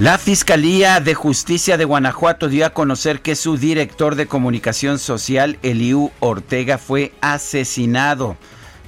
La Fiscalía de Justicia de Guanajuato dio a conocer que su director de comunicación social, Eliú Ortega, fue asesinado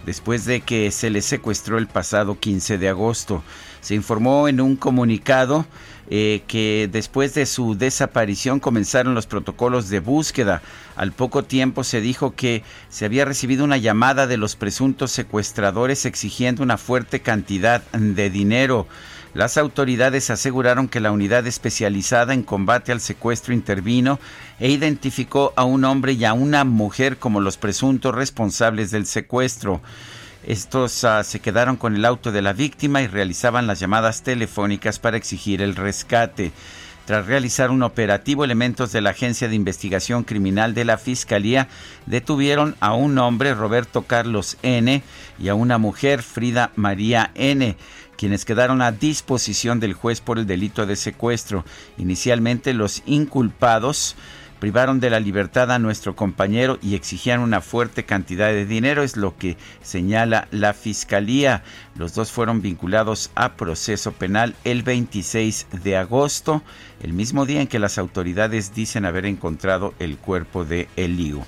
después de que se le secuestró el pasado 15 de agosto. Se informó en un comunicado eh, que después de su desaparición comenzaron los protocolos de búsqueda. Al poco tiempo se dijo que se había recibido una llamada de los presuntos secuestradores exigiendo una fuerte cantidad de dinero. Las autoridades aseguraron que la unidad especializada en combate al secuestro intervino e identificó a un hombre y a una mujer como los presuntos responsables del secuestro. Estos uh, se quedaron con el auto de la víctima y realizaban las llamadas telefónicas para exigir el rescate. Tras realizar un operativo, elementos de la Agencia de Investigación Criminal de la Fiscalía detuvieron a un hombre, Roberto Carlos N., y a una mujer, Frida María N., quienes quedaron a disposición del juez por el delito de secuestro. Inicialmente los inculpados privaron de la libertad a nuestro compañero y exigían una fuerte cantidad de dinero, es lo que señala la Fiscalía. Los dos fueron vinculados a proceso penal el 26 de agosto, el mismo día en que las autoridades dicen haber encontrado el cuerpo de Eliu.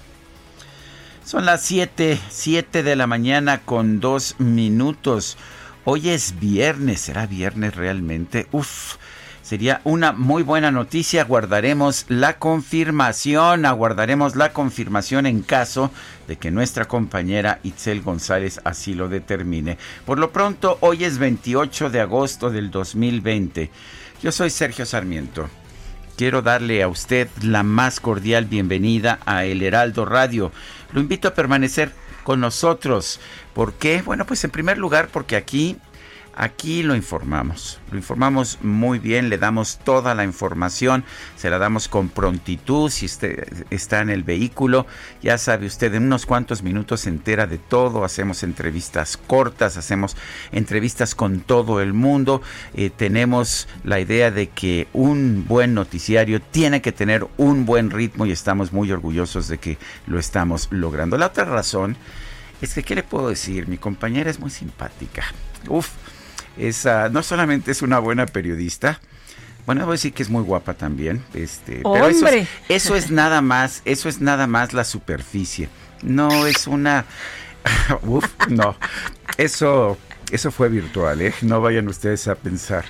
Son las 7, 7 de la mañana con dos minutos. Hoy es viernes, ¿será viernes realmente? Uf, sería una muy buena noticia. Aguardaremos la confirmación, aguardaremos la confirmación en caso de que nuestra compañera Itzel González así lo determine. Por lo pronto, hoy es 28 de agosto del 2020. Yo soy Sergio Sarmiento. Quiero darle a usted la más cordial bienvenida a El Heraldo Radio. Lo invito a permanecer con nosotros. ¿Por qué? Bueno, pues en primer lugar porque aquí Aquí lo informamos, lo informamos muy bien, le damos toda la información, se la damos con prontitud, si usted está en el vehículo, ya sabe usted, en unos cuantos minutos se entera de todo, hacemos entrevistas cortas, hacemos entrevistas con todo el mundo, eh, tenemos la idea de que un buen noticiario tiene que tener un buen ritmo y estamos muy orgullosos de que lo estamos logrando. La otra razón es que, ¿qué le puedo decir? Mi compañera es muy simpática. Uf, no solamente es una buena periodista, bueno, voy a decir que es muy guapa también, este, pero eso es, eso es nada más, eso es nada más la superficie. No es una Uf, no. Eso eso fue virtual, ¿eh? No vayan ustedes a pensar.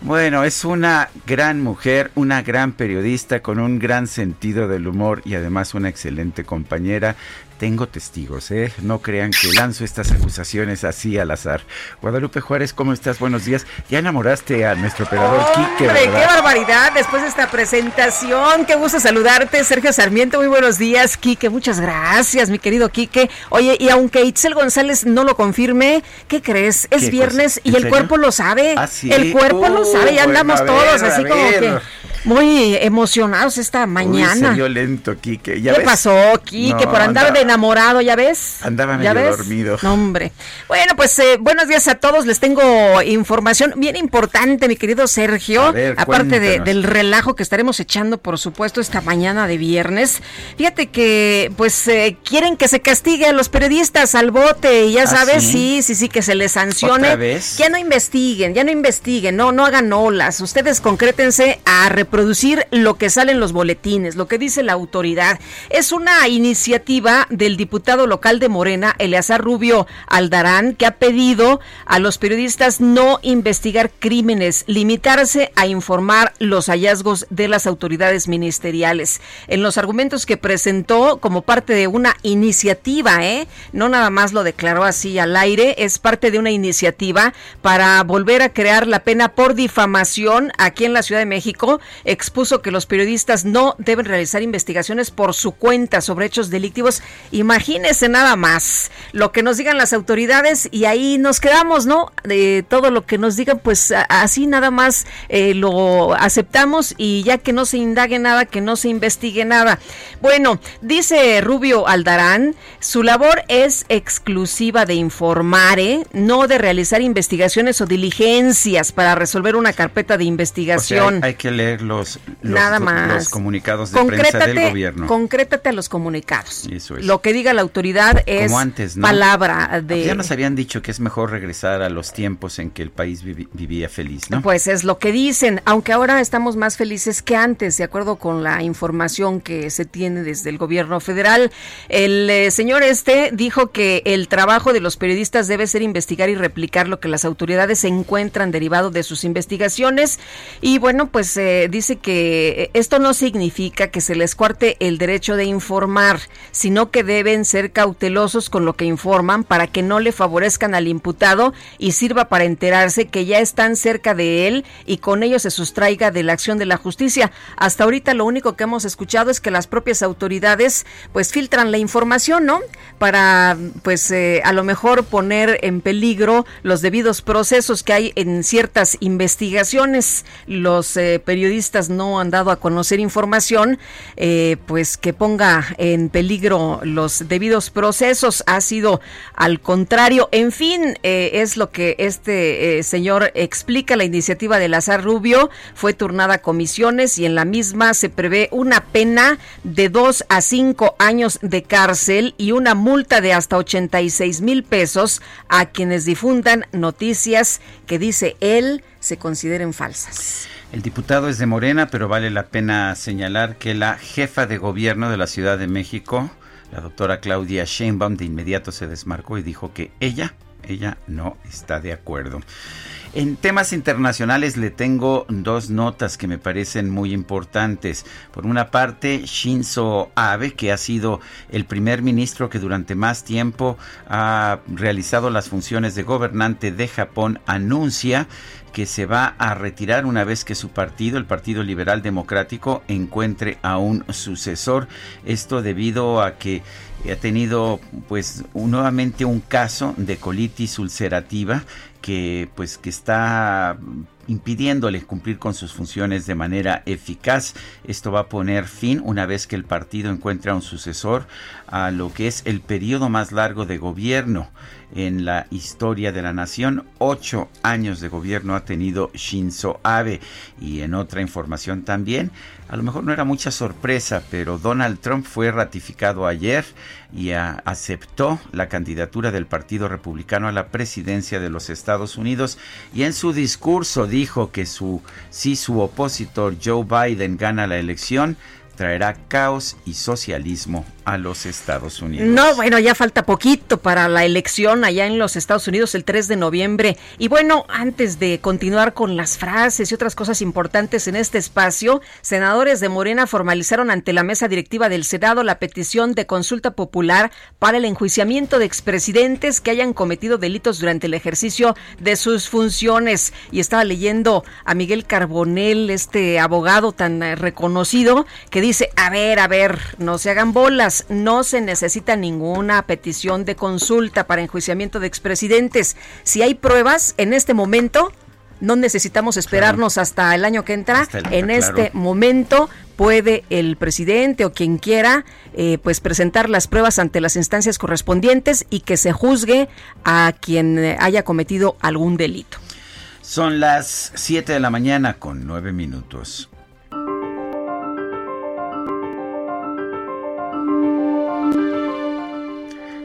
Bueno, es una gran mujer, una gran periodista con un gran sentido del humor y además una excelente compañera tengo testigos, ¿eh? No crean que lanzo estas acusaciones así al azar. Guadalupe Juárez, ¿cómo estás? Buenos días. Ya enamoraste a nuestro operador Quique, ¿verdad? qué barbaridad! Después de esta presentación, qué gusto saludarte, Sergio Sarmiento. Muy buenos días, Quique. Muchas gracias, mi querido Quique. Oye, y aunque Itzel González no lo confirme, ¿qué crees? Es viernes y el cuerpo lo sabe. ¿Ah, el cuerpo lo sabe, ya andamos todos así como que muy emocionados esta mañana. Uy, violento, Quique. ¿Qué pasó, Quique? por andar de enamorado, ¿ya ves? Andaba medio dormido. No, hombre. Bueno, pues eh, buenos días a todos. Les tengo información bien importante, mi querido Sergio. aparte del relajo que estaremos echando, por supuesto, esta mañana de viernes. Fíjate que, pues, eh, quieren que se castigue a los periodistas al bote. Y ya ¿Ah, sabes, sí? sí, sí, que se les sancione. ¿Otra vez? Ya no investiguen, ya no investiguen, no, no hagan olas. Ustedes concrétense a reportar reproducir lo que sale en los boletines, lo que dice la autoridad. Es una iniciativa del diputado local de Morena, Eleazar Rubio Aldarán, que ha pedido a los periodistas no investigar crímenes, limitarse a informar los hallazgos de las autoridades ministeriales. En los argumentos que presentó como parte de una iniciativa, ¿eh? no nada más lo declaró así al aire, es parte de una iniciativa para volver a crear la pena por difamación aquí en la Ciudad de México. Expuso que los periodistas no deben realizar investigaciones por su cuenta sobre hechos delictivos. Imagínese nada más lo que nos digan las autoridades y ahí nos quedamos, ¿no? De todo lo que nos digan, pues así nada más eh, lo aceptamos y ya que no se indague nada, que no se investigue nada. Bueno, dice Rubio Aldarán, su labor es exclusiva de informar, ¿eh? no de realizar investigaciones o diligencias para resolver una carpeta de investigación. hay, que leer los, Nada más. comunicados de prensa del gobierno. Concrétate a los comunicados. Eso es. Lo que diga la autoridad es palabra de... Ya nos habían dicho que es mejor regresar a los tiempos en que el país vivía feliz, ¿no? Pues es lo que dicen, aunque ahora estamos más felices que antes, de acuerdo con la información que se tiene desde el gobierno federal. El eh, señor este dijo que el trabajo de los periodistas debe ser investigar y replicar lo que las autoridades encuentran derivado de sus investigaciones. Y bueno, pues eh, dice que esto no significa que se les cuarte el derecho de informar, sino que deben ser cautelosos con lo que informan para que no le favorezcan al imputado y sirva para enterarse que ya están cerca de él y con ello se sustraiga de la acción de la justicia. Hasta ahorita lo único que hemos escuchado es que las propias autoridades pues filtran la información, ¿no? Para pues eh, a lo mejor poner en peligro los debidos procesos que hay en ciertas investigaciones. Los eh, periodistas no han dado a conocer información eh, pues que ponga en peligro los debidos procesos. Ha sido al contrario. En fin, es lo que este señor explica. La iniciativa de Lazar Rubio fue turnada a comisiones y en la misma se prevé una pena de dos a cinco años de cárcel y una multa de hasta 86 mil pesos a quienes difundan noticias que dice él se consideren falsas. El diputado es de Morena, pero vale la pena señalar que la jefa de gobierno de la Ciudad de México, la doctora Claudia Sheinbaum, de inmediato se desmarcó y dijo que ella, ella no está de acuerdo. En temas internacionales le tengo dos notas que me parecen muy importantes. Por una parte, Shinzo Abe, que ha sido el primer ministro que durante más tiempo ha realizado las funciones de gobernante de Japón, anuncia que se va a retirar una vez que su partido, el Partido Liberal Democrático, encuentre a un sucesor. Esto debido a que ha tenido pues nuevamente un caso de colitis ulcerativa que pues que está impidiéndole cumplir con sus funciones de manera eficaz. Esto va a poner fin, una vez que el partido encuentre a un sucesor, a lo que es el periodo más largo de gobierno en la historia de la nación. Ocho años de gobierno ha tenido Shinzo Abe. Y en otra información también, a lo mejor no era mucha sorpresa, pero Donald Trump fue ratificado ayer y aceptó la candidatura del Partido Republicano a la presidencia de los Estados Unidos. Y en su discurso dijo que su, si su opositor Joe Biden gana la elección, traerá caos y socialismo a los Estados Unidos. No, bueno, ya falta poquito para la elección allá en los Estados Unidos el 3 de noviembre. Y bueno, antes de continuar con las frases y otras cosas importantes en este espacio, senadores de Morena formalizaron ante la mesa directiva del Senado la petición de consulta popular para el enjuiciamiento de expresidentes que hayan cometido delitos durante el ejercicio de sus funciones. Y estaba leyendo a Miguel Carbonel, este abogado tan eh, reconocido, que dice, a ver, a ver, no se hagan bolas, no se necesita ninguna petición de consulta para enjuiciamiento de expresidentes. Si hay pruebas en este momento, no necesitamos esperarnos hasta el año que entra. en este momento puede el presidente o quien quiera eh, pues presentar las pruebas ante las instancias correspondientes y que se juzgue a quien eh, haya cometido algún delito. Son las 7 de la mañana con 9 minutos.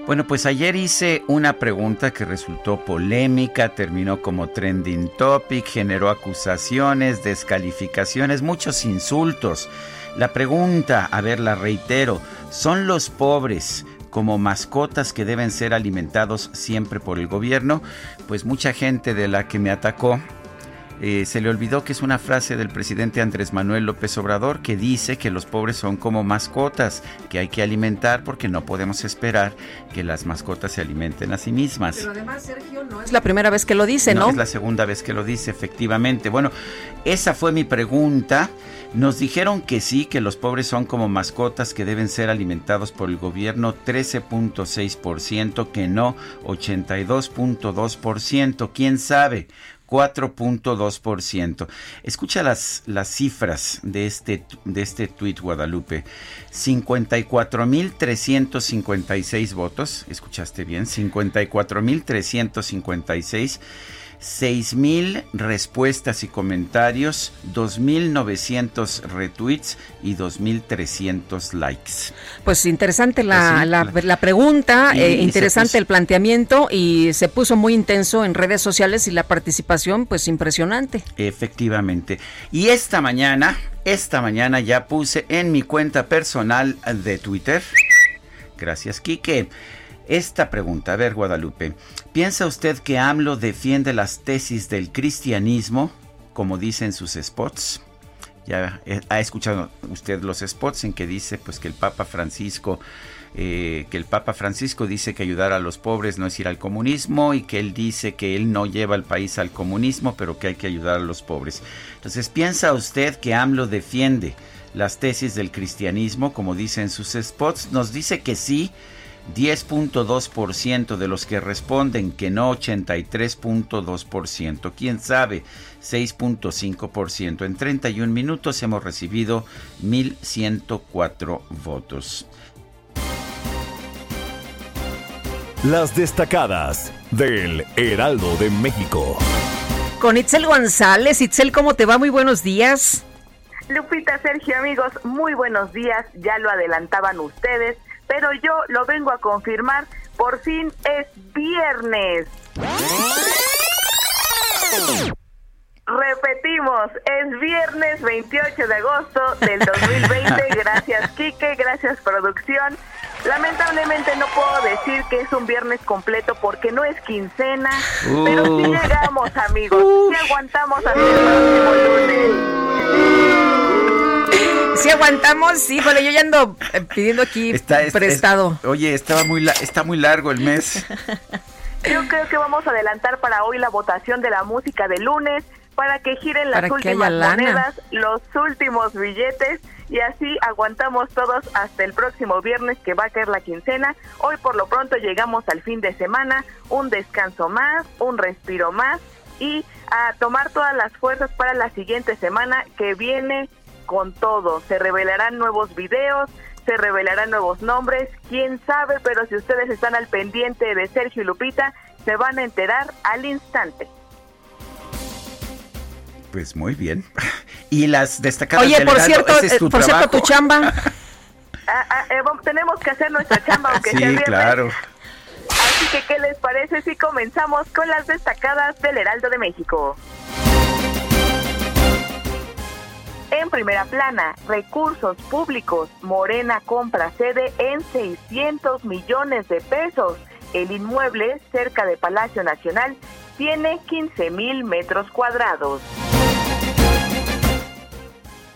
Bueno, pues ayer hice una pregunta que resultó polémica, terminó como trending topic, generó acusaciones, descalificaciones, muchos insultos. La pregunta, a ver, la reitero, ¿son los pobres como mascotas que deben ser alimentados siempre por el gobierno? Pues mucha gente de la que me atacó eh, se le olvidó que es una frase del presidente Andrés Manuel López Obrador que dice que los pobres son como mascotas, que hay que alimentar porque no podemos esperar que las mascotas se alimenten a sí mismas. Pero además, Sergio, no es la primera vez que lo dice, ¿no? No, es la segunda vez que lo dice, efectivamente. Bueno, esa fue mi pregunta. Nos dijeron que sí, que los pobres son como mascotas que deben ser alimentados por el gobierno 13.6%, que no 82.2%. ¿Quién sabe? 4.2%. Escucha las, las cifras de este, de este tuit, Guadalupe. 54.356 votos, escuchaste bien, 54.356 6.000 respuestas y comentarios, 2.900 retweets y 2.300 likes. Pues interesante la, pues la, pregunta, eh, interesante el planteamiento y se puso muy intenso en redes sociales y la participación pues impresionante. Efectivamente. Y esta mañana, esta mañana ya puse en mi cuenta personal de Twitter, gracias Quique, esta pregunta. A ver, Guadalupe, ¿piensa usted que AMLO defiende las tesis del cristianismo, como dicen sus spots? Ya eh, ha escuchado usted los spots en que dice pues que el Papa Francisco eh, que el Papa Francisco dice que ayudar a los pobres no es ir al comunismo y que él dice que él no lleva al país al comunismo, pero que hay que ayudar a los pobres. Entonces, ¿piensa usted que AMLO defiende las tesis del cristianismo, como dicen sus spots? Nos dice que sí, 10.2% de los que responden que no 83.2%, quién sabe 6.5%. En 31 minutos hemos recibido 1.104 votos. Las destacadas del Heraldo de México. Con Itzel González. Itzel, ¿cómo te va? Muy buenos días. Lupita, Sergio, amigos, muy buenos días. Ya lo adelantaban ustedes pero yo lo vengo a confirmar, por fin es viernes. Repetimos, es viernes 28 de agosto del 2020. Gracias, Quique, gracias, producción. Lamentablemente no puedo decir que es un viernes completo porque no es quincena, pero sí llegamos, amigos. Sí aguantamos hasta el próximo lunes. Si aguantamos, híjole, yo ya ando eh, pidiendo aquí prestado. oye, estaba muy está muy largo el mes. Yo creo que vamos a adelantar para hoy la votación de la música de lunes para que giren las últimas monedas, los últimos billetes y así aguantamos todos hasta el próximo viernes que va a caer la quincena. Hoy por lo pronto llegamos al fin de semana, un descanso más, un respiro más y a tomar todas las fuerzas para la siguiente semana que viene con todo. Se revelarán nuevos videos, se revelarán nuevos nombres, quién sabe, pero si ustedes están al pendiente de Sergio y Lupita, se van a enterar al instante. Pues muy bien. Y las destacadas. Oye, por cierto, eh, por cierto, tu chamba. Ah, ah, eh, tenemos que hacer nuestra chamba, aunque sí, claro. Así que, ¿qué les parece si comenzamos con las destacadas del Heraldo de México? En primera plana, recursos públicos. Morena compra sede en 600 millones de pesos. El inmueble, cerca de Palacio Nacional, tiene 15 mil metros cuadrados.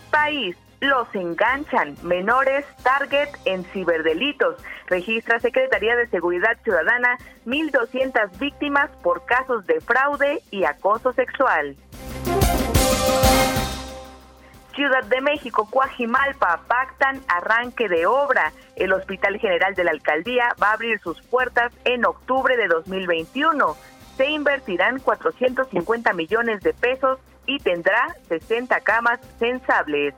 País. Los enganchan. Menores target en ciberdelitos. Registra Secretaría de Seguridad Ciudadana 1.200 víctimas por casos de fraude y acoso sexual. Ciudad de México, Cuajimalpa, pactan arranque de obra. El Hospital General de la Alcaldía va a abrir sus puertas en octubre de 2021. Se invertirán 450 millones de pesos y tendrá 60 camas sensables.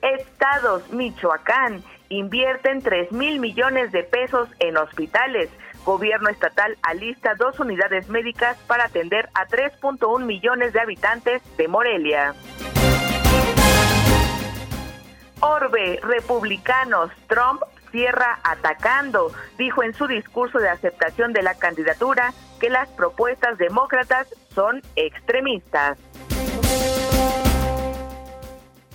Estados Michoacán invierten 3 mil millones de pesos en hospitales. Gobierno estatal alista dos unidades médicas para atender a 3.1 millones de habitantes de Morelia. Orbe, republicanos, Trump cierra atacando. Dijo en su discurso de aceptación de la candidatura que las propuestas demócratas son extremistas.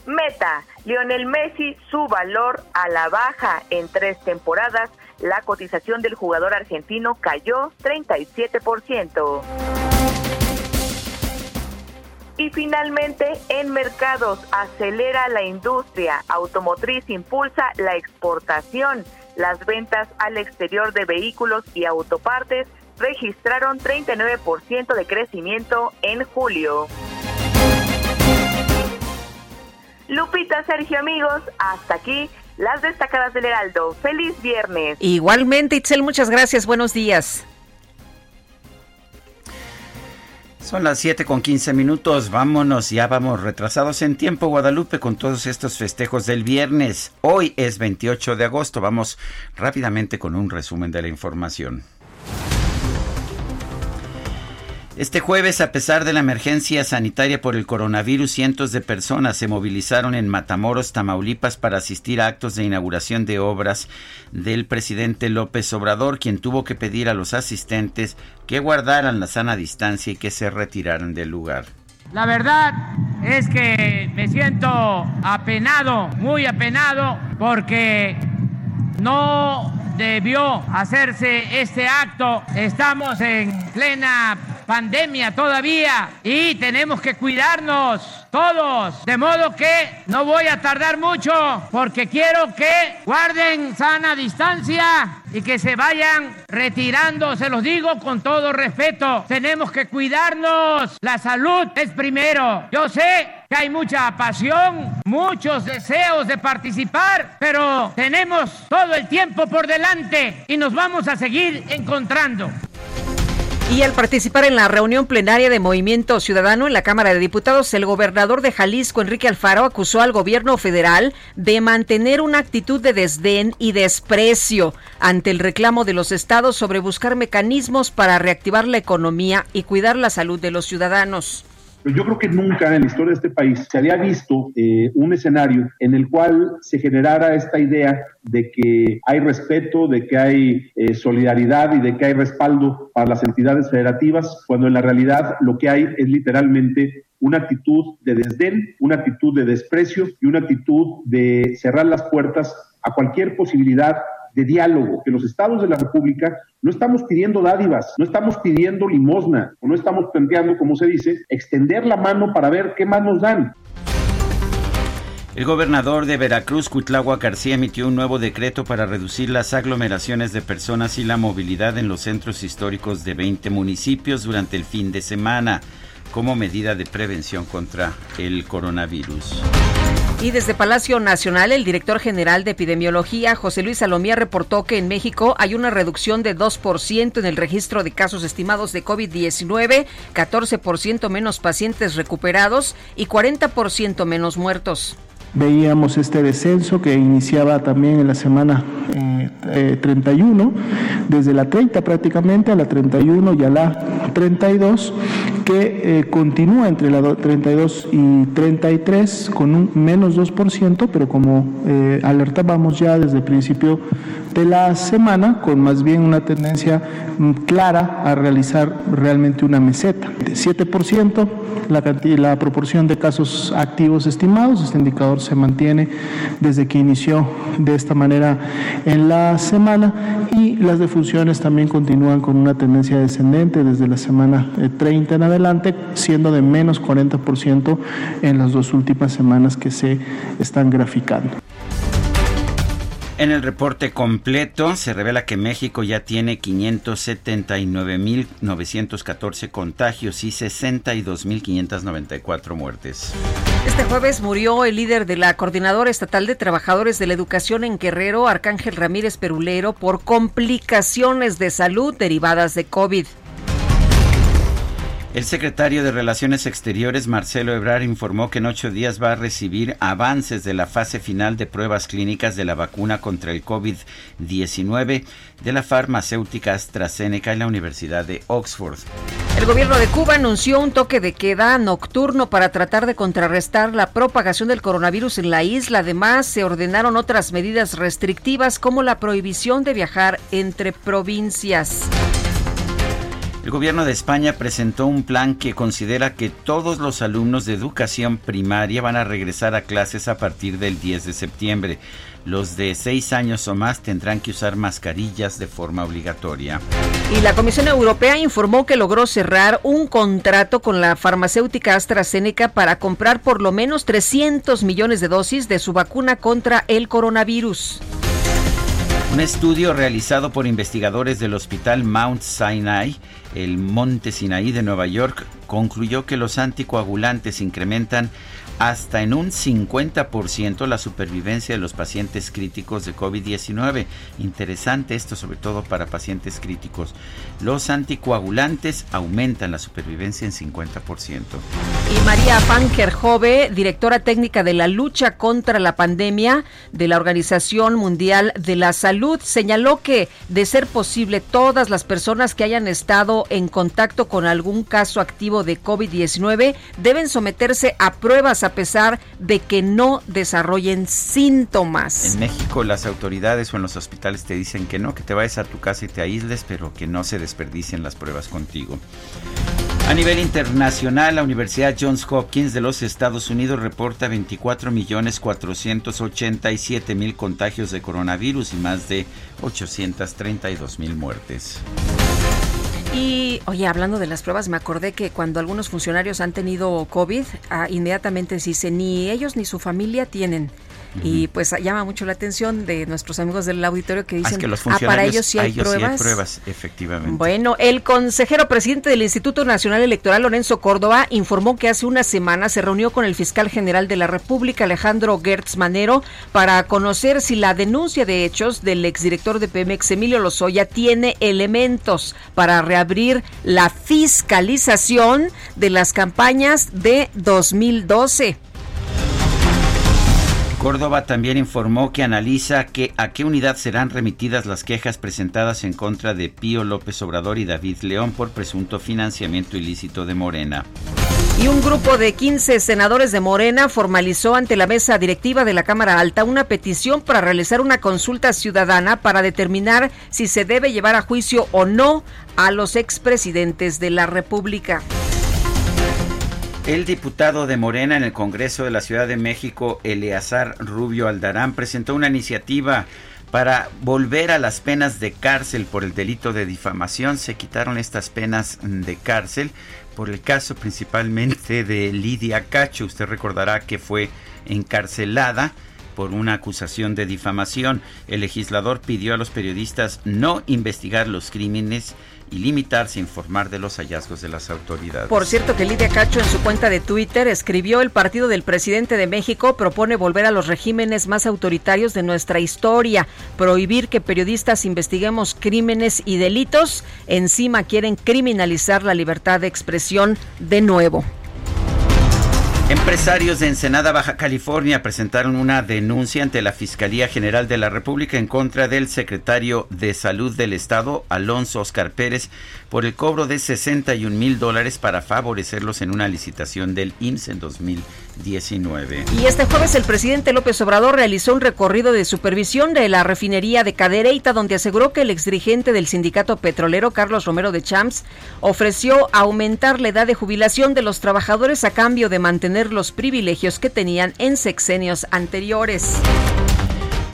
Meta, Lionel Messi su valor a la baja en tres temporadas. La cotización del jugador argentino cayó 37%. Y finalmente, en mercados, acelera la industria automotriz, impulsa la exportación. Las ventas al exterior de vehículos y autopartes registraron 39% de crecimiento en julio. Lupita, Sergio, amigos, hasta aquí las destacadas del Heraldo. Feliz viernes. Igualmente, Itzel, muchas gracias. Buenos días. Son las 7 con 15 minutos, vámonos, ya vamos retrasados en tiempo Guadalupe con todos estos festejos del viernes. Hoy es 28 de agosto, vamos rápidamente con un resumen de la información. Este jueves, a pesar de la emergencia sanitaria por el coronavirus, cientos de personas se movilizaron en Matamoros, Tamaulipas, para asistir a actos de inauguración de obras del presidente López Obrador, quien tuvo que pedir a los asistentes que guardaran la sana distancia y que se retiraran del lugar. La verdad es que me siento apenado, muy apenado, porque no debió hacerse este acto. Estamos en plena pandemia todavía y tenemos que cuidarnos todos. De modo que no voy a tardar mucho porque quiero que guarden sana distancia y que se vayan retirando, se los digo con todo respeto. Tenemos que cuidarnos. La salud es primero. Yo sé que hay mucha pasión, muchos deseos de participar, pero tenemos todo el tiempo por delante y nos vamos a seguir encontrando. Y al participar en la reunión plenaria de Movimiento Ciudadano en la Cámara de Diputados, el gobernador de Jalisco, Enrique Alfaro, acusó al gobierno federal de mantener una actitud de desdén y desprecio ante el reclamo de los estados sobre buscar mecanismos para reactivar la economía y cuidar la salud de los ciudadanos. Yo creo que nunca en la historia de este país se había visto eh, un escenario en el cual se generara esta idea de que hay respeto, de que hay eh, solidaridad y de que hay respaldo para las entidades federativas, cuando en la realidad lo que hay es literalmente una actitud de desdén, una actitud de desprecio y una actitud de cerrar las puertas a cualquier posibilidad de diálogo, que los estados de la República no estamos pidiendo dádivas, no estamos pidiendo limosna, o no estamos planteando, como se dice, extender la mano para ver qué más nos dan. El gobernador de Veracruz, Cuitlagua García, emitió un nuevo decreto para reducir las aglomeraciones de personas y la movilidad en los centros históricos de 20 municipios durante el fin de semana, como medida de prevención contra el coronavirus. Y desde Palacio Nacional, el director general de epidemiología, José Luis Salomía, reportó que en México hay una reducción de 2% en el registro de casos estimados de COVID-19, 14% menos pacientes recuperados y 40% menos muertos veíamos este descenso que iniciaba también en la semana 31, eh, eh, desde la 30 prácticamente a la 31 y a la 32, que eh, continúa entre la 32 y 33 con un menos 2%, pero como alertábamos ya desde el principio de la semana, con más bien una tendencia mm, clara a realizar realmente una meseta. 7% la, la proporción de casos activos estimados, este indicador se mantiene desde que inició de esta manera en la semana y las defunciones también continúan con una tendencia descendente desde la semana 30 eh, en adelante, siendo de menos 40% en las dos últimas semanas que se están graficando. En el reporte completo se revela que México ya tiene 579.914 contagios y 62.594 muertes. Este jueves murió el líder de la Coordinadora Estatal de Trabajadores de la Educación en Guerrero, Arcángel Ramírez Perulero, por complicaciones de salud derivadas de COVID. El secretario de Relaciones Exteriores, Marcelo Ebrard, informó que en ocho días va a recibir avances de la fase final de pruebas clínicas de la vacuna contra el COVID-19 de la farmacéutica AstraZeneca en la Universidad de Oxford. El gobierno de Cuba anunció un toque de queda nocturno para tratar de contrarrestar la propagación del coronavirus en la isla. Además, se ordenaron otras medidas restrictivas como la prohibición de viajar entre provincias. El gobierno de España presentó un plan que considera que todos los alumnos de educación primaria van a regresar a clases a partir del 10 de septiembre. Los de seis años o más tendrán que usar mascarillas de forma obligatoria. Y la Comisión Europea informó que logró cerrar un contrato con la farmacéutica AstraZeneca para comprar por lo menos 300 millones de dosis de su vacuna contra el coronavirus. Un estudio realizado por investigadores del Hospital Mount Sinai el Monte Sinaí de Nueva York concluyó que los anticoagulantes incrementan hasta en un 50% la supervivencia de los pacientes críticos de COVID-19. Interesante esto sobre todo para pacientes críticos. Los anticoagulantes aumentan la supervivencia en 50%. Y María Jove, directora técnica de la lucha contra la pandemia de la Organización Mundial de la Salud, señaló que de ser posible todas las personas que hayan estado en contacto con algún caso activo de COVID-19 deben someterse a pruebas a pesar de que no desarrollen síntomas. En México las autoridades o en los hospitales te dicen que no, que te vayas a tu casa y te aísles, pero que no se desperdicien las pruebas contigo. A nivel internacional, la Universidad Johns Hopkins de los Estados Unidos reporta 24.487.000 contagios de coronavirus y más de 832.000 muertes. Y, oye, hablando de las pruebas, me acordé que cuando algunos funcionarios han tenido COVID, ah, inmediatamente se dice, ni ellos ni su familia tienen. Y pues llama mucho la atención de nuestros amigos del auditorio que ah, dicen, que los ah, para ellos sí hay pruebas. pruebas, efectivamente. Bueno, el consejero presidente del Instituto Nacional Electoral, Lorenzo Córdoba, informó que hace una semana se reunió con el fiscal general de la República, Alejandro Gertz Manero, para conocer si la denuncia de hechos del exdirector de Pemex, Emilio Lozoya, tiene elementos para reabrir la fiscalización de las campañas de 2012. Córdoba también informó que analiza que a qué unidad serán remitidas las quejas presentadas en contra de Pío López Obrador y David León por presunto financiamiento ilícito de Morena. Y un grupo de 15 senadores de Morena formalizó ante la mesa directiva de la Cámara Alta una petición para realizar una consulta ciudadana para determinar si se debe llevar a juicio o no a los expresidentes de la República. El diputado de Morena en el Congreso de la Ciudad de México, Eleazar Rubio Aldarán, presentó una iniciativa para volver a las penas de cárcel por el delito de difamación. Se quitaron estas penas de cárcel por el caso principalmente de Lidia Cacho. Usted recordará que fue encarcelada por una acusación de difamación. El legislador pidió a los periodistas no investigar los crímenes y limitarse a informar de los hallazgos de las autoridades. Por cierto que Lidia Cacho en su cuenta de Twitter escribió el partido del presidente de México propone volver a los regímenes más autoritarios de nuestra historia, prohibir que periodistas investiguemos crímenes y delitos, encima quieren criminalizar la libertad de expresión de nuevo. Empresarios de Ensenada, Baja California, presentaron una denuncia ante la Fiscalía General de la República en contra del secretario de Salud del Estado, Alonso Oscar Pérez, por el cobro de 61 mil dólares para favorecerlos en una licitación del IMSS en 2019. Y este jueves el presidente López Obrador realizó un recorrido de supervisión de la refinería de Cadereyta, donde aseguró que el exdirigente del sindicato petrolero, Carlos Romero de Champs, ofreció aumentar la edad de jubilación de los trabajadores a cambio de mantener los privilegios que tenían en sexenios anteriores.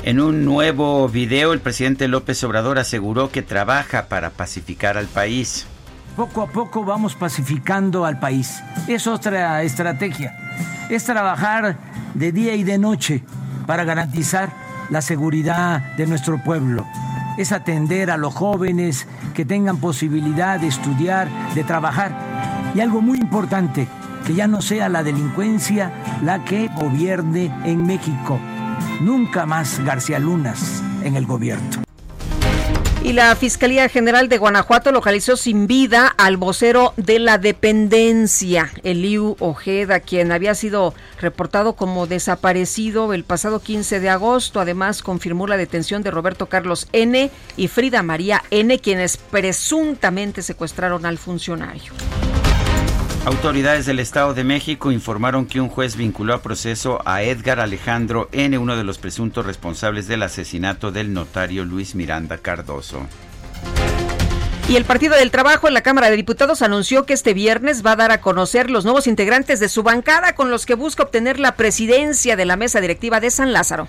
En un nuevo video, el presidente López Obrador aseguró que trabaja para pacificar al país. Poco a poco vamos pacificando al país. Es otra estrategia. Es trabajar de día y de noche para garantizar la seguridad de nuestro pueblo. Es atender a los jóvenes que tengan posibilidad de estudiar, de trabajar. Y algo muy importante, que ya no sea la delincuencia la que gobierne en México. Nunca más García Lunas en el gobierno. Y la Fiscalía General de Guanajuato localizó sin vida al vocero de la dependencia, Eliu Ojeda, quien había sido reportado como desaparecido el pasado 15 de agosto. Además, confirmó la detención de Roberto Carlos N. y Frida María N., quienes presuntamente secuestraron al funcionario. Autoridades del Estado de México informaron que un juez vinculó a proceso a Edgar Alejandro N., uno de los presuntos responsables del asesinato del notario Luis Miranda Cardoso. Y el Partido del Trabajo en la Cámara de Diputados anunció que este viernes va a dar a conocer los nuevos integrantes de su bancada con los que busca obtener la presidencia de la mesa directiva de San Lázaro.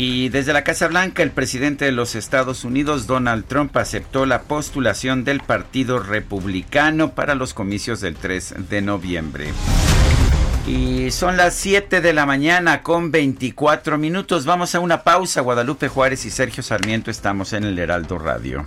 Y desde la Casa Blanca, el presidente de los Estados Unidos, Donald Trump, aceptó la postulación del Partido Republicano para los comicios del 3 de noviembre. Y son las 7 de la mañana con 24 minutos. Vamos a una pausa. Guadalupe Juárez y Sergio Sarmiento estamos en el Heraldo Radio.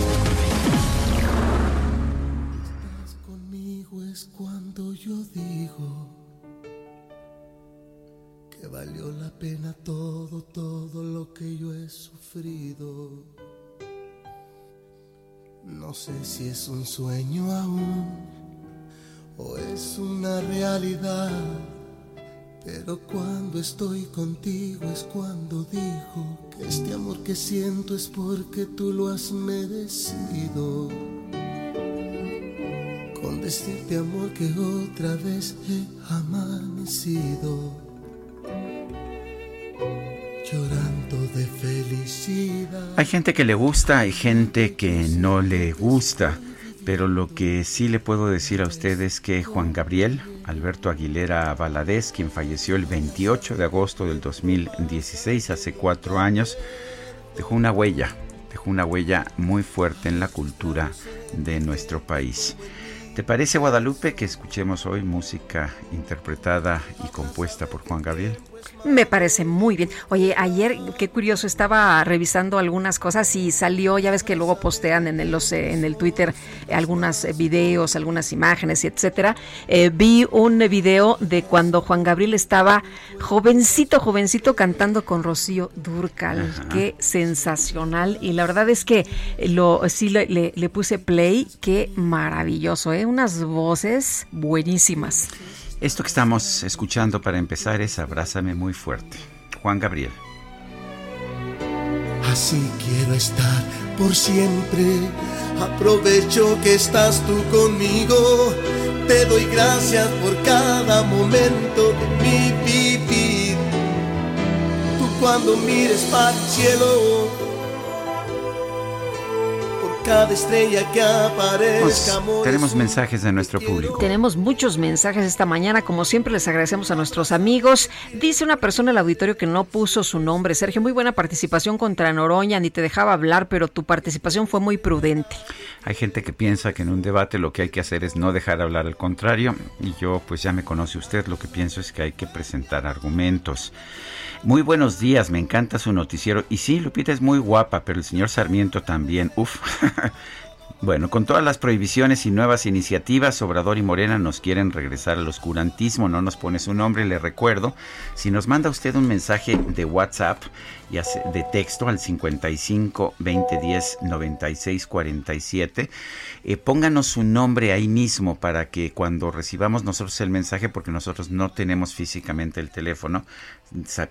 Todo, todo lo que yo he sufrido. No sé si es un sueño aún o es una realidad. Pero cuando estoy contigo es cuando digo que este amor que siento es porque tú lo has merecido. Con decirte amor que otra vez he amanecido llorando de felicidad. Hay gente que le gusta, hay gente que no le gusta, pero lo que sí le puedo decir a usted es que Juan Gabriel Alberto Aguilera Valadez, quien falleció el 28 de agosto del 2016, hace cuatro años, dejó una huella, dejó una huella muy fuerte en la cultura de nuestro país. ¿Te parece, Guadalupe, que escuchemos hoy música interpretada y compuesta por Juan Gabriel? Me parece muy bien. Oye, ayer, qué curioso, estaba revisando algunas cosas y salió, ya ves que luego postean en el, los, en el Twitter algunos videos, algunas imágenes, etcétera. Eh, vi un video de cuando Juan Gabriel estaba jovencito, jovencito cantando con Rocío Durcal. Qué sensacional. Y la verdad es que lo sí le, le puse play, qué maravilloso, ¿eh? Unas voces buenísimas. Esto que estamos escuchando para empezar es Abrázame muy fuerte. Juan Gabriel. Así quiero estar por siempre. Aprovecho que estás tú conmigo. Te doy gracias por cada momento de mi vivir. Tú cuando mires para el cielo cada estrella que aparezca. Pues, tenemos mensajes de nuestro público. Tenemos muchos mensajes esta mañana. Como siempre, les agradecemos a nuestros amigos. Dice una persona en el auditorio que no puso su nombre. Sergio, muy buena participación contra Noroña. Ni te dejaba hablar, pero tu participación fue muy prudente. Hay gente que piensa que en un debate lo que hay que hacer es no dejar hablar al contrario. Y yo, pues ya me conoce usted, lo que pienso es que hay que presentar argumentos. Muy buenos días, me encanta su noticiero. Y sí, Lupita es muy guapa, pero el señor Sarmiento también. Uf. Bueno, con todas las prohibiciones y nuevas iniciativas, Obrador y Morena nos quieren regresar al oscurantismo, no nos pone su nombre, le recuerdo. Si nos manda usted un mensaje de WhatsApp y de texto al 55 2010 96 47, pónganos su nombre ahí mismo para que cuando recibamos nosotros el mensaje, porque nosotros no tenemos físicamente el teléfono,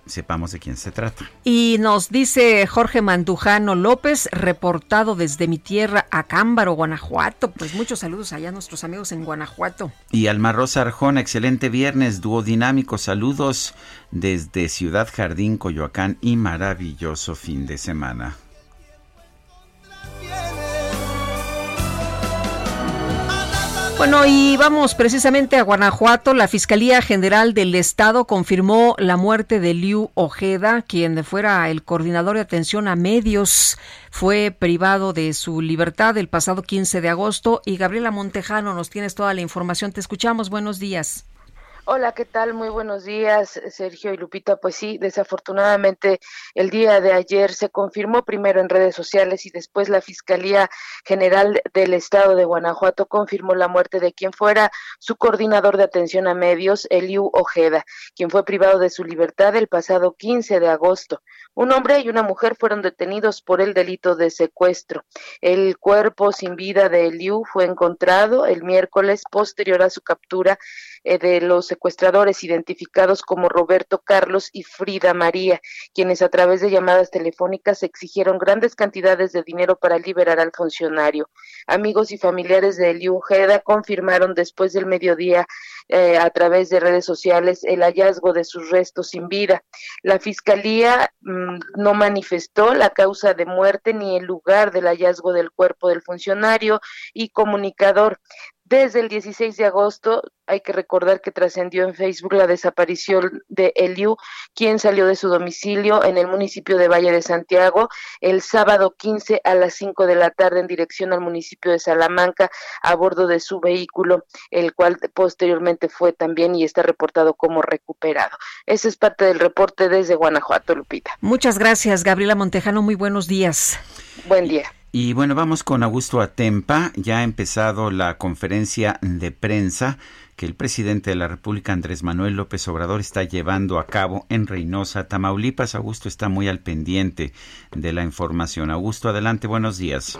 sepamos de quién se trata. Y nos dice Jorge Mandujano López, reportado desde mi tierra, Acámbaro, Guanajuato. Pues muchos saludos allá a nuestros amigos en Guanajuato. Y Alma Rosa Arjona, excelente viernes, duodinámico, saludos desde Ciudad Jardín, Coyoacán y maravilloso fin de semana. Bueno, y vamos precisamente a Guanajuato. La Fiscalía General del Estado confirmó la muerte de Liu Ojeda, quien fuera el coordinador de atención a medios. Fue privado de su libertad el pasado 15 de agosto. Y Gabriela Montejano, nos tienes toda la información. Te escuchamos. Buenos días. Hola, ¿qué tal? Muy buenos días, Sergio y Lupita. Pues sí, desafortunadamente el día de ayer se confirmó primero en redes sociales y después la Fiscalía General del Estado de Guanajuato confirmó la muerte de quien fuera su coordinador de atención a medios, Eliu Ojeda, quien fue privado de su libertad el pasado 15 de agosto. Un hombre y una mujer fueron detenidos por el delito de secuestro. El cuerpo sin vida de Eliu fue encontrado el miércoles posterior a su captura eh, de los secuestradores identificados como Roberto Carlos y Frida María, quienes a través de llamadas telefónicas exigieron grandes cantidades de dinero para liberar al funcionario. Amigos y familiares de Eliu Ojeda confirmaron después del mediodía eh, a través de redes sociales el hallazgo de sus restos sin vida. La fiscalía mm, no manifestó la causa de muerte ni el lugar del hallazgo del cuerpo del funcionario y comunicador. Desde el 16 de agosto hay que recordar que trascendió en Facebook la desaparición de Eliu, quien salió de su domicilio en el municipio de Valle de Santiago el sábado 15 a las 5 de la tarde en dirección al municipio de Salamanca a bordo de su vehículo, el cual posteriormente fue también y está reportado como recuperado. Ese es parte del reporte desde Guanajuato, Lupita. Muchas gracias, Gabriela Montejano. Muy buenos días. Buen día. Y bueno, vamos con Augusto Atempa. Ya ha empezado la conferencia de prensa que el presidente de la República, Andrés Manuel López Obrador, está llevando a cabo en Reynosa, Tamaulipas. Augusto está muy al pendiente de la información. Augusto, adelante, buenos días.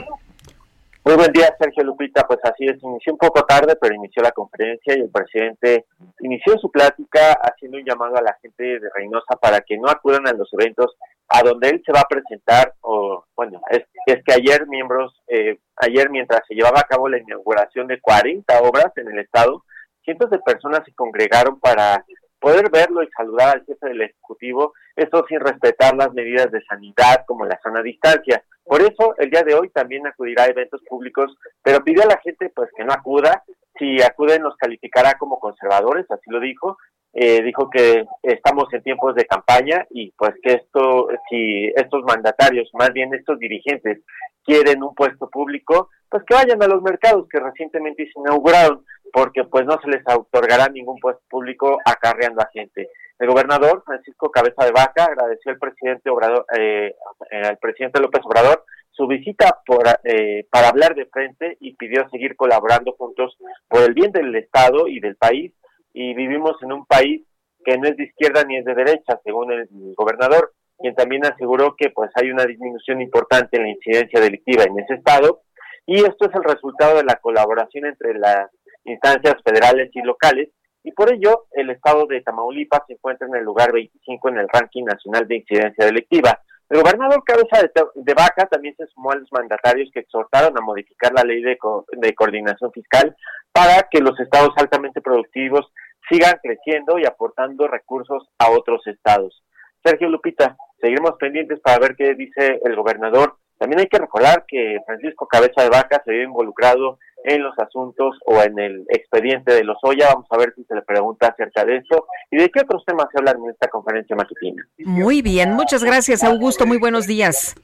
Muy buen día, Sergio Lupita. Pues así es, inició un poco tarde, pero inició la conferencia y el presidente inició su plática haciendo un llamado a la gente de Reynosa para que no acudan a los eventos a donde él se va a presentar, o bueno, es, es que ayer miembros, eh, ayer mientras se llevaba a cabo la inauguración de 40 obras en el estado, cientos de personas se congregaron para poder verlo y saludar al jefe del Ejecutivo, esto sin respetar las medidas de sanidad como la sana distancia. Por eso, el día de hoy también acudirá a eventos públicos, pero pidió a la gente pues que no acuda, si acuden nos calificará como conservadores, así lo dijo, eh, dijo que estamos en tiempos de campaña y pues que esto, si estos mandatarios, más bien estos dirigentes, quieren un puesto público, pues que vayan a los mercados que recientemente se inauguraron, porque pues no se les otorgará ningún puesto público acarreando a gente. El gobernador Francisco Cabeza de Vaca agradeció al presidente Obrador, eh, al presidente López Obrador su visita por, eh, para hablar de frente y pidió seguir colaborando juntos por el bien del Estado y del país y vivimos en un país que no es de izquierda ni es de derecha, según el gobernador, quien también aseguró que pues hay una disminución importante en la incidencia delictiva en ese estado y esto es el resultado de la colaboración entre las instancias federales y locales y por ello el estado de Tamaulipas se encuentra en el lugar 25 en el ranking nacional de incidencia delictiva. El gobernador Cabeza de, Vaca también se sumó a los mandatarios que exhortaron a modificar la ley de, de coordinación fiscal para que los estados altamente productivos sigan creciendo y aportando recursos a otros estados. Sergio Lupita, seguiremos pendientes para ver qué dice el gobernador. También hay que recordar que Francisco Cabeza de Vaca se vio involucrado en los asuntos o en el expediente de los Oya. Vamos a ver si se le pregunta acerca de eso y de qué otros temas se hablan en esta conferencia matutina. Muy bien, muchas gracias Augusto, muy buenos días.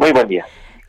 Muy buen día.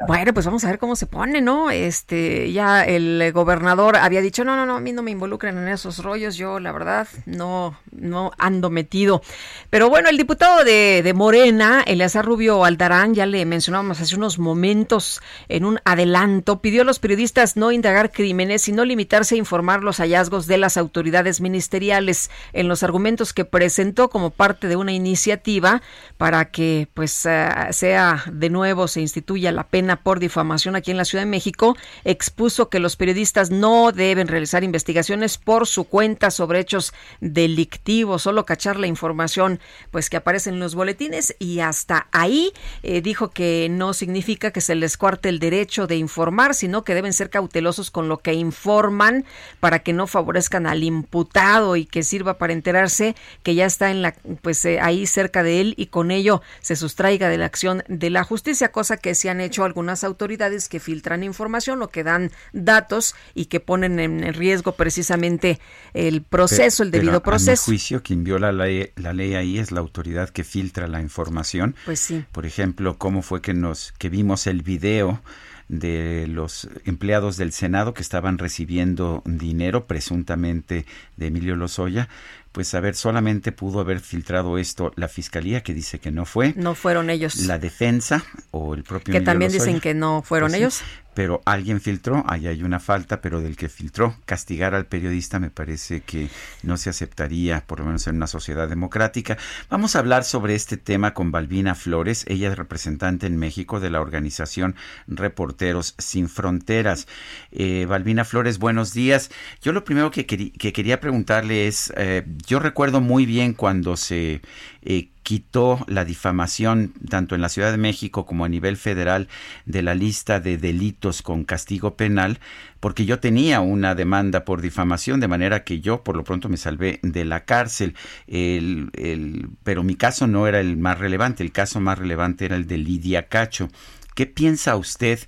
Bueno, pues vamos a ver cómo se pone, ¿no? Este, ya el gobernador había dicho, no, no, no, a mí no me involucran en esos rollos, yo la verdad no, no ando metido. Pero bueno, el diputado de, de Morena, Eleazar Rubio Aldarán, ya le mencionábamos hace unos momentos en un adelanto, pidió a los periodistas no indagar crímenes, sino limitarse a informar los hallazgos de las autoridades ministeriales en los argumentos que presentó como parte de una iniciativa para que pues eh, sea de nuevo se instituya la pena por difamación aquí en la Ciudad de México, expuso que los periodistas no deben realizar investigaciones por su cuenta sobre hechos delictivos, solo cachar la información pues que aparece en los boletines y hasta ahí eh, dijo que no significa que se les cuarte el derecho de informar, sino que deben ser cautelosos con lo que informan para que no favorezcan al imputado y que sirva para enterarse que ya está en la pues eh, ahí cerca de él y con ello se sustraiga de la acción de la justicia, cosa que se han hecho algunas autoridades que filtran información o que dan datos y que ponen en riesgo precisamente el proceso, el debido proceso. Juicio, quien viola la ley, la ley ahí es la autoridad que filtra la información. Pues sí. Por ejemplo, cómo fue que nos que vimos el video de los empleados del Senado que estaban recibiendo dinero presuntamente de Emilio Lozoya, pues a ver, solamente pudo haber filtrado esto la fiscalía que dice que no fue. No fueron ellos. La defensa o el propio que también dicen que no fueron pues ellos pero alguien filtró, ahí hay una falta, pero del que filtró, castigar al periodista me parece que no se aceptaría, por lo menos en una sociedad democrática. Vamos a hablar sobre este tema con Balbina Flores, ella es representante en México de la organización Reporteros Sin Fronteras. Eh, Balbina Flores, buenos días. Yo lo primero que, quería preguntarle es, eh, yo recuerdo muy bien cuando se... Eh, quitó la difamación tanto en la Ciudad de México como a nivel federal de la lista de delitos con castigo penal, porque yo tenía una demanda por difamación, de manera que yo por lo pronto me salvé de la cárcel. El, pero mi caso no era el más relevante, el caso más relevante era el de Lidia Cacho. ¿Qué piensa usted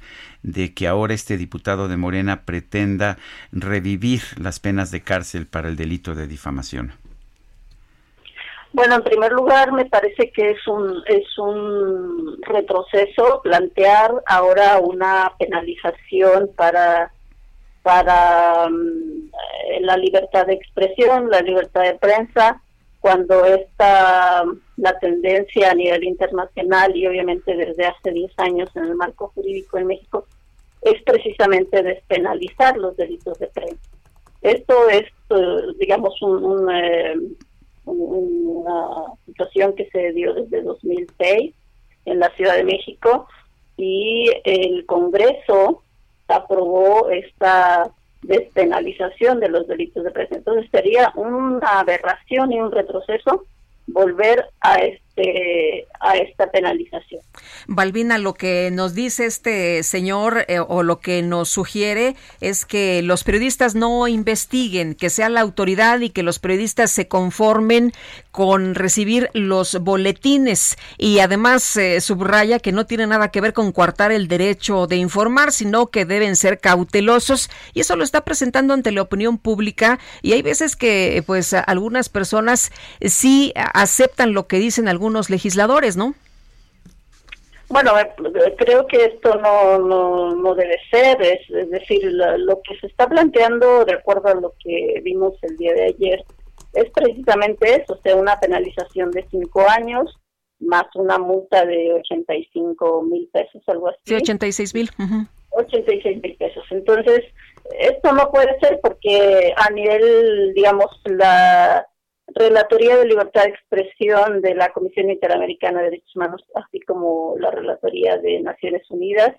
de que ahora este diputado de Morena pretenda revivir las penas de cárcel para el delito de difamación? Bueno, en primer lugar, me parece que es un es un retroceso plantear ahora una penalización para para mm, la libertad de expresión, la libertad de prensa, cuando está la tendencia a nivel internacional y obviamente desde hace 10 años en el marco jurídico en México es precisamente despenalizar los delitos de prensa. Esto es, eh, digamos, un, eh, una situación que se dio desde 2006 en la Ciudad de México y el Congreso aprobó esta despenalización de los delitos de prensa. Entonces sería una aberración y un retroceso volver a este a esta penalización. Balbina, lo que nos dice este señor eh, o lo que nos sugiere es que los periodistas no investiguen, que sea la autoridad y que los periodistas se conformen con recibir los boletines. Y además eh, subraya que no tiene nada que ver con coartar el derecho de informar, sino que deben ser cautelosos. Y eso lo está presentando ante la opinión pública. Y hay veces que pues algunas personas sí aceptan lo que dicen algunos legisladores, ¿no? Bueno, eh, creo que esto no, no, debe ser, es, decir, lo, que se está planteando, de acuerdo a lo que vimos el día de ayer, es precisamente eso, o sea, una penalización de cinco años más una multa de 85 mil pesos, algo así. Sí, 86 mil. 86 mil pesos. Entonces, esto no puede ser porque a nivel, digamos, la Relatoría de Libertad de Expresión de la Comisión Interamericana de Derechos Humanos, así como la Relatoría de Naciones Unidas,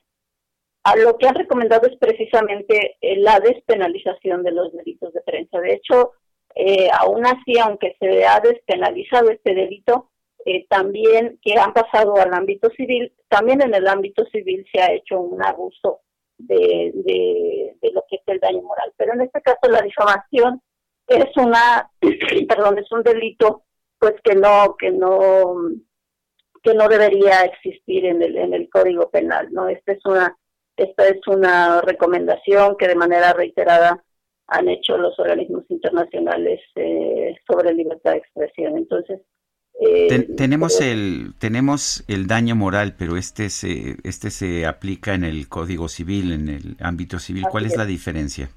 lo que han recomendado es precisamente eh, la despenalización de los delitos de prensa. De hecho, eh, aún así, aunque se ha despenalizado este delito, eh, también que han pasado al ámbito civil, también en el ámbito civil se ha hecho un abuso de, de, de lo que es el daño moral. Pero en este caso la difamación es una, perdón, es un delito pues que no, que no, que no debería existir en el, en el Código Penal, ¿no? Esta es una, esta es una recomendación que de manera reiterada han hecho los organismos internacionales eh, sobre libertad de expresión. Entonces, eh, tenemos el tenemos el daño moral, pero este se este se aplica en el Código Civil, en el ámbito civil. ¿Cuál es la diferencia?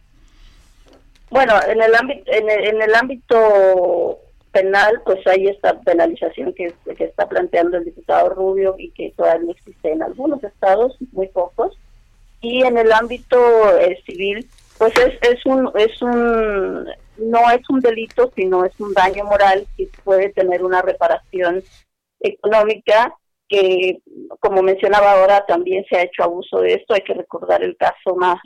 Bueno, en el ámbito, en el, ámbito penal, pues hay esta penalización que, está planteando el diputado Rubio y que todavía existe en algunos estados, muy pocos. Y en el ámbito eh, civil, pues es, es un es un no es un delito, sino es un daño moral que puede tener una reparación económica que, como mencionaba ahora, también se ha hecho abuso de esto. Hay que recordar el caso más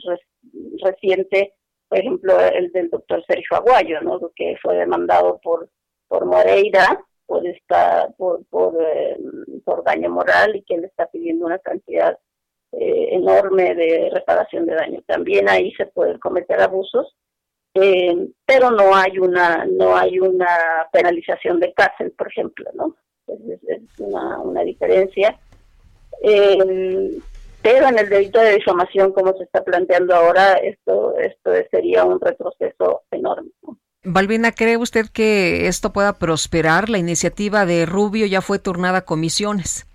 reciente por ejemplo, el del doctor Sergio Aguayo, ¿no? que fue demandado por, por Moreira por esta por por, eh, por daño moral y que él está pidiendo una cantidad eh, enorme de reparación de daño. También ahí se pueden cometer abusos, eh, pero no hay una no hay una penalización de cárcel, por ejemplo, ¿no? Es, es una, una diferencia. Pero en el delito de difamación, como se está planteando ahora, esto, esto sería un retroceso enorme. Balbina, ¿cree usted que esto pueda prosperar? La iniciativa de Rubio ya fue turnada a comisiones.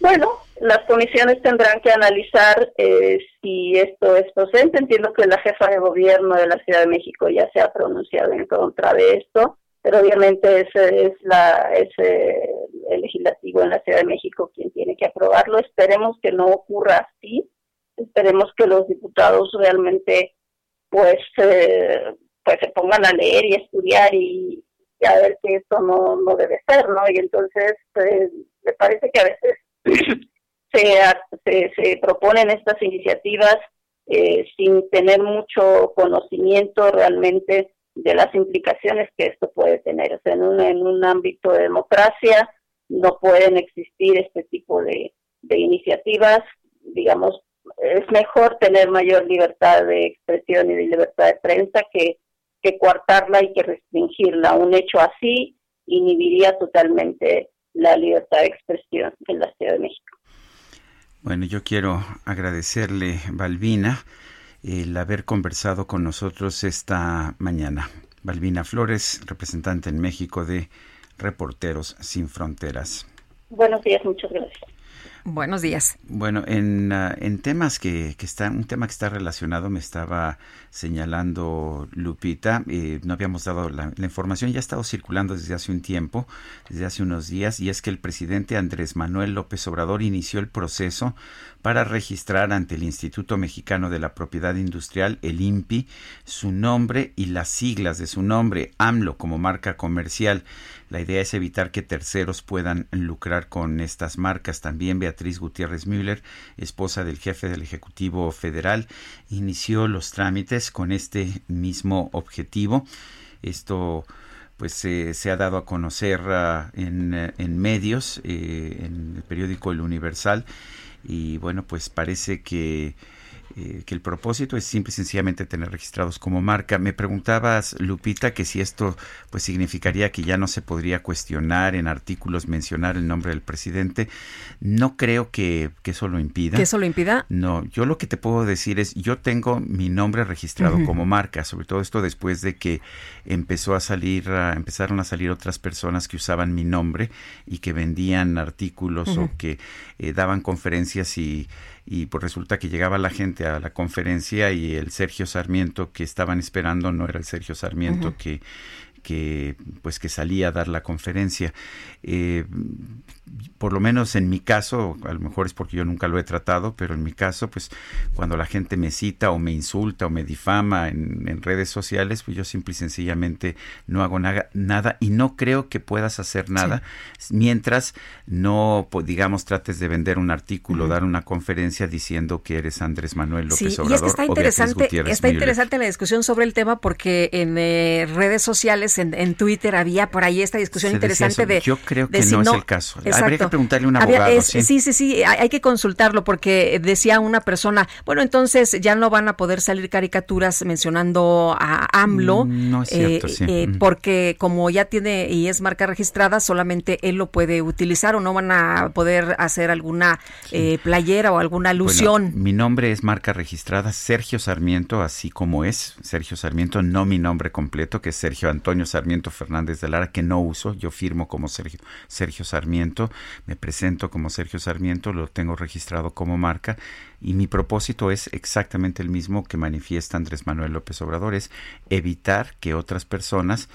Bueno, las comisiones tendrán que analizar eh, si esto es procedente. Entiendo que la jefa de gobierno de la Ciudad de México ya se ha pronunciado en contra de esto, pero obviamente ese es, la, es el legislativo en la Ciudad de México quien tiene que aprobarlo. Esperemos que no ocurra así. Esperemos que los diputados realmente pues, pues se pongan a leer y estudiar y, a ver que esto no, no debe ser, ¿no? Y entonces pues, me parece que a veces se, se, proponen estas iniciativas eh, sin tener mucho conocimiento realmente de las implicaciones que esto puede tener. en un, en un ámbito de democracia no pueden existir este tipo de, de iniciativas. Digamos, es mejor tener mayor libertad de expresión y de libertad de prensa que, que coartarla y que restringirla. Un hecho así inhibiría totalmente la libertad de expresión en la Ciudad de México. Bueno, yo quiero agradecerle, Balbina, el haber conversado con nosotros esta mañana. Balbina Flores, representante en México de Reporteros Sin Fronteras. Buenos días, muchas gracias. Buenos días. Bueno, en, ah, en temas que, que están, un tema que está relacionado, me estaba señalando Lupita, eh, no habíamos dado la, la, información, ya ha estado circulando desde hace un tiempo, desde hace unos días, y es que el presidente Andrés Manuel López Obrador inició el proceso para registrar ante el Instituto Mexicano de la Propiedad Industrial, el INPI, su nombre y las siglas de su nombre, AMLO, como marca comercial. La idea es evitar que terceros puedan lucrar con estas marcas. También Beatriz Gutiérrez Müller, esposa del jefe del Ejecutivo Federal, inició los trámites con este mismo objetivo. Esto pues se ha dado a conocer uh, en, en, medios, eh, en el periódico El Universal, y bueno, pues parece que eh, que el propósito es simple y sencillamente tener registrados como marca. Me preguntabas, Lupita, que si esto pues significaría que ya no se podría cuestionar en artículos mencionar el nombre del presidente. No creo que, eso lo impida. ¿Que eso lo impida? No, yo lo que te puedo decir es, yo tengo mi nombre registrado como marca, sobre todo esto después de que empezó a salir, empezaron a salir otras personas que usaban mi nombre y que vendían artículos o que eh, daban conferencias y y pues resulta que llegaba la gente a la conferencia y el Sergio Sarmiento que estaban esperando no era el Sergio Sarmiento que que pues que salía a dar la conferencia. Eh, por lo menos en mi caso, a lo mejor es porque yo nunca lo he tratado, pero en mi caso, pues cuando la gente me cita o me insulta o me difama en, redes sociales, pues yo simple y sencillamente no hago nada y no creo que puedas hacer nada mientras no, pues, digamos, trates de vender un artículo, dar una conferencia diciendo que eres Andrés Manuel López Obrador. Y es que está interesante, está interesante la discusión sobre el tema porque en eh, redes sociales, en, Twitter, había por ahí esta discusión interesante de... Yo creo que no, es el caso. Habría que preguntarle a un abogado. ¿sí? sí, sí, hay, que consultarlo porque decía una persona, bueno, entonces ya no van a poder salir caricaturas mencionando a AMLO. Mm, no es cierto, sí. Eh, porque como ya tiene y es marca registrada, solamente él lo puede utilizar o no van a poder hacer alguna eh, playera o alguna alusión. mi nombre es marca registrada Sergio Sarmiento, así como es Sergio Sarmiento, no mi nombre completo, que es Sergio Antonio Sarmiento Fernández de Lara, que no uso, yo firmo como Sergio, Sergio Sarmiento me presento como Sergio Sarmiento, lo tengo registrado como marca y mi propósito es exactamente el mismo que manifiesta Andrés Manuel López Obrador, es evitar que otras personas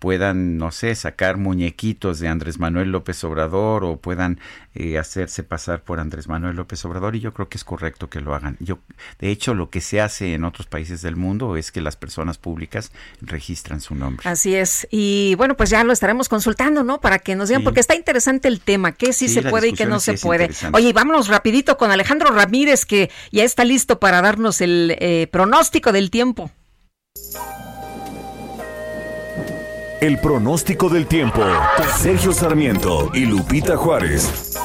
puedan, no sé, sacar muñequitos de Andrés Manuel López Obrador o puedan eh, hacerse pasar por Andrés Manuel López Obrador y yo creo que es correcto que lo hagan. Yo, de hecho, lo que se hace en otros países del mundo es que las personas públicas registran su nombre. Así es. Y bueno, pues ya lo estaremos consultando, ¿no? Para que nos digan, porque está interesante el tema, qué sí, se puede y qué no se puede. Oye, vámonos rapidito con Alejandro Ramírez, que ya está listo para darnos el eh, pronóstico del tiempo. El pronóstico del tiempo. Sergio Sarmiento y Lupita Juárez.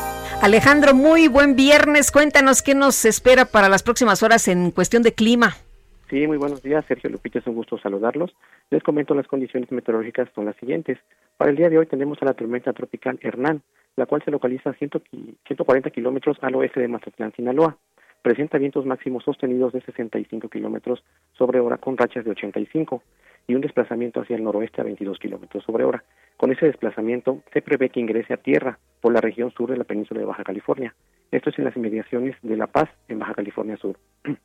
Alejandro, muy buen viernes. Cuéntanos qué nos espera para las próximas horas en cuestión de clima. Sí, muy buenos días, Sergio Lupita, es un gusto saludarlos. Les comento las condiciones meteorológicas son las siguientes. Para el día de hoy tenemos a la tormenta tropical Hernán, la cual se localiza a 140 kilómetros al oeste de Mazatlán, Sinaloa. Presenta vientos máximos sostenidos de 65 kilómetros sobre hora con rachas de 85 y un desplazamiento hacia el noroeste a 22 kilómetros sobre hora. Con ese desplazamiento se prevé que ingrese a tierra por la región sur de la península de Baja California. Esto es en las inmediaciones de La Paz, en Baja California Sur.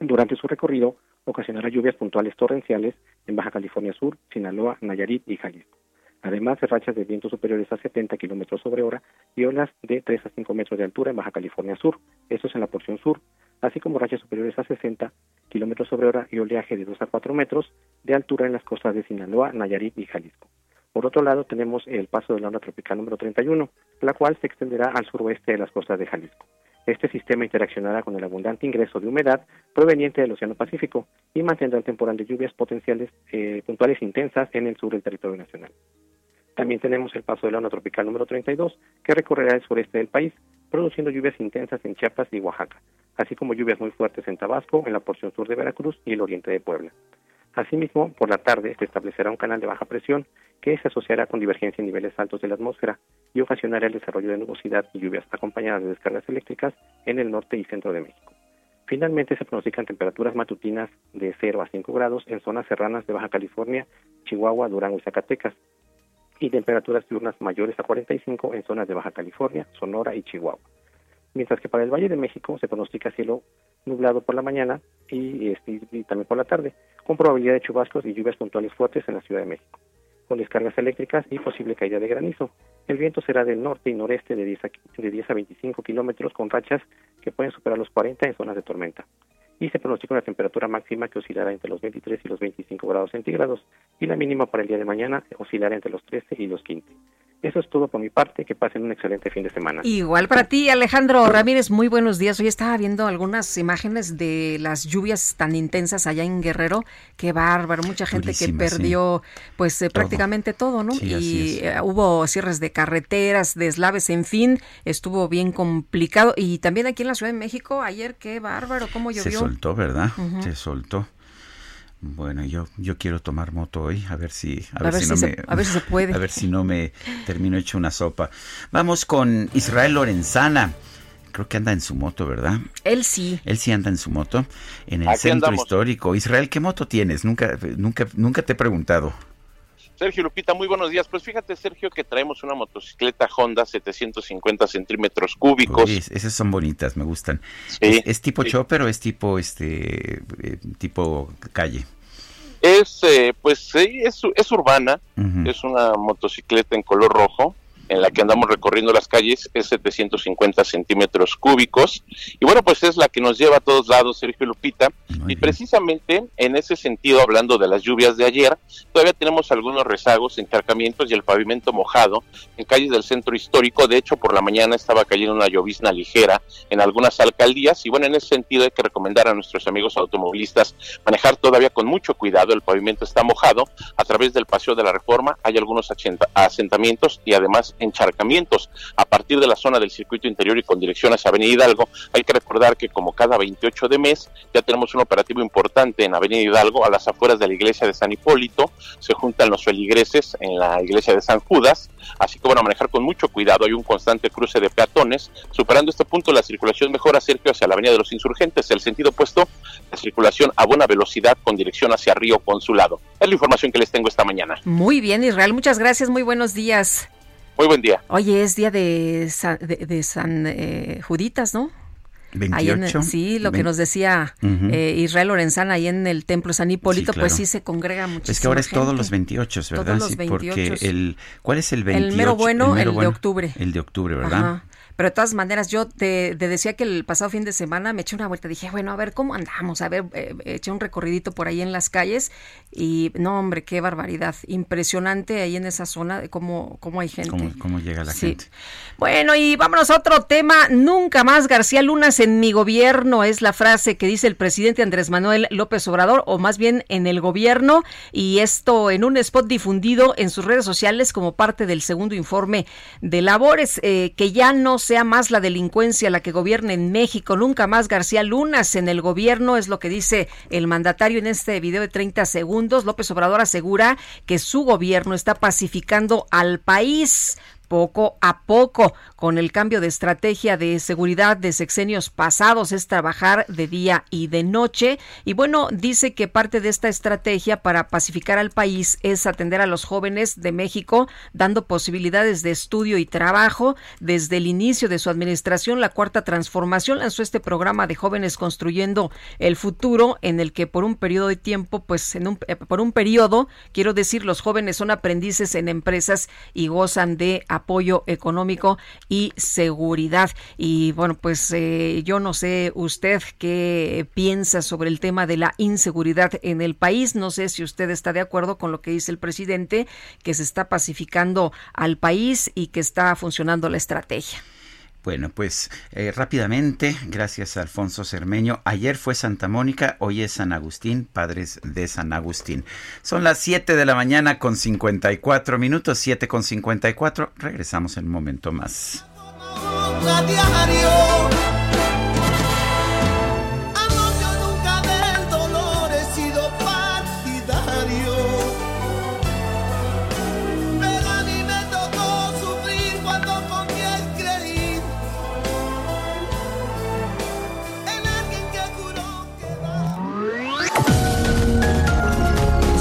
Durante su recorrido, ocasionará lluvias puntuales torrenciales en Baja California Sur, Sinaloa, Nayarit y Jalisco. Además de rachas de vientos superiores a 70 kilómetros sobre hora y olas de 3 a 5 metros de altura en Baja California Sur, esto es en la porción sur, así como rachas superiores a 60 kilómetros sobre hora y oleaje de 2 a 4 metros de altura en las costas de Sinaloa, Nayarit y Jalisco. Por otro lado, tenemos el paso de la onda tropical número 31, la cual se extenderá al suroeste de las costas de Jalisco. Este sistema interaccionará con el abundante ingreso de humedad proveniente del Océano Pacífico y mantendrá el temporal de lluvias potenciales eh, puntuales intensas en el sur del territorio nacional. También tenemos el paso de la onda tropical número 32, que recorrerá el sureste del país, produciendo lluvias intensas en Chiapas y Oaxaca, así como lluvias muy fuertes en Tabasco, en la porción sur de Veracruz y el oriente de Puebla. Asimismo, por la tarde se establecerá un canal de baja presión que se asociará con divergencia en niveles altos de la atmósfera y ocasionará el desarrollo de nubosidad y lluvias acompañadas de descargas eléctricas en el norte y centro de México. Finalmente se pronostican temperaturas matutinas de 0 a 5 grados en zonas serranas de Baja California, Chihuahua, Durango y Zacatecas, y temperaturas diurnas mayores a 45 en zonas de Baja California, Sonora y Chihuahua. Mientras que para el Valle de México se pronostica cielo nublado por la mañana y, este, y también por la tarde, con probabilidad de chubascos y lluvias puntuales fuertes en la Ciudad de México, con descargas eléctricas y posible caída de granizo. El viento será del norte y noreste de 10 a, de 10 a 25 kilómetros con rachas que pueden superar los 40 en zonas de tormenta. Y se pronostica una temperatura máxima que oscilará entre los 23 y los 25 grados centígrados y la mínima para el día de mañana oscilará entre los 13 y los 15. Eso es todo por mi parte. Que pasen un excelente fin de semana. Igual para ti, Alejandro Ramírez. Muy buenos días. Hoy estaba viendo algunas imágenes de las lluvias tan intensas allá en Guerrero. Qué bárbaro. Mucha gente que perdió, pues eh, prácticamente todo, ¿no? y eh, hubo cierres de carreteras, deslaves, en fin. Estuvo bien complicado. Y también aquí en la Ciudad de México, ayer, qué bárbaro, cómo llovió. Se soltó, ¿verdad? Se soltó. Bueno, yo, yo quiero tomar moto hoy, a ver si, a, ver, si, no me, a ver si se puede. A ver si no me termino hecho una sopa. Vamos con Israel Lorenzana. Creo que anda en su moto, ¿verdad? Él sí. Él sí anda en su moto en el centro histórico. Israel, ¿qué moto tienes? Nunca, nunca, nunca te he preguntado. Sergio Lupita, muy buenos días. Pues fíjate, Sergio, que traemos una motocicleta Honda 750 centímetros cúbicos. esas son bonitas, me gustan. ¿Es, tipo chopper o es tipo este eh, tipo calle? Es, eh, pues sí, es, es urbana, es una motocicleta en color rojo, en la que andamos recorriendo las calles es 750 centímetros cúbicos. Y bueno, pues es la que nos lleva a todos lados, Sergio Lupita. y precisamente en ese sentido, hablando de las lluvias de ayer, todavía tenemos algunos rezagos, encharcamientos y el pavimento mojado en calles del centro histórico. De hecho, por la mañana estaba cayendo una llovizna ligera en algunas alcaldías. Y bueno, en ese sentido hay que recomendar a nuestros amigos automovilistas manejar todavía con mucho cuidado. El pavimento está mojado. A través del Paseo de la Reforma hay algunos asentamientos y además encharcamientos a partir de la zona del circuito interior y con dirección hacia Avenida Hidalgo. Hay que recordar que como cada 28 de mes ya tenemos un operativo importante en Avenida Hidalgo a las afueras de la iglesia de San Hipólito. Se juntan los feligreses en la iglesia de San Judas. Así que van a manejar con mucho cuidado. Hay un constante cruce de peatones. Superando este punto, la circulación mejora cerca hacia la Avenida de los Insurgentes. El sentido opuesto, la circulación a buena velocidad con dirección hacia Río Consulado. Es la información que les tengo esta mañana. Muy bien, Israel. Muchas gracias. Muy buenos días. Muy buen día. Oye, es día de San, de, San eh, Juditas, ¿no? 28. sí, lo que nos decía eh, Israel Lorenzana ahí en el templo San Hipólito, pues sí se congrega muchísimo. Es que ahora es todos los 28, ¿verdad? Todos los 28. porque el, ¿cuál es el 28? El mero bueno, el, de octubre. El de octubre, ¿verdad? Pero de todas maneras, yo te, decía que el pasado fin de semana me eché una vuelta. Dije, bueno, a ver cómo andamos. A ver, eh, eché un recorridito por ahí en las calles. Y no, hombre, qué barbaridad. Impresionante ahí en esa zona de cómo, cómo hay gente. Cómo, llega la gente. Bueno, y vámonos a otro tema. Nunca más García Lunas en mi gobierno es la frase que dice el presidente Andrés Manuel López Obrador, o más bien en el gobierno. Y esto en un spot difundido en sus redes sociales como parte del segundo informe de labores eh, que ya no sea más la delincuencia la que gobierne en México, nunca más García Lunas en el gobierno, es lo que dice el mandatario en este video de 30 segundos. López Obrador asegura que su gobierno está pacificando al país poco a poco con el cambio de estrategia de seguridad de sexenios pasados es trabajar de día y de noche. Y bueno dice que parte de esta estrategia para pacificar al país es atender a los jóvenes de México dando posibilidades de estudio y trabajo. Desde el inicio de su administración la cuarta transformación lanzó este programa de jóvenes construyendo el futuro en el que por un periodo de tiempo pues en un, eh, por un periodo quiero decir los jóvenes son aprendices en empresas y gozan de apoyo económico y seguridad. Y bueno, pues eh, yo no sé usted qué piensa sobre el tema de la inseguridad en el país. No sé si usted está de acuerdo con lo que dice el presidente, que se está pacificando al país y que está funcionando la estrategia. Bueno, pues eh, rápidamente, gracias a Alfonso Cermeño. Ayer fue Santa Mónica, hoy es San Agustín, padres de San Agustín. Son las 7 de la mañana con 54 minutos, 7 con 54. Regresamos en un momento más.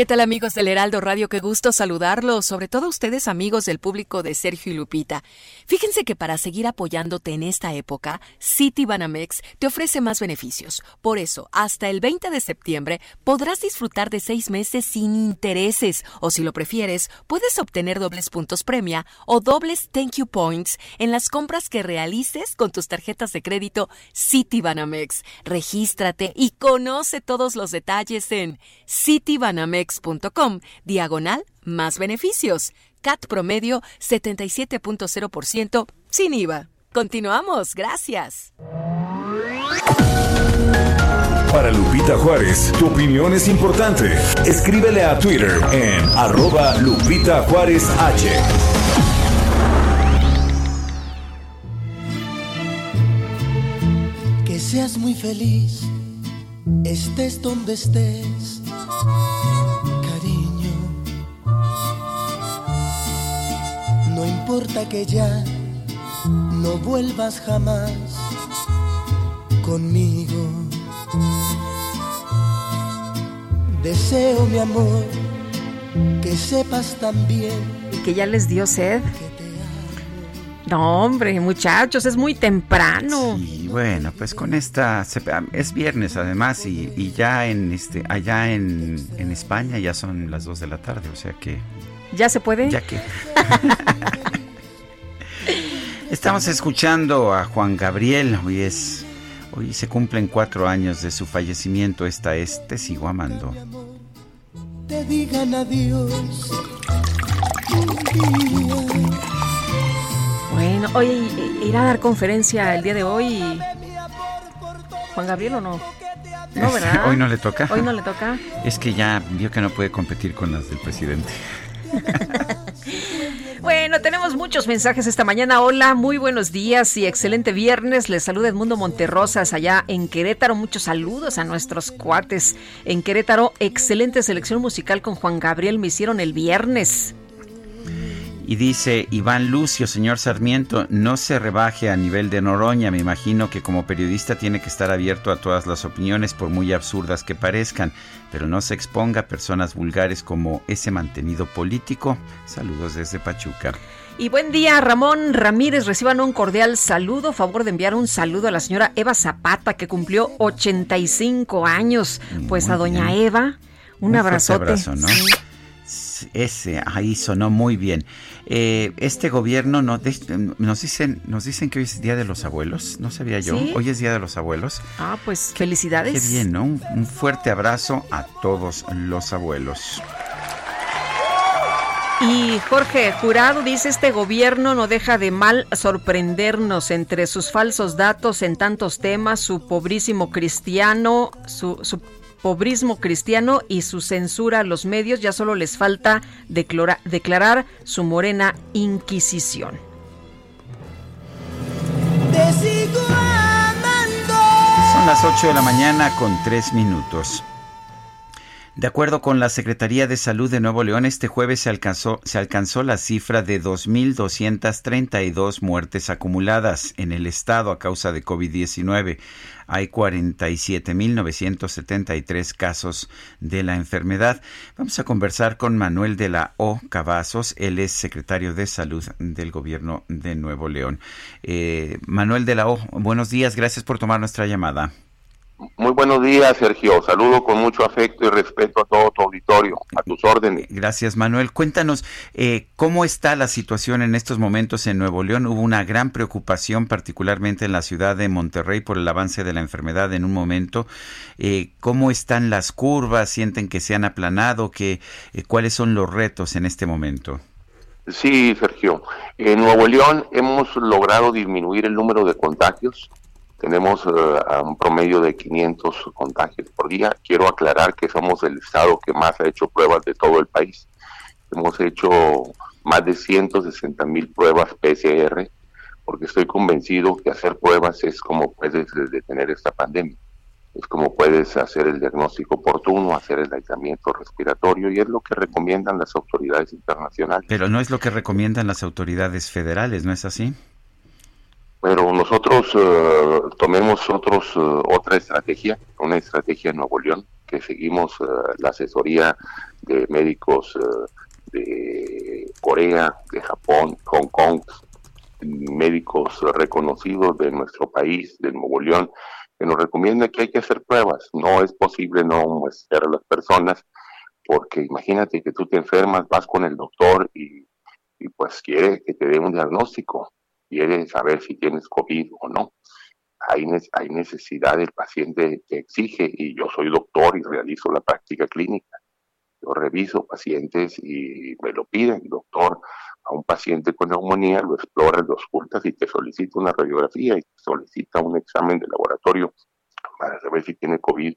¿Qué tal amigos del Heraldo Radio? Qué gusto saludarlos, sobre todo ustedes amigos del público de Sergio y Lupita. Fíjense que para seguir apoyándote en esta época, Citibanamex te ofrece más beneficios. Por eso, hasta el 20 de septiembre podrás disfrutar de seis meses sin intereses o si lo prefieres, puedes obtener dobles puntos premia o dobles thank you points en las compras que realices con tus tarjetas de crédito Citibanamex. Regístrate y conoce todos los detalles en Citibanamex com diagonal más beneficios. CAT promedio 77.0% sin IVA. Continuamos, gracias. Para Lupita Juárez, tu opinión es importante. Escríbele a Twitter en arroba Lupita Juárez H. Que seas muy feliz, estés donde estés No importa que ya no vuelvas jamás conmigo. Deseo, mi amor, que sepas también. ¿Y que ya les dio sed? No, hombre, muchachos, es muy temprano. Y bueno, pues con esta es viernes además y, ya en este allá en, en España ya son las 2 de la tarde, o sea que ¿Ya se puede? Ya que. Estamos escuchando a Juan Gabriel. Hoy es. Hoy se cumplen cuatro años de su fallecimiento. Esta es Te sigo amando. Te digan adiós. Bueno, hoy irá a dar conferencia el día de hoy. Juan Gabriel o no? No, ¿verdad? Hoy no le toca. Hoy no le toca. Es que ya vio que no puede competir con las del presidente. Bueno, tenemos muchos mensajes esta mañana. Hola, muy buenos días y excelente viernes. Les saluda Edmundo Monterrosas allá en Querétaro. Muchos saludos a nuestros cuates en Querétaro. Excelente selección musical con Juan Gabriel me hicieron el viernes. Y dice Iván Lucio, señor Sarmiento, no se rebaje a nivel de Noroña. Me imagino que como periodista tiene que estar abierto a todas las opiniones, por muy absurdas que parezcan, pero no se exponga a personas vulgares como ese mantenido político. Saludos desde Pachuca. Y buen día, Ramón Ramírez. Reciban un cordial saludo. Favor de enviar un saludo a la señora Eva Zapata, que cumplió 85 años. Pues a doña Eva, un abrazote. Abrazo, ¿no? ese, ahí sonó muy bien. Eh, este gobierno nos dicen, nos dicen que hoy es Día de los Abuelos, no sabía yo, hoy es Día de los Abuelos. Ah, pues felicidades. Qué bien, ¿no? Un, fuerte abrazo a todos los abuelos. Y Jorge Jurado dice, este gobierno no deja de mal sorprendernos entre sus falsos datos en tantos temas, su pobrísimo cristiano, su, su pobrismo cristiano y su censura a los medios, ya solo les falta declarar su morena inquisición. Son las 8 de la mañana con 3 minutos. De acuerdo con la Secretaría de Salud de Nuevo León, este jueves se alcanzó, se alcanzó la cifra de 2.232 muertes acumuladas en el estado a causa de COVID-19. Hay 47.973 casos de la enfermedad. Vamos a conversar con Manuel de la O. Cavazos. Él es secretario de Salud del Gobierno de Nuevo León. Eh, Manuel de la O, buenos días. Gracias por tomar nuestra llamada. Muy buenos días, Sergio. Saludo con mucho afecto y respeto a todo tu auditorio, a tus órdenes. Gracias, Manuel. Cuéntanos, eh, ¿cómo está la situación en estos momentos en Nuevo León? Hubo una gran preocupación, particularmente en la ciudad de Monterrey, por el avance de la enfermedad en un momento. Eh, ¿Cómo están las curvas? ¿Sienten que se han aplanado? ¿Qué, eh, ¿Cuáles son los retos en este momento? Sí, Sergio. En Nuevo León hemos logrado disminuir el número de contagios tenemos eh, un promedio de 500 contagios por día. Quiero aclarar que somos el estado que más ha hecho pruebas de todo el país. Hemos hecho más de 160 mil pruebas PCR, porque estoy convencido que hacer pruebas es como puedes detener esta pandemia. Es como puedes hacer el diagnóstico oportuno, hacer el aislamiento respiratorio y es lo que recomiendan las autoridades internacionales. Pero no es lo que recomiendan las autoridades federales, ¿no es así? Pero nosotros eh, tomemos otros, eh, otra estrategia, una estrategia en Nuevo León, que seguimos eh, la asesoría de médicos de Corea, de Japón, Hong Kong, médicos reconocidos de nuestro país, de Nuevo León, que nos recomienda que hay que hacer pruebas. No es posible no muestrear a las personas, porque imagínate que tú te enfermas, vas con el doctor y, y pues quiere que te dé un diagnóstico quiere saber si tienes COVID o no. Hay, hay necesidad, el paciente que exige, y yo soy doctor y realizo la práctica clínica. Yo reviso pacientes y me lo piden, doctor, a un paciente con neumonía, lo exploras, lo ocultas y te solicita una radiografía y te solicita un examen de laboratorio para saber si tiene COVID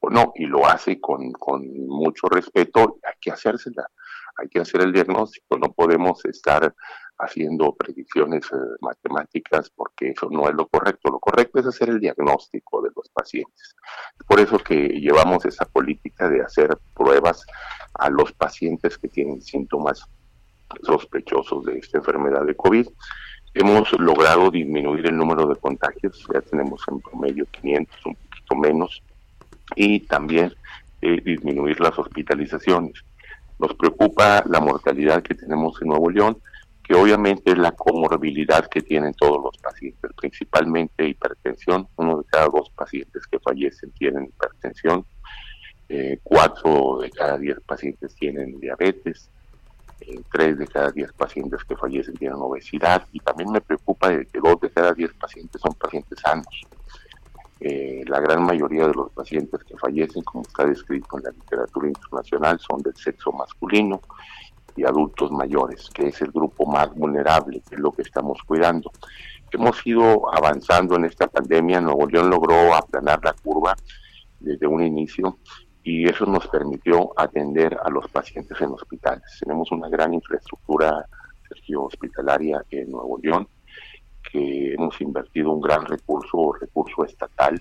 o no, y lo hace con, con mucho respeto, hay que hacérsela, hay que hacer el diagnóstico, no podemos estar haciendo predicciones eh, matemáticas porque eso no es lo correcto. Lo correcto es hacer el diagnóstico de los pacientes. Por eso que llevamos esa política de hacer pruebas a los pacientes que tienen síntomas sospechosos de esta enfermedad de COVID. Hemos logrado disminuir el número de contagios, ya tenemos en promedio 500, un poquito menos, y también eh, disminuir las hospitalizaciones. Nos preocupa la mortalidad que tenemos en Nuevo León, que obviamente es la comorbilidad que tienen todos los pacientes, principalmente hipertensión. Uno de cada dos pacientes que fallecen tienen hipertensión, eh, cuatro de cada diez pacientes tienen diabetes, eh, tres de cada diez pacientes que fallecen tienen obesidad y también me preocupa que dos de cada diez pacientes son pacientes sanos. Eh, la gran mayoría de los pacientes que fallecen, como está descrito en la literatura internacional, son del sexo masculino y adultos mayores, que es el grupo más vulnerable, que es lo que estamos cuidando. Hemos ido avanzando en esta pandemia, Nuevo León logró aplanar la curva desde un inicio y eso nos permitió atender a los pacientes en hospitales. Tenemos una gran infraestructura Sergio, hospitalaria en Nuevo León, que hemos invertido un gran recurso, recurso estatal,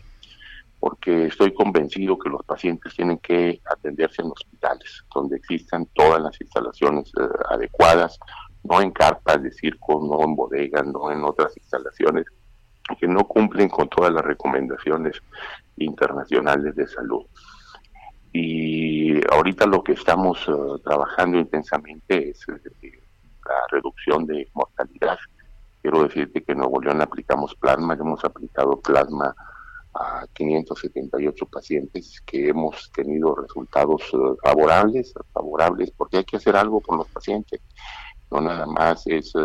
porque estoy convencido que los pacientes tienen que atenderse en hospitales, donde existan todas las instalaciones eh, adecuadas, no en carpas de circo, no en bodegas, no en otras instalaciones que no cumplen con todas las recomendaciones internacionales de salud. Y ahorita lo que estamos eh, trabajando intensamente es eh, la reducción de mortalidad. Quiero decirte que en Nuevo León aplicamos plasma, hemos aplicado plasma a 578 pacientes que hemos tenido resultados eh, favorables, favorables porque hay que hacer algo con los pacientes. No nada más es eh,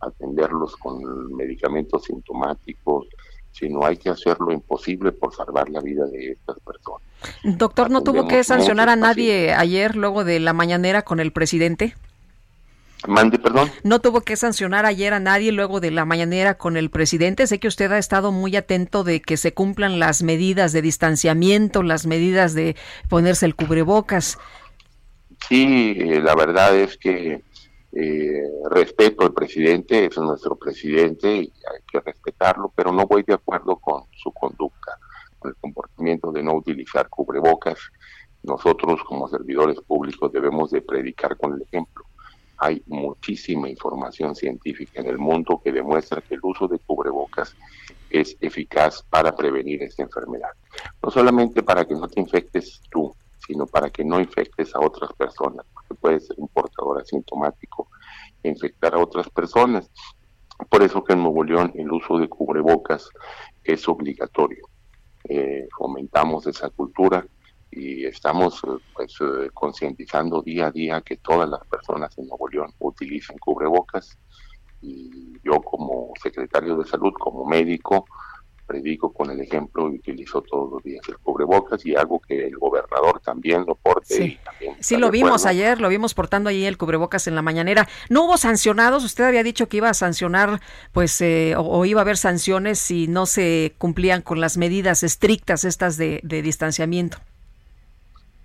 atenderlos con medicamentos sintomáticos, sino hay que hacer lo imposible por salvar la vida de estas personas. Doctor, ¿no tuvo que sancionar a nadie ayer luego de la mañanera con el presidente? Mande, perdón. No tuvo que sancionar ayer a nadie luego de la mañanera con el presidente. Sé que usted ha estado muy atento de que se cumplan las medidas de distanciamiento, las medidas de ponerse el cubrebocas. Sí, eh, la verdad es que eh, respeto al presidente, es nuestro presidente y hay que respetarlo, pero no voy de acuerdo con su conducta, con el comportamiento de no utilizar cubrebocas. Nosotros como servidores públicos debemos de predicar con el ejemplo hay muchísima información científica en el mundo que demuestra que el uso de cubrebocas es eficaz para prevenir esta enfermedad. No solamente para que no te infectes tú, sino para que no infectes a otras personas, porque puedes ser un portador asintomático e infectar a otras personas. Por eso que en Nuevo León el uso de cubrebocas es obligatorio. Eh, fomentamos esa cultura y estamos eh, pues eh, concientizando día a día que todas las personas en Nuevo León utilicen cubrebocas y yo como secretario de salud, como médico, predico con el ejemplo y utilizo todos los días el cubrebocas y hago que el gobernador también lo porte. Sí, sí lo vimos ayer, lo vimos portando ahí el cubrebocas en la mañanera. ¿No hubo sancionados? Usted había dicho que iba a sancionar, pues, eh, o, iba a haber sanciones si no se cumplían con las medidas estrictas estas de distanciamiento.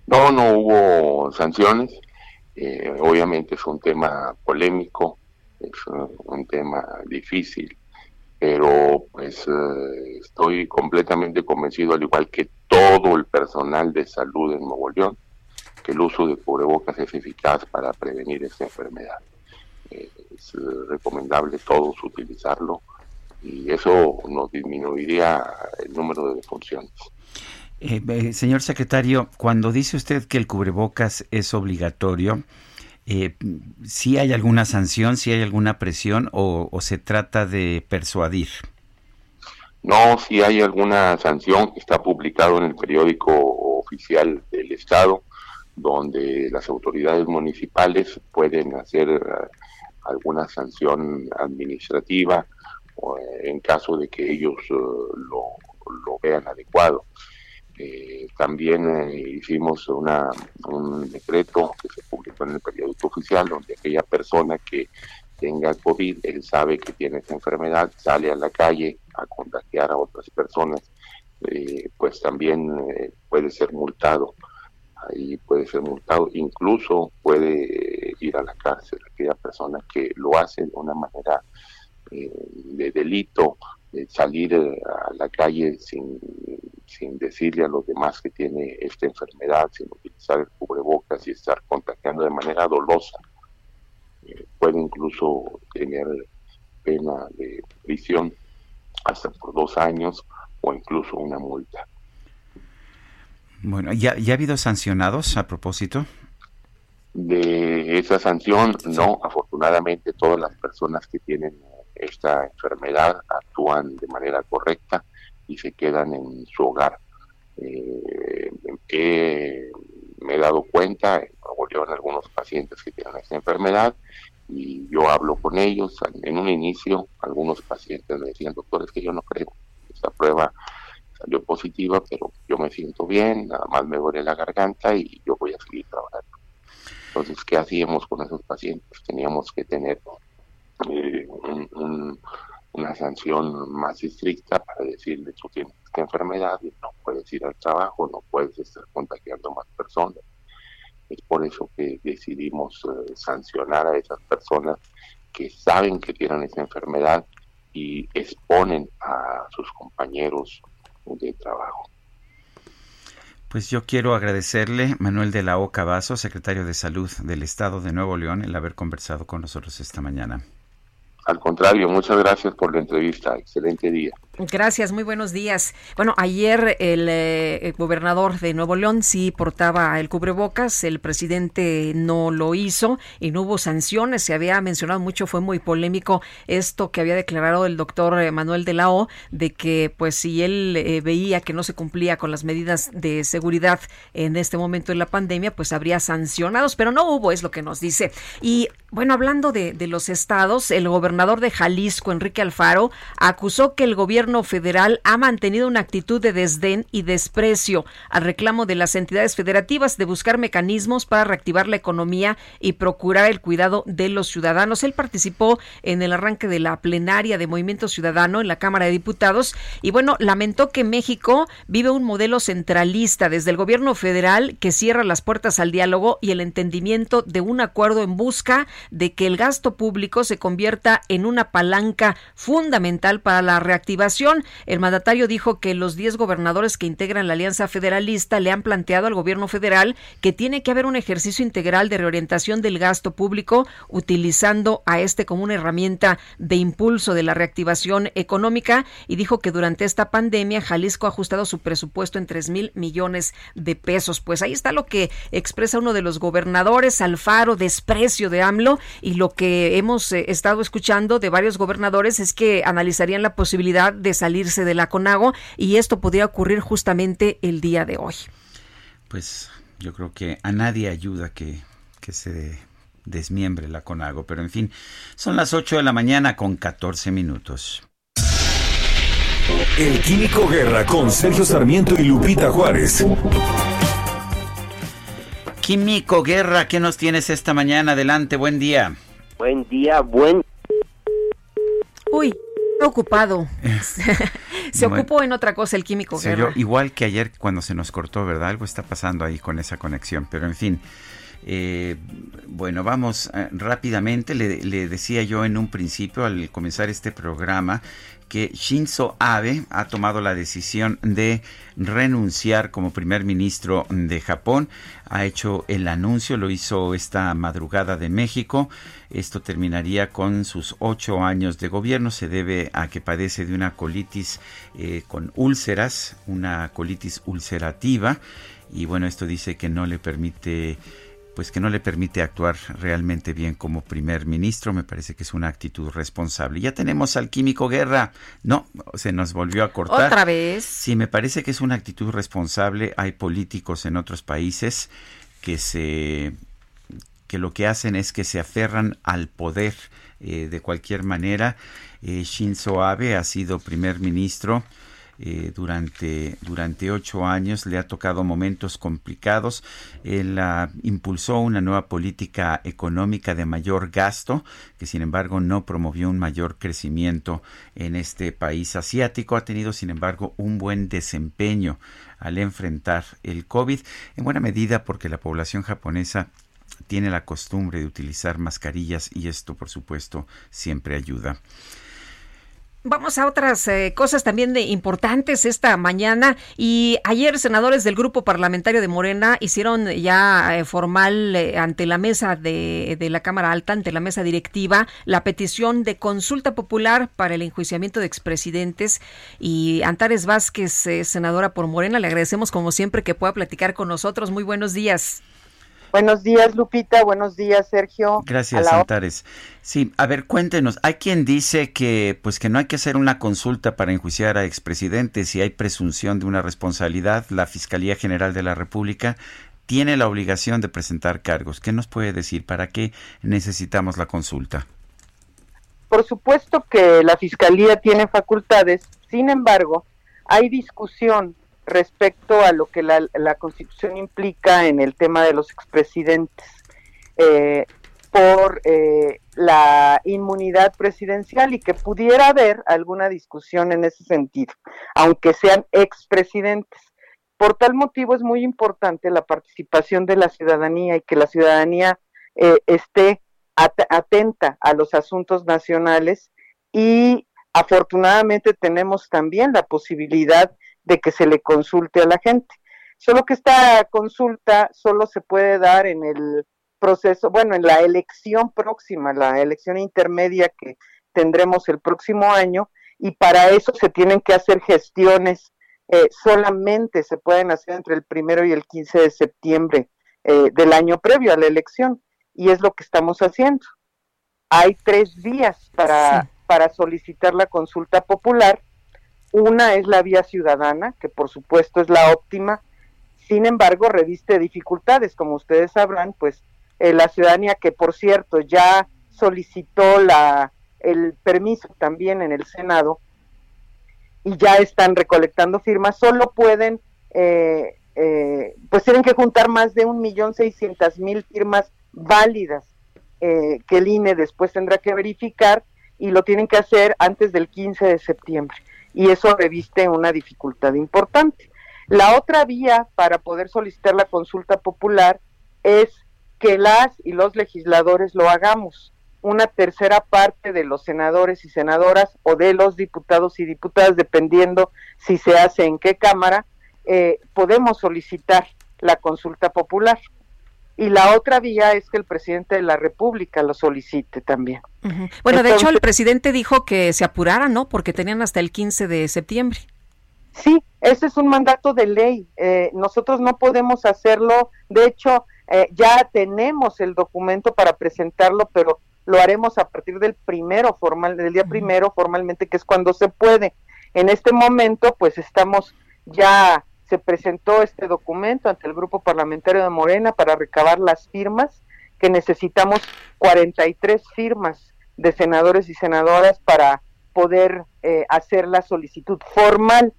No, no hubo sanciones. Eh, obviamente es un tema polémico, es un tema difícil, pero pues eh, estoy completamente convencido, al igual que todo el personal de salud en Nuevo que el uso de cubrebocas es eficaz para prevenir esta enfermedad. Eh, es recomendable todos utilizarlo y eso nos disminuiría el número de defunciones. Eh, eh, señor secretario, cuando dice usted que el cubrebocas es obligatorio, eh, ¿sí hay alguna sanción, si hay alguna presión o, se trata de persuadir? No, si hay alguna sanción está publicado en el periódico oficial del Estado, donde las autoridades municipales pueden hacer alguna sanción administrativa en caso de que ellos lo vean adecuado. Eh, también eh, hicimos una, un decreto que se publicó en el periódico oficial donde aquella persona que tenga COVID, él sabe que tiene esa enfermedad, sale a la calle a contagiar a otras personas, eh, pues también puede ser multado. Ahí puede ser multado, incluso puede ir a la cárcel aquella persona que lo hace de una manera de delito salir eh, a la calle sin, sin decirle a los demás que tiene esta enfermedad, sin utilizar el cubrebocas y estar contagiando de manera dolosa. Eh, puede incluso tener pena de prisión hasta por dos años o incluso una multa. Bueno, ¿ya, ¿ya ha habido sancionados a propósito? De esa sanción, no, afortunadamente todas las personas que tienen esta enfermedad actúan de manera correcta y se quedan en su hogar. Eh, me he dado cuenta, en algunos pacientes que tienen esta enfermedad y yo hablo con ellos. En un inicio, algunos pacientes me decían, doctor, es que yo no creo, esta prueba salió positiva, pero yo me siento bien, nada más me duele la garganta y yo voy a seguir trabajando. Entonces, ¿qué hacíamos con esos pacientes? Teníamos que tener eh, una sanción más estricta para decirle tú tienes esta enfermedad y no puedes ir al trabajo, no puedes estar contagiando más personas. Es por eso que decidimos eh, sancionar a esas personas que saben que tienen esa enfermedad y exponen a sus compañeros de trabajo. Pues yo quiero agradecerle, Manuel de la Oca Vaso, secretario de Salud del Estado de Nuevo León, el haber conversado con nosotros esta mañana. Al contrario, muchas gracias por la entrevista. Excelente día. Gracias, muy buenos días. Bueno, ayer eh, el, gobernador de Nuevo León sí portaba el cubrebocas, el presidente no lo hizo y no hubo sanciones. Se había mencionado mucho, fue muy polémico esto que había declarado el doctor eh, Manuel de la O, de que pues si él eh, veía que no se cumplía con las medidas de seguridad en este momento de la pandemia, pues habría sancionados, pero no hubo, es lo que nos dice. Y bueno, hablando de, de los estados, el gobernador de Jalisco, Enrique Alfaro, acusó que el gobierno federal ha mantenido una actitud de desdén y desprecio al reclamo de las entidades federativas de buscar mecanismos para reactivar la economía y procurar el cuidado de los ciudadanos. Él participó en el arranque de la plenaria de Movimiento Ciudadano en la Cámara de Diputados y bueno, lamentó que México vive un modelo centralista desde el gobierno federal que cierra las puertas al diálogo y el entendimiento de un acuerdo en busca de que el gasto público se convierta en una palanca fundamental para la reactivación el mandatario dijo que los 10 gobernadores que integran la Alianza Federalista le han planteado al gobierno federal que tiene que haber un ejercicio integral de reorientación del gasto público, utilizando a este como una herramienta de impulso de la reactivación económica y dijo que durante esta pandemia Jalisco ha ajustado su presupuesto en 3 mil millones de pesos. Pues ahí está lo que expresa uno de los gobernadores, Alfaro, desprecio de AMLO y lo que hemos eh, estado escuchando de varios gobernadores es que analizarían la posibilidad de salirse de la CONAGO y esto podría ocurrir justamente el día de hoy. Pues yo creo que a nadie ayuda que, que se desmiembre la CONAGO, pero en fin, son las 8 de la mañana con 14 minutos. El Químico Guerra con Sergio Sarmiento y Lupita Juárez. Químico Guerra, ¿qué nos tienes esta mañana? Adelante, buen día. Buen día, buen... Uy, ocupado. se ocupó en otra cosa el químico. igual que ayer cuando se nos cortó, ¿verdad? Algo está pasando ahí con esa conexión, pero en fin. Eh, bueno, vamos eh, rápidamente. Le, le, decía yo en un principio al comenzar este programa que Shinzo Abe ha tomado la decisión de renunciar como primer ministro de Japón. Ha hecho el anuncio, lo hizo esta madrugada de México. Esto terminaría con sus ocho años de gobierno. Se debe a que padece de una colitis eh, con úlceras, una colitis ulcerativa. Y bueno, esto dice que no le permite pues que no le permite actuar realmente bien como primer ministro. Me parece que es una actitud responsable. Ya tenemos al químico Guerra. No, se nos volvió a cortar. Otra vez. Sí, me parece que es una actitud responsable. Hay políticos en otros países que se que lo que hacen es que se aferran al poder eh, de cualquier manera. Eh, Shinzo Abe ha sido primer ministro eh, durante, durante ocho años, le ha tocado momentos complicados. Él impulsó una nueva política económica de mayor gasto, que sin embargo no promovió un mayor crecimiento en este país asiático. Ha tenido sin embargo un buen desempeño al enfrentar el COVID, en buena medida porque la población japonesa tiene la costumbre de utilizar mascarillas y esto por supuesto siempre ayuda. Vamos a otras eh, cosas también de importantes esta mañana y ayer senadores del grupo parlamentario de Morena hicieron ya eh, formal eh, ante la mesa de, de, la Cámara Alta, ante la mesa directiva, la petición de consulta popular para el enjuiciamiento de expresidentes y Antares Vázquez, senadora por Morena, le agradecemos como siempre que pueda platicar con nosotros. Muy buenos días. Buenos días, Lupita. Buenos días, Sergio. Gracias, Antares. Sí, a ver, cuéntenos. Hay quien dice que, pues, que no hay que hacer una consulta para enjuiciar a expresidentes si hay presunción de una responsabilidad. La Fiscalía General de la República tiene la obligación de presentar cargos. ¿Qué nos puede decir? ¿Para qué necesitamos la consulta? Por supuesto que la Fiscalía tiene facultades. Sin embargo, hay discusión respecto a lo que la, Constitución implica en el tema de los expresidentes eh, por eh, la inmunidad presidencial y que pudiera haber alguna discusión en ese sentido, aunque sean expresidentes. Por tal motivo es muy importante la participación de la ciudadanía y que la ciudadanía eh, esté atenta a los asuntos nacionales y afortunadamente tenemos también la posibilidad de que se le consulte a la gente. Solo que esta consulta solo se puede dar en el proceso, bueno, en la elección próxima, la elección intermedia que tendremos el próximo año y para eso se tienen que hacer gestiones, eh, solamente se pueden hacer entre el primero y el 15 de septiembre eh, del año previo a la elección y es lo que estamos haciendo. Hay tres días para, para solicitar la consulta popular. Una es la vía ciudadana, que por supuesto es la óptima, sin embargo reviste dificultades, como ustedes sabrán, pues eh, la ciudadanía que por cierto ya solicitó la, el permiso también en el Senado y ya están recolectando firmas, solo pueden, eh, eh, pues tienen que juntar más de un millón seiscientas mil firmas válidas que el INE después tendrá que verificar y lo tienen que hacer antes del 15 de septiembre y eso reviste una dificultad importante. La otra vía para poder solicitar la consulta popular es que las y los legisladores lo hagamos. Una tercera parte de los senadores y senadoras o de los diputados y diputadas, dependiendo si se hace en qué cámara, eh, podemos solicitar la consulta popular. Y la otra vía es que el presidente de la República lo solicite también. Bueno, de hecho, el presidente dijo que se apurara, ¿no? Porque tenían hasta el 15 de septiembre. Sí, ese es un mandato de ley. Eh, nosotros no podemos hacerlo. De hecho, eh, ya tenemos el documento para presentarlo, pero lo haremos a partir del primero formal, del día primero formalmente, que es cuando se puede. En este momento, pues estamos ya se presentó este documento ante el grupo parlamentario de Morena para recabar las firmas que necesitamos 43 firmas de senadores y senadoras para poder eh, hacer la solicitud formal.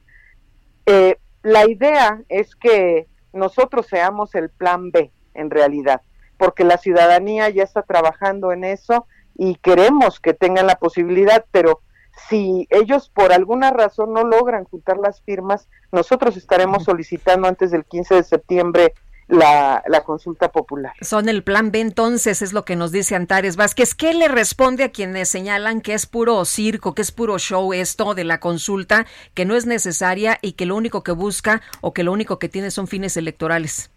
Eh, la idea es que nosotros seamos el plan B, en realidad, porque la ciudadanía ya está trabajando en eso y queremos que tengan la posibilidad, pero si ellos por alguna razón no logran juntar las firmas, nosotros estaremos solicitando antes del 15 de septiembre la, consulta popular. Son el plan B entonces, es lo que nos dice Antares Vázquez. ¿Qué le responde a quienes señalan que es puro circo, que es puro show esto de la consulta, que no es necesaria y que lo único que busca o que lo único que tiene son fines electorales?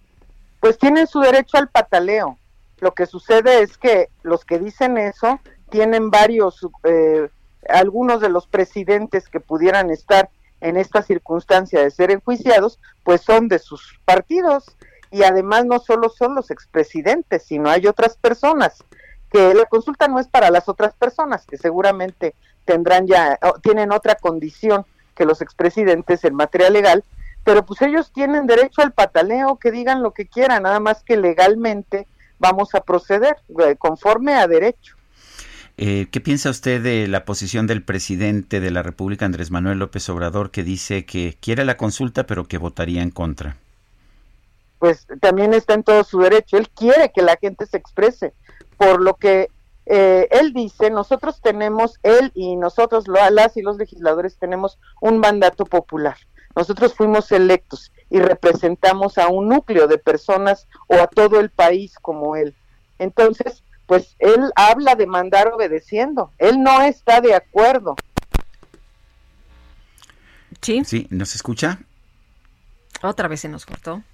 Pues tienen su derecho al pataleo. Lo que sucede es que los que dicen eso tienen varios, eh, algunos de los presidentes que pudieran estar en esta circunstancia de ser enjuiciados, pues son de sus partidos y además no solo son los expresidentes, sino hay otras personas que la consulta no es para las otras personas que seguramente tendrán ya tienen otra condición que los expresidentes en materia legal, pero pues ellos tienen derecho al pataleo, que digan lo que quieran, nada más que legalmente vamos a proceder eh, conforme a derecho. Eh, ¿Qué piensa usted de la posición del presidente de la República, Andrés Manuel López Obrador, que dice que quiere la consulta, pero que votaría en contra? pues también está en todo su derecho. Él quiere que la gente se exprese, por lo que eh, él dice, nosotros tenemos, él y nosotros, las y los legisladores, tenemos un mandato popular. Nosotros fuimos electos y representamos a un núcleo de personas o a todo el país como él. Entonces, pues él habla de mandar obedeciendo. Él no está de acuerdo. Sí. Sí, ¿nos escucha? Otra vez se nos cortó.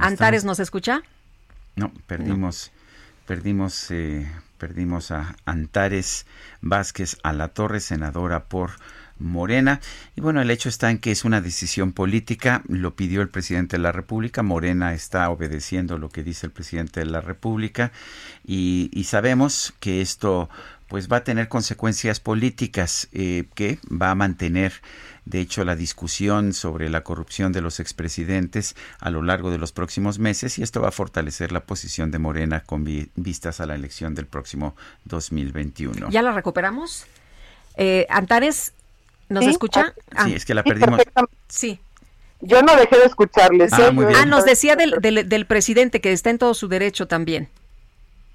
¿Antares nos escucha? No, perdimos, perdimos, eh, perdimos a Antares Vázquez a la Torre, senadora por Morena. Y bueno, el hecho está en que es una decisión política, lo pidió el presidente de la República, Morena está obedeciendo lo que dice el presidente de la República y, sabemos que esto pues va a tener consecuencias políticas eh, que va a mantener de hecho, la discusión sobre la corrupción de los expresidentes a lo largo de los próximos meses y esto va a fortalecer la posición de Morena con vistas a la elección del próximo 2021. ¿Ya la recuperamos? Eh, Antares, ¿nos escucha? Ah, sí, es que la perdimos. Sí. Yo no dejé de escucharles. Ah, ¿eh? ah nos decía del, del presidente que está en todo su derecho también.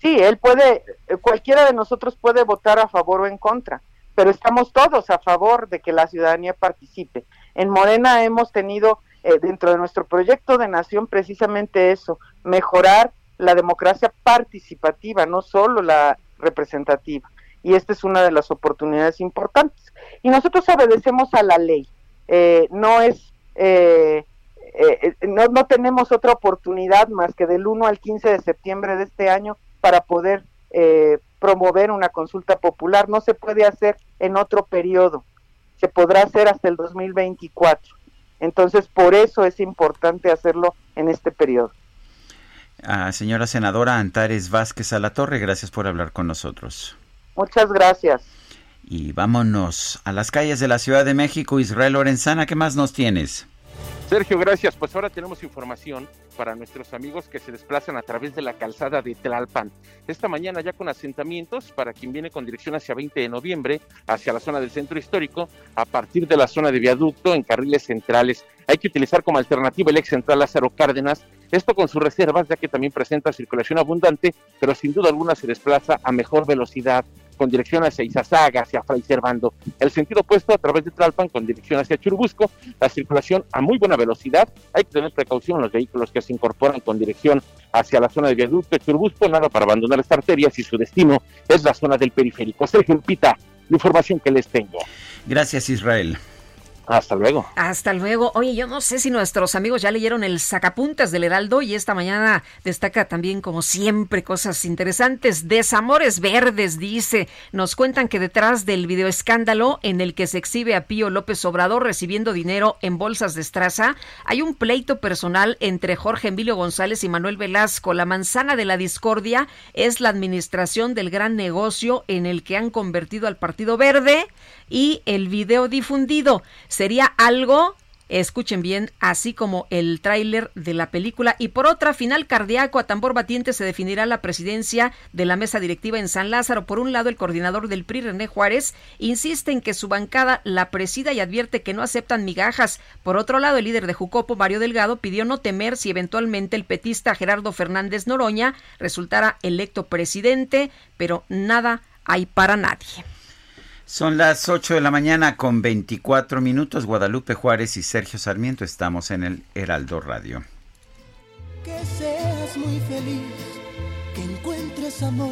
Sí, él puede, cualquiera de nosotros puede votar a favor o en contra pero estamos todos a favor de que la ciudadanía participe. En Morena hemos tenido eh, dentro de nuestro proyecto de nación precisamente eso, mejorar la democracia participativa, no solo la representativa. Y esta es una de las oportunidades importantes. Y nosotros obedecemos a la ley. Eh, no es, eh, no, no tenemos otra oportunidad más que del 1 al 15 de septiembre de este año para poder promover una consulta popular, no se puede hacer en otro periodo, se podrá hacer hasta el 2024. Entonces, por eso es importante hacerlo en este periodo. Ah, señora senadora Antares Vázquez Alatorre, gracias por hablar con nosotros. Muchas gracias. Y vámonos a las calles de la Ciudad de México. Israel Lorenzana, ¿qué más nos tienes? Sergio, gracias. Pues ahora tenemos información para nuestros amigos que se desplazan a través de la calzada de Tlalpan. Esta mañana ya con asentamientos para quien viene con dirección hacia 20 de noviembre, hacia la zona del centro histórico, a partir de la zona de viaducto en carriles centrales. Hay que utilizar como alternativa el ex central Lázaro Cárdenas, esto con sus reservas, ya que también presenta circulación abundante, pero sin duda alguna se desplaza a mejor velocidad con dirección hacia Izazaga, hacia Fray Servando. El sentido opuesto a través de Tlalpan con dirección hacia Churubusco, la circulación a muy buena velocidad. Hay que tener precaución los vehículos que se incorporan con dirección hacia la zona de viaducto de Churubusco, nada para abandonar esta arteria si su destino es la zona del periférico. Sergio Pita, la información que les tengo. Gracias, Israel. Hasta luego. Hasta luego. Oye, yo no sé si nuestros amigos ya leyeron el sacapuntas del Heraldo y esta mañana destaca también, como siempre, cosas interesantes. Desamores verdes, dice. Nos cuentan que detrás del videoescándalo en el que se exhibe a Pío López Obrador recibiendo dinero en bolsas de estraza, hay un pleito personal entre Jorge Emilio González y Manuel Velasco. La manzana de la discordia es la administración del gran negocio en el que han convertido al Partido Verde y el video difundido. Sería algo Escuchen bien, así como el tráiler de la película. Y por otra, final cardíaco a tambor batiente se definirá la presidencia de la mesa directiva en San Lázaro. Por un lado, el coordinador del PRI, René Juárez, insiste en que su bancada la presida y advierte que no aceptan migajas. Por otro lado, el líder de Jucopo, Mario Delgado, pidió no temer si eventualmente el petista Gerardo Fernández Noroña resultara electo presidente, pero nada hay para nadie. Son las 8 de la mañana con 24 minutos. Guadalupe Juárez y Sergio Sarmiento estamos en el Heraldo Radio. Que seas muy feliz, que encuentres amor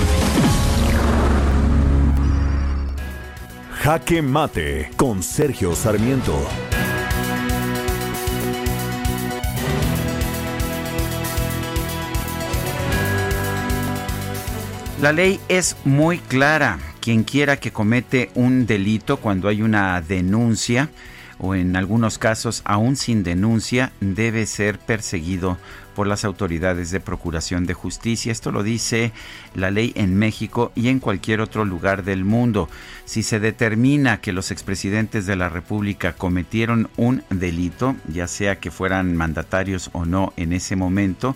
Jaque Mate con Sergio Sarmiento. La ley es muy clara. Quien quiera que comete un delito cuando hay una denuncia o en algunos casos aún sin denuncia debe ser perseguido por las autoridades de procuración de justicia. Esto lo dice la ley en México y en cualquier otro lugar del mundo. Si se determina que los expresidentes de la República cometieron un delito, ya sea que fueran mandatarios o no en ese momento,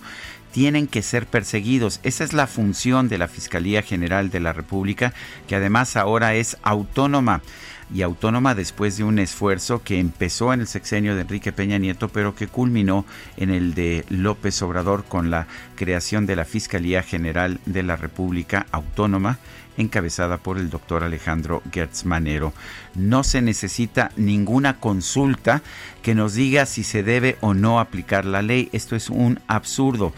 tienen que ser perseguidos. Esa es la función de la Fiscalía General de la República, que además ahora es autónoma y autónoma después de un esfuerzo que empezó en el sexenio de Enrique Peña Nieto, pero que culminó en el de López Obrador con la creación de la Fiscalía General de la República Autónoma encabezada por el doctor Alejandro Gertz Manero. No se necesita ninguna consulta que nos diga si se debe o no aplicar la ley. Esto es un absurdo.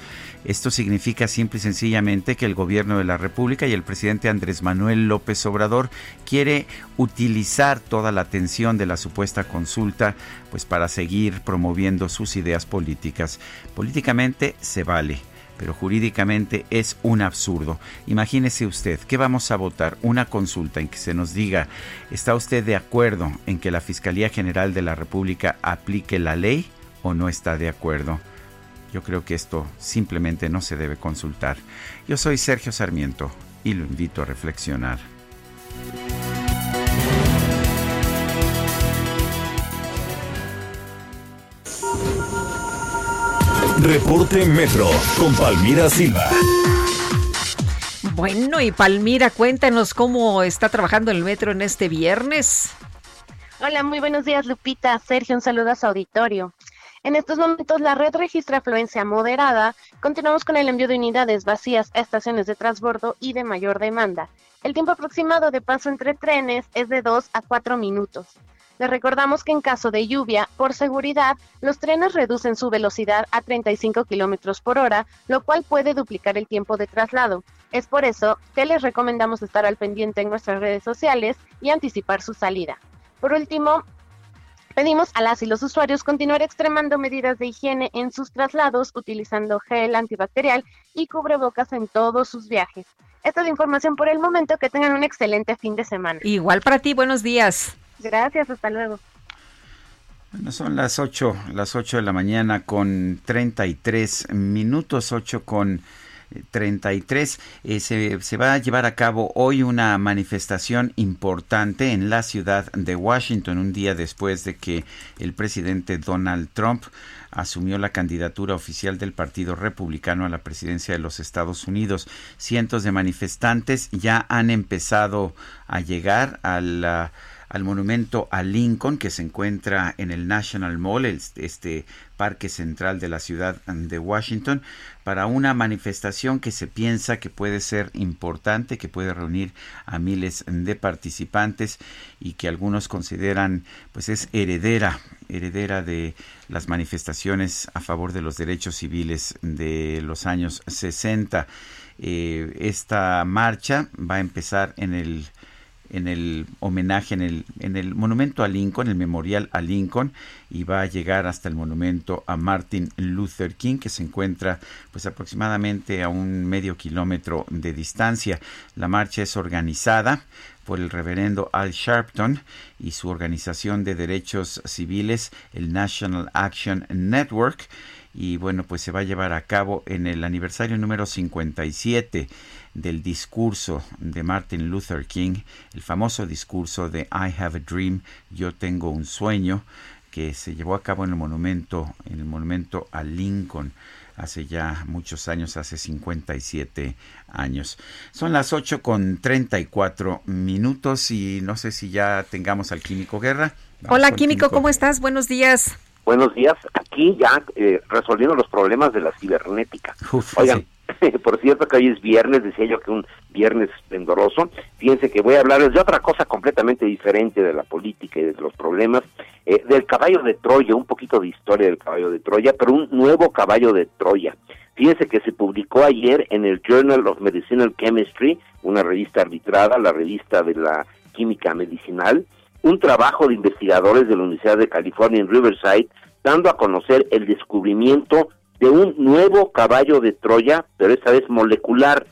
Esto significa simple y sencillamente que el gobierno de la República y el presidente Andrés Manuel López Obrador quiere utilizar toda la atención de la supuesta consulta pues para seguir promoviendo sus ideas políticas. Políticamente se vale pero jurídicamente es un absurdo. Imagínese usted que vamos a votar una consulta en que se nos diga, ¿está usted de acuerdo en que la Fiscalía General de la República aplique la ley o no está de acuerdo? Yo creo que esto simplemente no se debe consultar. Yo soy Sergio Sarmiento y lo invito a reflexionar. Reporte Metro con Palmira Silva. Bueno, y Palmira, cuéntanos cómo está trabajando el metro en este viernes. Hola, muy buenos días, Lupita. Sergio, un saludo a su auditorio. En estos momentos la red registra afluencia moderada. Continuamos con el envío de unidades vacías a estaciones de transbordo y de mayor demanda. El tiempo aproximado de paso entre trenes es de 2 a 4 minutos. Les recordamos que en caso de lluvia, por seguridad, los trenes reducen su velocidad a 35 kilómetros por hora, lo cual puede duplicar el tiempo de traslado. Es por eso que les recomendamos estar al pendiente en nuestras redes sociales y anticipar su salida. Por último, pedimos a las y los usuarios continuar extremando medidas de higiene en sus traslados, utilizando gel antibacterial y cubrebocas en todos sus viajes. Esta es la información por el momento. Que tengan un excelente fin de semana. Igual para ti, buenos días. Gracias, hasta luego. Bueno, son las 8, las 8 de la mañana con 33 minutos, 8 con 33. Eh, se, se, va a llevar a cabo hoy una manifestación importante en la ciudad de Washington, un día después de que el presidente Donald Trump asumió la candidatura oficial del Partido Republicano a la presidencia de los Estados Unidos. Cientos de manifestantes ya han empezado a llegar a la al monumento a Lincoln que se encuentra en el National Mall, este parque central de la ciudad de Washington, para una manifestación que se piensa que puede ser importante, que puede reunir a miles de participantes y que algunos consideran pues es heredera, heredera de las manifestaciones a favor de los derechos civiles de los años 60. Eh, esta marcha va a empezar en el en el homenaje en el, en el monumento a Lincoln, el memorial a Lincoln, y va a llegar hasta el monumento a Martin Luther King, que se encuentra pues aproximadamente a un medio kilómetro de distancia. La marcha es organizada por el reverendo Al Sharpton y su organización de derechos civiles, el National Action Network, y bueno, pues se va a llevar a cabo en el aniversario número 57 del discurso de Martin Luther King, el famoso discurso de I have a dream, yo tengo un sueño, que se llevó a cabo en el monumento, en el monumento a Lincoln hace ya muchos años, hace 57 años. Son las 8 con 34 minutos y no sé si ya tengamos al Químico Guerra. Hola Químico, ¿cómo estás? Buenos días. Buenos días. Aquí ya eh, resolviendo los problemas de la cibernética. Oigan, por cierto que hoy es viernes, decía yo que un viernes esplendoroso. Fíjense que voy a hablarles de otra cosa completamente diferente de la política y de los problemas, eh, del caballo de Troya, un poquito de historia del caballo de Troya, pero un nuevo caballo de Troya. Fíjense que se publicó ayer en el Journal of Medicinal Chemistry, una revista arbitrada, la revista de la química medicinal, un trabajo de investigadores de la Universidad de California en Riverside, dando a conocer el descubrimiento de un nuevo caballo de Troya, pero esta vez molecular,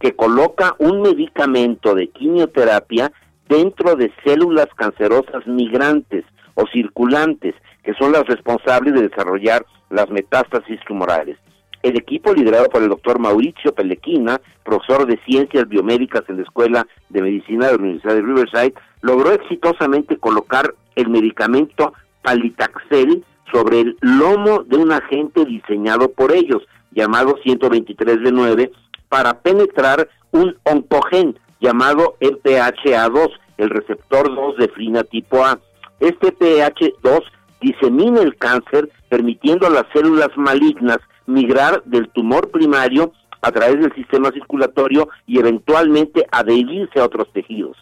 que coloca un medicamento de quimioterapia dentro de células cancerosas migrantes o circulantes, que son las responsables de desarrollar las metástasis tumorales. El equipo liderado por el doctor Mauricio Pelequina, profesor de ciencias biomédicas en la Escuela de Medicina de la Universidad de Riverside, logró exitosamente colocar el medicamento Palitaxel sobre el lomo de un agente diseñado por ellos, llamado 123 de 9, para penetrar un oncogen llamado MPHA2, el receptor 2 de frina tipo A. Este PH2 disemina el cáncer, permitiendo a las células malignas migrar del tumor primario a través del sistema circulatorio y eventualmente adherirse a otros tejidos.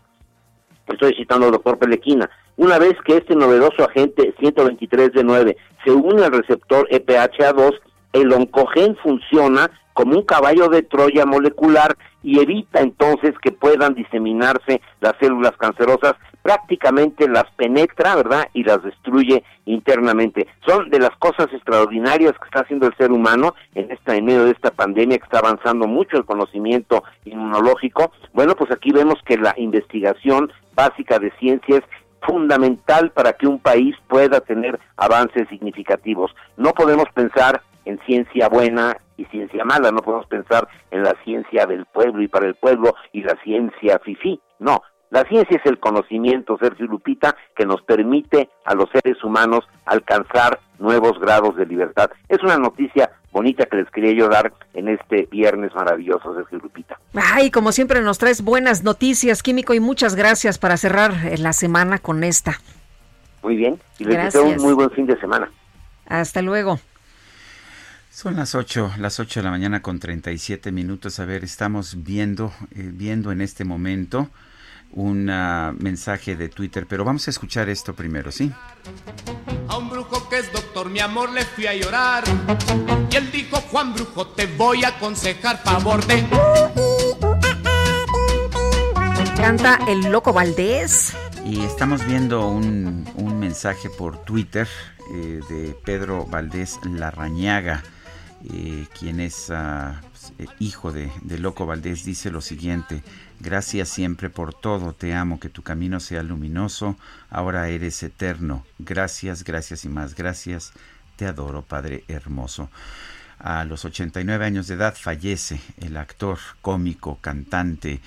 Estoy citando al doctor Pelequina. Una vez que este novedoso agente 123 de 9 se une al receptor EPHA2, el oncogen funciona como un caballo de Troya molecular y evita entonces que puedan diseminarse las células cancerosas, prácticamente las penetra, ¿verdad? Y las destruye internamente. Son de las cosas extraordinarias que está haciendo el ser humano en esta en medio de esta pandemia que está avanzando mucho el conocimiento inmunológico. Bueno, pues aquí vemos que la investigación básica de ciencias fundamental para que un país pueda tener avances significativos. No podemos pensar en ciencia buena y ciencia mala, no podemos pensar en la ciencia del pueblo y para el pueblo y la ciencia fifí, no. La ciencia es el conocimiento, Sergio Lupita, que nos permite a los seres humanos alcanzar nuevos grados de libertad. Es una noticia bonita que les quería yo dar en este viernes maravilloso, Sergio Lupita. Ay, como siempre nos traes buenas noticias, Químico, y muchas gracias para cerrar eh, la semana con esta. Muy bien, y les deseo un muy buen fin de semana. Hasta luego. Son las 8, las 8 de la mañana con 37 minutos. A ver, estamos viendo, eh, viendo en este momento un mensaje de Twitter, pero vamos a escuchar esto primero, ¿sí? A un brujo que es doctor, mi amor, le fui a llorar. Y él dijo, Juan Brujo, te voy a aconsejar favor de... Canta el loco Valdés. Y estamos viendo un, mensaje por Twitter eh, de Pedro Valdés Larrañaga eh, quien es ah, eh, hijo de, Loco Valdés, dice lo siguiente, gracias siempre por todo, te amo, que tu camino sea luminoso, ahora eres eterno, gracias, gracias y más gracias, te adoro, Padre hermoso. A los 89 años de edad fallece el actor, cómico, cantante,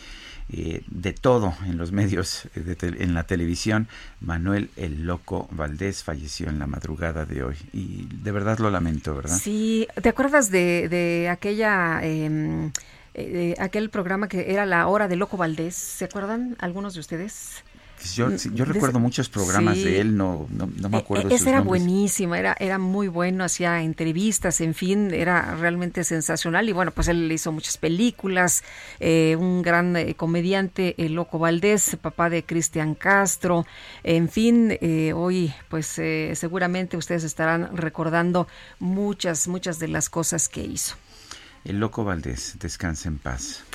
eh, de todo en los medios, eh, en la televisión. Manuel el Loco Valdés falleció en la madrugada de hoy y de verdad lo lamento, ¿verdad? Sí, ¿te acuerdas de, de aquella... Em, eh, aquel programa que era La Hora de Loco Valdés, ¿se acuerdan algunos de ustedes? Pues yo, yo recuerdo muchos programas de él, no, no, me e, acuerdo. E, ese era buenísimo, era, era muy bueno, hacía entrevistas, en fin, era realmente sensacional. Y bueno, pues él hizo muchas películas, eh, un gran eh, comediante, el Loco Valdés, papá de Cristian Castro. En fin, eh, hoy pues seguramente ustedes estarán recordando muchas, muchas de las cosas que hizo. El Loco Valdés, descansa en paz.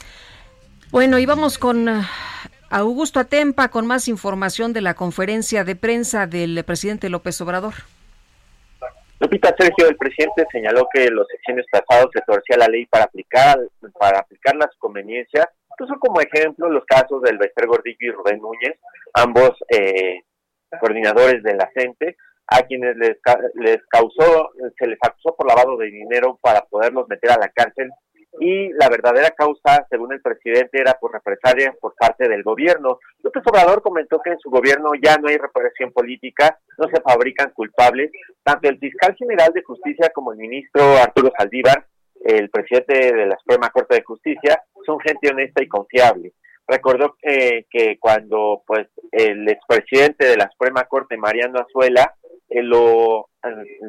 Bueno, y vamos con Augusto Atempa con más información de la conferencia de prensa del presidente López Obrador. Lupita Sergio, el presidente señaló que los secciones pasados se torcía la ley para aplicar para aplicarla a su conveniencia. Incluso como ejemplo los casos del Bester Gordillo y Rubén Núñez, ambos eh, coordinadores de la CENTE, a quienes les, les causó, se les acusó por lavado de dinero para poderlos meter a la cárcel y la verdadera causa, según el presidente, era por represalia por parte del gobierno. López Obrador comentó que en su gobierno ya no hay represión política, no se fabrican culpables. Tanto el fiscal general de justicia como el ministro Arturo Saldívar, el presidente de la Suprema Corte de Justicia, son gente honesta y confiable. Recordó que cuando pues el expresidente de la Suprema Corte, Mariano Azuela, lo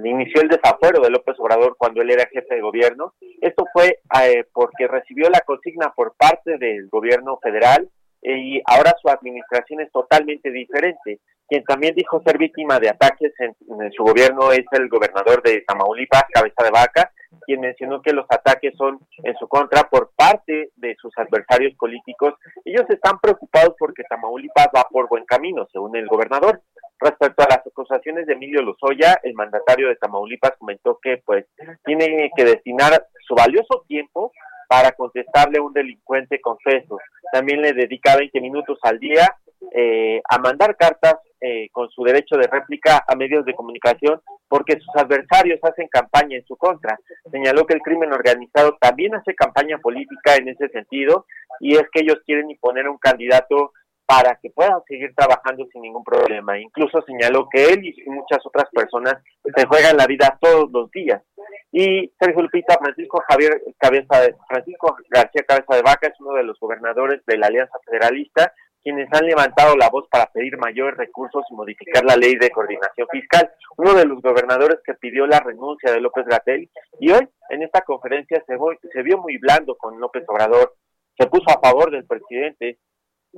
inició el desafuero de López Obrador cuando él era jefe de gobierno. Esto fue eh, porque recibió la consigna por parte del gobierno federal eh, y ahora su administración es totalmente diferente. Quien también dijo ser víctima de ataques en, su gobierno es el gobernador de Tamaulipas, Cabeza de Vaca, quien mencionó que los ataques son en su contra por parte de sus adversarios políticos. Ellos están preocupados porque Tamaulipas va por buen camino, según el gobernador. Respecto a las acusaciones de Emilio Lozoya, el mandatario de Tamaulipas comentó que pues tiene que destinar su valioso tiempo para contestarle a un delincuente confeso. También le dedica 20 minutos al día eh, a mandar cartas eh, con su derecho de réplica a medios de comunicación porque sus adversarios hacen campaña en su contra. Señaló que el crimen organizado también hace campaña política en ese sentido y es que ellos quieren imponer un candidato para que puedan seguir trabajando sin ningún problema. Incluso señaló que él y muchas otras personas se juegan la vida todos los días. Y Sergio Lupita, Francisco Javier Cabeza Francisco García Cabeza de Vaca es uno de los gobernadores de la Alianza Federalista quienes han levantado la voz para pedir mayores recursos y modificar la ley de coordinación fiscal. Uno de los gobernadores que pidió la renuncia de López Gatel y hoy en esta conferencia se, se vio muy blando con López Obrador, se puso a favor del presidente,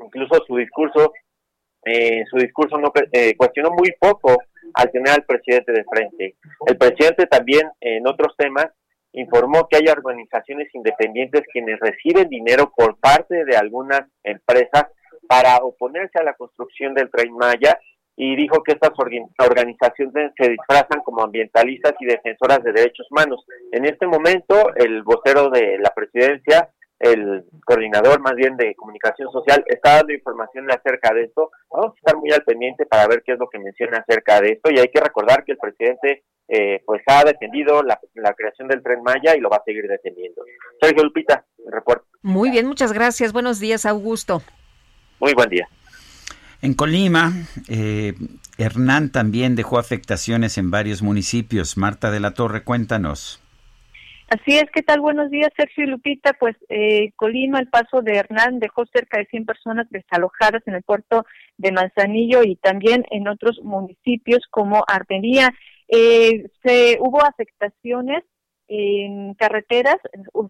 incluso su discurso, eh, su discurso no eh, cuestionó muy poco al tener al presidente de frente. El presidente también en otros temas informó que hay organizaciones independientes quienes reciben dinero por parte de algunas empresas para oponerse a la construcción del tren Maya y dijo que estas organizaciones se disfrazan como ambientalistas y defensoras de derechos humanos. En este momento, el vocero de la presidencia el coordinador más bien de comunicación social está dando información acerca de esto. Vamos a estar muy al pendiente para ver qué es lo que menciona acerca de esto y hay que recordar que el presidente eh, pues ha defendido la, creación del tren Maya y lo va a seguir defendiendo. Sergio Lupita, el reporte. Muy bien, muchas gracias. Buenos días, Augusto. Muy buen día. En Colima, eh, Hernán también dejó afectaciones en varios municipios. Marta de la Torre, cuéntanos. Así es, ¿qué tal? Buenos días, Sergio y Lupita. Pues eh, Colima, el paso de Hernán dejó cerca de 100 personas desalojadas en el puerto de Manzanillo y también en otros municipios como Armería. Eh, se hubo afectaciones en carreteras,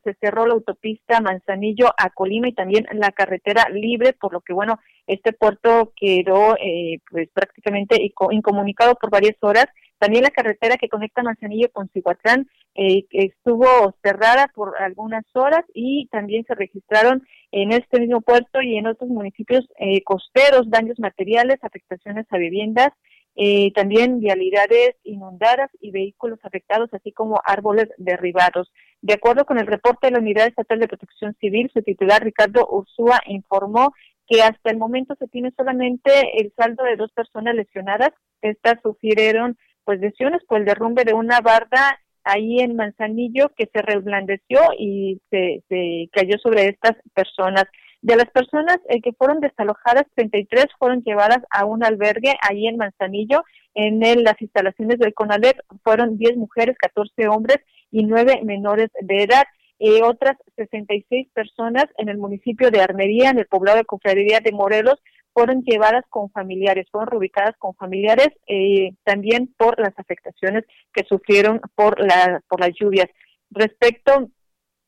se cerró la autopista Manzanillo a Colima y también la carretera libre, por lo que bueno, este puerto quedó eh, pues prácticamente incomunicado por varias horas. También la carretera que conecta Manzanillo con Cihuatlán eh, estuvo cerrada por algunas horas y también se registraron en este mismo puerto y en otros municipios eh, costeros daños materiales, afectaciones a viviendas eh, también vialidades inundadas y vehículos afectados, así como árboles derribados. De acuerdo con el reporte de la Unidad Estatal de Protección Civil, su titular Ricardo Ursúa informó que hasta el momento se tiene solamente el saldo de dos personas lesionadas. Estas sufrieron pues lesiones por el derrumbe de una barda ahí en Manzanillo que se reblandeció y se, se cayó sobre estas personas. De las personas eh, que fueron desalojadas, 33 fueron llevadas a un albergue ahí en Manzanillo. En las instalaciones del CONALEP fueron 10 mujeres, 14 hombres y 9 menores de edad. Eh, otras 66 personas en el municipio de Armería, en el poblado de Confradería de Morelos, fueron llevadas con familiares, fueron reubicadas con familiares eh, también por las afectaciones que sufrieron por, la, por las lluvias. Respecto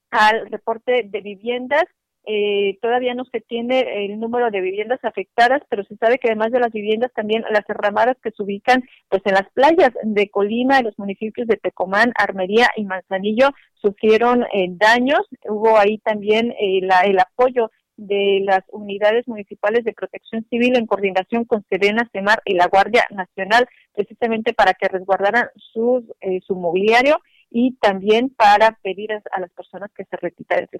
al reporte de viviendas, eh, todavía no se tiene el número de viviendas afectadas, pero se sabe que además de las viviendas también las derramadas que se ubican pues en las playas de Colima, en los municipios de Tecomán, Armería y Manzanillo sufrieron eh, daños. Hubo ahí también eh, la, el apoyo de las unidades municipales de protección civil en coordinación con Serena, Semar y la Guardia Nacional, precisamente para que resguardaran sus, su mobiliario y también para pedir a, las personas que se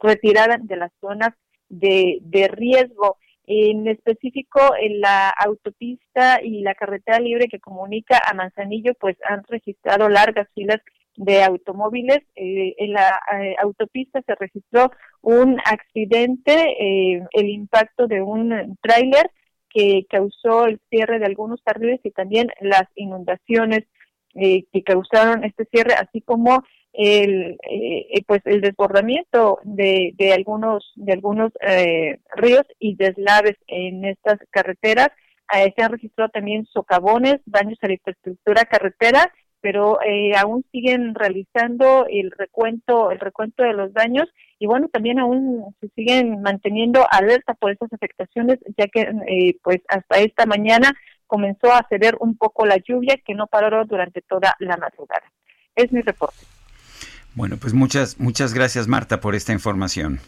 retiraran, de las zonas de, de riesgo. En específico, en la autopista y la carretera libre que comunica a Manzanillo, pues han registrado largas filas de automóviles. Eh, en la eh, autopista se registró un accidente, eh, el impacto de un tráiler que causó el cierre de algunos carriles y también las inundaciones que causaron este cierre, así como el pues el desbordamiento de, de algunos de algunos ríos y deslaves en estas carreteras. se han registrado también socavones, daños a la infraestructura carretera, pero aún siguen realizando el recuento el recuento de los daños y bueno también aún se siguen manteniendo alerta por estas afectaciones ya que pues hasta esta mañana comenzó a ceder un poco la lluvia que no paró durante toda la madrugada. Es mi reporte. Bueno, pues muchas, muchas gracias Marta por esta información.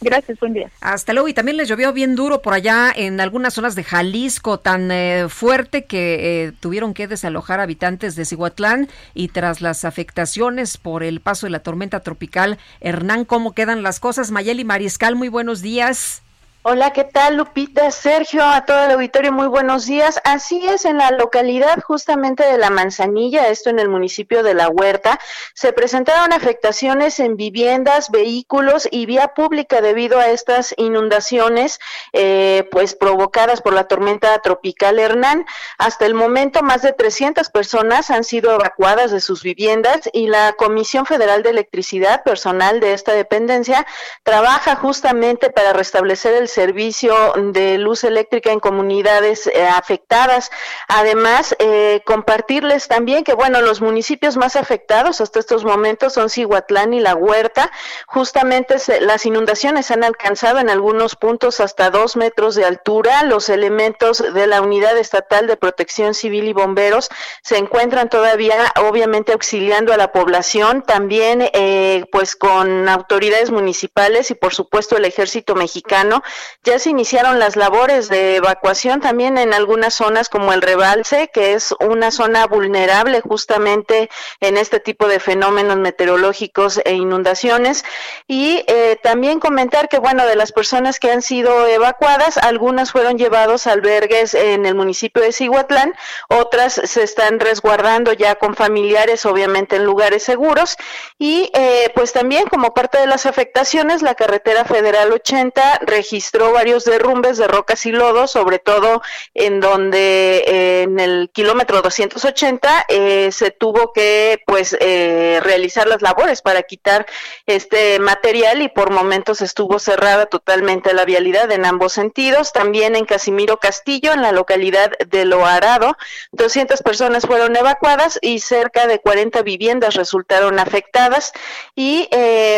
Gracias, buen día. Hasta luego. Y también les llovió bien duro por allá en algunas zonas de Jalisco, tan eh, fuerte que eh, tuvieron que desalojar habitantes de Cihuatlán y tras las afectaciones por el paso de la tormenta tropical Hernán, ¿cómo quedan las cosas? Mayeli Mariscal, muy buenos días. Hola, ¿qué tal Lupita? Sergio, a todo el auditorio, muy buenos días. Así es, en la localidad justamente de La Manzanilla, esto en el municipio de La Huerta, se presentaron afectaciones en viviendas, vehículos y vía pública debido a estas inundaciones, eh, pues provocadas por la tormenta tropical Hernán. Hasta el momento, más de 300 personas han sido evacuadas de sus viviendas y la Comisión Federal de Electricidad, personal de esta dependencia, trabaja justamente para restablecer el servicio de luz eléctrica en comunidades eh, afectadas. Además, eh, compartirles también que, bueno, los municipios más afectados hasta estos momentos son Cihuatlán y La Huerta. Justamente las inundaciones han alcanzado en algunos puntos hasta dos metros de altura. Los elementos de la Unidad Estatal de Protección Civil y Bomberos se encuentran todavía, obviamente, auxiliando a la población, también, eh, pues, con autoridades municipales y, por supuesto, el Ejército Mexicano ya se iniciaron las labores de evacuación también en algunas zonas como el Rebalse, que es una zona vulnerable justamente en este tipo de fenómenos meteorológicos e inundaciones. Y eh, también comentar que, bueno, de las personas que han sido evacuadas, algunas fueron llevados a albergues en el municipio de Cihuatlán, otras se están resguardando ya con familiares, obviamente en lugares seguros. Y eh, pues también como parte de las afectaciones, la carretera federal 80 registró registró varios derrumbes de rocas y lodo, sobre todo en donde eh, en el kilómetro 280 eh, se tuvo que pues eh, realizar las labores para quitar este material y por momentos estuvo cerrada totalmente la vialidad en ambos sentidos. También en Casimiro Castillo, en la localidad de Loarado, 200 personas fueron evacuadas y cerca de 40 viviendas resultaron afectadas y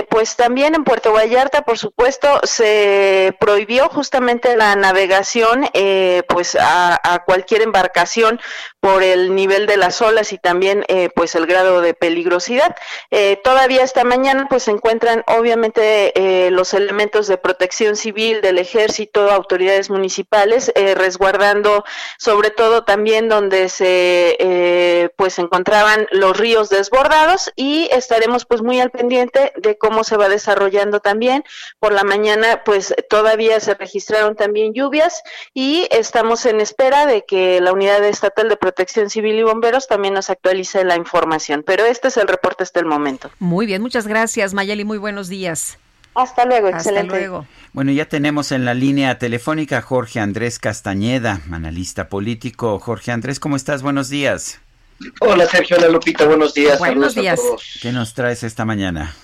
pues también en Puerto Vallarta, por supuesto, se prohibió justamente la navegación eh, pues a, cualquier embarcación por el nivel de las olas y también eh, pues el grado de peligrosidad. Eh, todavía esta mañana pues se encuentran obviamente los elementos de protección civil del ejército, autoridades municipales resguardando sobre todo también donde se pues encontraban los ríos desbordados y estaremos pues muy al pendiente de cómo se va desarrollando también. Por la mañana pues todavía se registraron también lluvias y estamos en espera de que la Unidad Estatal de Protección Civil y Bomberos también nos actualice la información. Pero este es el reporte hasta el momento. Muy bien, muchas gracias Mayeli, muy buenos días. Hasta luego, excelente. Hasta luego. Bueno, ya tenemos en la línea telefónica Jorge Andrés Castañeda, analista político. Jorge Andrés, ¿cómo estás? Buenos días. Hola Sergio, hola Lupita, buenos días. Buenos días. ¿Qué nos traes esta mañana?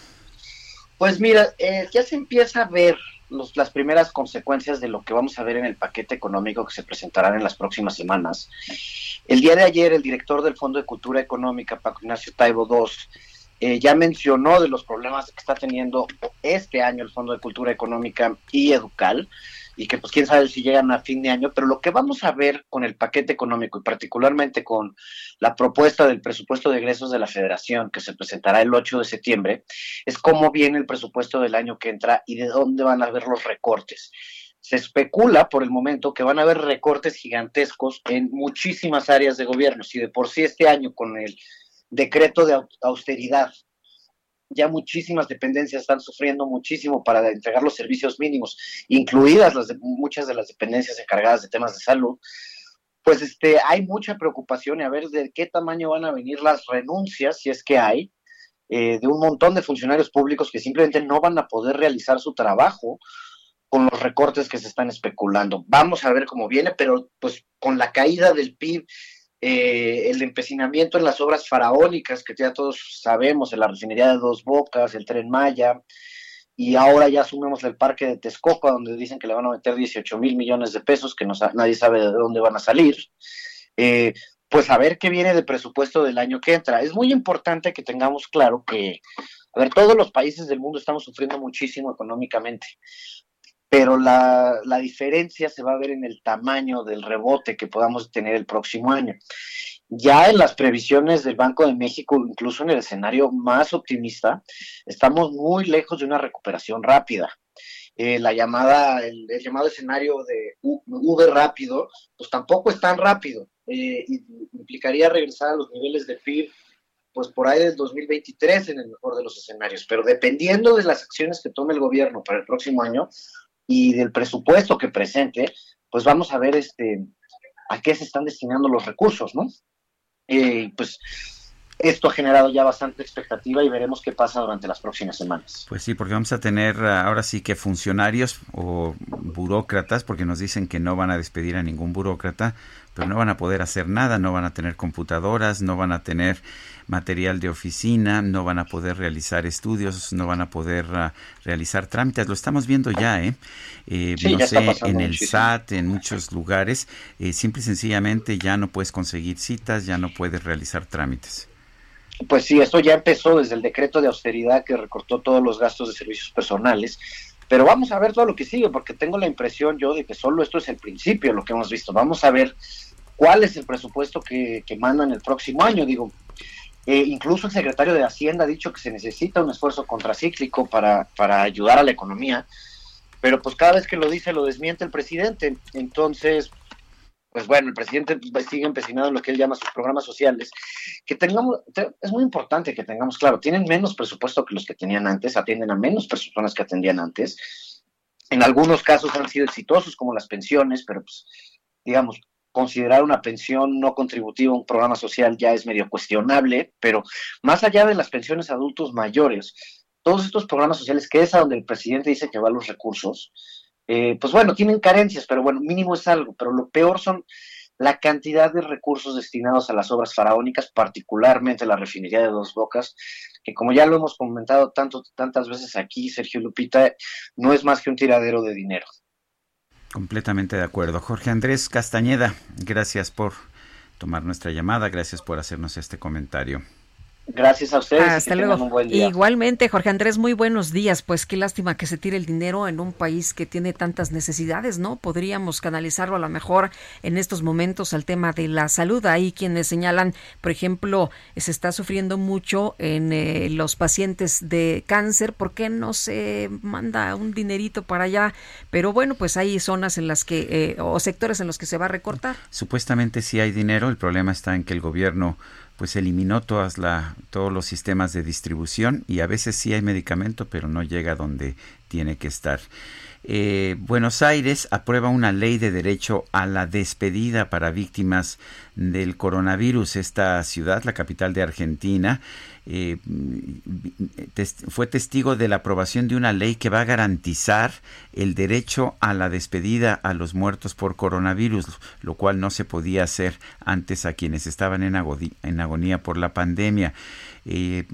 Pues mira, eh, ya se empieza a ver los, las primeras consecuencias de lo que vamos a ver en el paquete económico que se presentará en las próximas semanas. El día de ayer, el director del Fondo de Cultura Económica, Paco Ignacio Taibo II, eh, ya mencionó de los problemas que está teniendo este año el Fondo de Cultura Económica y Educal y que pues quién sabe si llegan a fin de año, pero lo que vamos a ver con el paquete económico y particularmente con la propuesta del presupuesto de egresos de la federación que se presentará el 8 de septiembre, es cómo viene el presupuesto del año que entra y de dónde van a ver los recortes. Se especula por el momento que van a haber recortes gigantescos en muchísimas áreas de gobierno. Si de por sí este año con el decreto de austeridad ya muchísimas dependencias están sufriendo muchísimo para entregar los servicios mínimos, incluidas las muchas de las dependencias encargadas de temas de salud, pues este, hay mucha preocupación y a ver de qué tamaño van a venir las renuncias, si es que hay, eh, de un montón de funcionarios públicos que simplemente no van a poder realizar su trabajo con los recortes que se están especulando. Vamos a ver cómo viene, pero pues con la caída del PIB eh, el empecinamiento en las obras faraónicas que ya todos sabemos, en la refinería de Dos Bocas, el tren Maya, y ahora ya asumimos el parque de Texcoco, donde dicen que le van a meter 18 mil millones de pesos, que no, nadie sabe de dónde van a salir. Eh, pues a ver qué viene de presupuesto del año que entra. Es muy importante que tengamos claro que, a ver, todos los países del mundo estamos sufriendo muchísimo económicamente pero la, la, diferencia se va a ver en el tamaño del rebote que podamos tener el próximo año. Ya en las previsiones del Banco de México, incluso en el escenario más optimista, estamos muy lejos de una recuperación rápida. Eh, la llamada, el, llamado escenario de V rápido, pues tampoco es tan rápido. Eh, implicaría regresar a los niveles de PIB pues por ahí del 2023 en el mejor de los escenarios, pero dependiendo de las acciones que tome el gobierno para el próximo año, y del presupuesto que presente, pues vamos a ver este a qué se están destinando los recursos, ¿no? Eh, pues esto ha generado ya bastante expectativa y veremos qué pasa durante las próximas semanas. Pues sí, porque vamos a tener ah, ahora sí que funcionarios o burócratas, porque nos dicen que no van a despedir a ningún burócrata, pero no van a poder hacer nada, no van a tener computadoras, no van a tener material de oficina, no van a poder realizar estudios, no van a poder ah, realizar trámites. Lo estamos viendo ya, ¿eh? eh no sé, en el SAT, en muchos lugares, eh, simple y sencillamente ya no puedes conseguir citas, ya no puedes realizar trámites. Pues sí, esto ya empezó desde el decreto de austeridad que recortó todos los gastos de servicios personales. Pero vamos a ver todo lo que sigue, porque tengo la impresión yo de que solo esto es el principio, lo que hemos visto. Vamos a ver cuál es el presupuesto que, que mandan el próximo año. Digo, eh, incluso el secretario de Hacienda ha dicho que se necesita un esfuerzo contracíclico para, para ayudar a la economía, pero pues cada vez que lo dice lo desmiente el presidente. Entonces, pues bueno, el presidente sigue empecinado en lo que él llama sus programas sociales, que tengamos, es muy importante que tengamos claro, tienen menos presupuesto que los que tenían antes, atienden a menos personas que atendían antes. En algunos casos han sido exitosos, como las pensiones, pero pues, digamos, considerar una pensión no contributiva un programa social ya es medio cuestionable, pero más allá de las pensiones adultos mayores, todos estos programas sociales, que es a donde el presidente dice que va los recursos, eh, pues bueno, tienen carencias, pero bueno, mínimo es algo, pero lo peor son la cantidad de recursos destinados a las obras faraónicas, particularmente la refinería de Dos Bocas, que como ya lo hemos comentado tantas veces aquí, Sergio Lupita, no es más que un tiradero de dinero. Completamente de acuerdo. Jorge Andrés Castañeda, gracias por tomar nuestra llamada, gracias por hacernos este comentario. Gracias a ustedes. Hasta luego. Igualmente, Jorge Andrés, muy buenos días. Pues qué lástima que se tire el dinero en un país que tiene tantas necesidades, ¿no? Podríamos canalizarlo a lo mejor en estos momentos al tema de la salud. Hay quienes señalan, por ejemplo, se está sufriendo mucho en eh, los pacientes de cáncer. ¿Por qué no se manda un dinerito para allá? Pero bueno, pues hay zonas en las que, eh, o sectores en los que se va a recortar. Supuestamente sí hay dinero. El problema está en que el gobierno pues eliminó todas la, todos los sistemas de distribución y a veces sí hay medicamento, pero no llega donde tiene que estar. Eh, Buenos Aires aprueba una ley de derecho a la despedida para víctimas del coronavirus. Esta ciudad, la capital de Argentina, fue testigo de la aprobación de una ley que va a garantizar el derecho a la despedida a los muertos por coronavirus, lo cual no se podía hacer antes a quienes estaban en, agonía por la pandemia. Eh,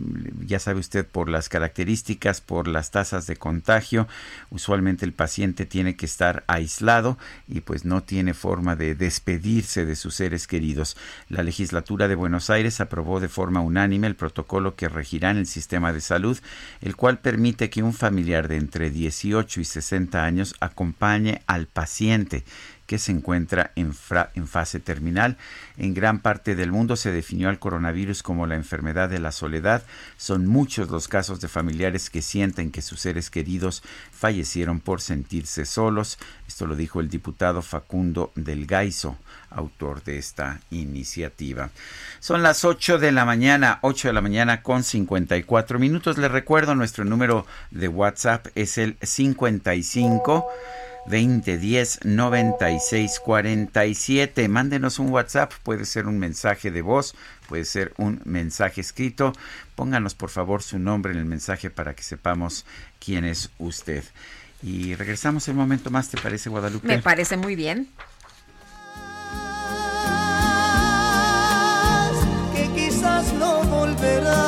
ya sabe usted por las características, por las tasas de contagio, usualmente el paciente tiene que estar aislado y pues no tiene forma de despedirse de sus seres queridos. La legislatura de Buenos Aires aprobó de forma unánime el protocolo que regirá en el sistema de salud, el cual permite que un familiar de entre 18 y 60 años acompañe al paciente que se encuentra en, fase terminal. En gran parte del mundo se definió al coronavirus como la enfermedad de la soledad. Son muchos los casos de familiares que sienten que sus seres queridos fallecieron por sentirse solos. Esto lo dijo el diputado Facundo del Gaizo, autor de esta iniciativa. Son las 8 de la mañana, 8 de la mañana con 54 minutos. Les recuerdo, nuestro número de WhatsApp es el 55 2010 96 47. Mándenos un WhatsApp, puede ser un mensaje de voz, puede ser un mensaje escrito. Pónganos por favor su nombre en el mensaje para que sepamos quién es usted. Y regresamos un momento más, ¿te parece Guadalupe? Me parece muy bien. Que quizás no volverás.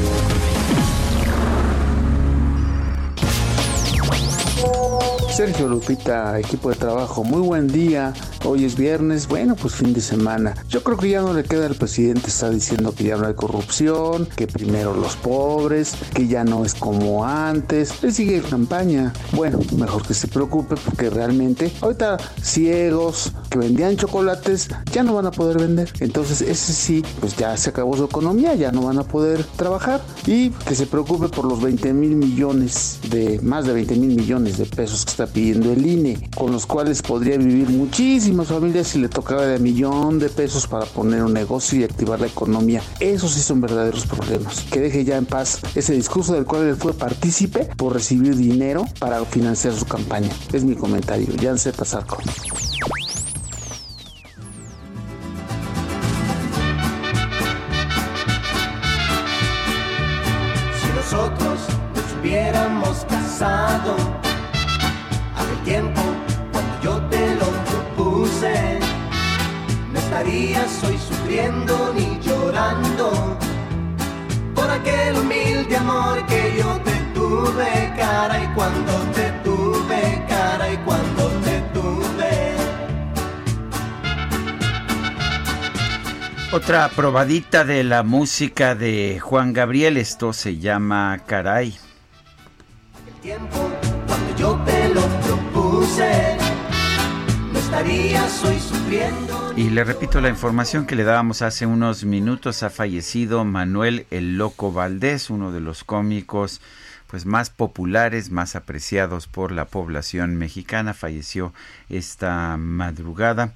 Sergio Lupita, equipo de trabajo, muy buen día. Hoy es viernes, bueno, pues fin de semana. Yo creo que ya no le queda al presidente, está diciendo que ya no hay corrupción, que primero los pobres, que ya no es como antes. Le sigue campaña. Bueno, mejor que se preocupe porque realmente ahorita ciegos que vendían chocolates ya no van a poder vender. Entonces ese sí, pues ya se acabó su economía, ya no van a poder trabajar. Y que se preocupe por los 20 mil millones de, más de 20 mil millones de pesos que pidiendo el INE, con los cuales podría vivir muchísimas familias si le tocaba de millón de pesos para poner un negocio y activar la economía. Esos sí son verdaderos problemas. Que deje ya en paz ese discurso del cual él fue partícipe por recibir dinero para financiar su campaña. Es mi comentario. Jan Z. Si nosotros nos hubiéramos casado tiempo cuando yo te lo propuse, no estarías hoy sufriendo ni llorando por aquel humilde amor que yo te tuve, cara y cuando te tuve, cara y cuando te tuve. Otra probadita de la música de Juan Gabriel, esto se llama Caray. tiempo cuando yo te Y le repito la información que le dábamos hace unos minutos. Ha fallecido Manuel el Loco Valdés, uno de los cómicos pues más populares, más apreciados por la población mexicana. Falleció esta madrugada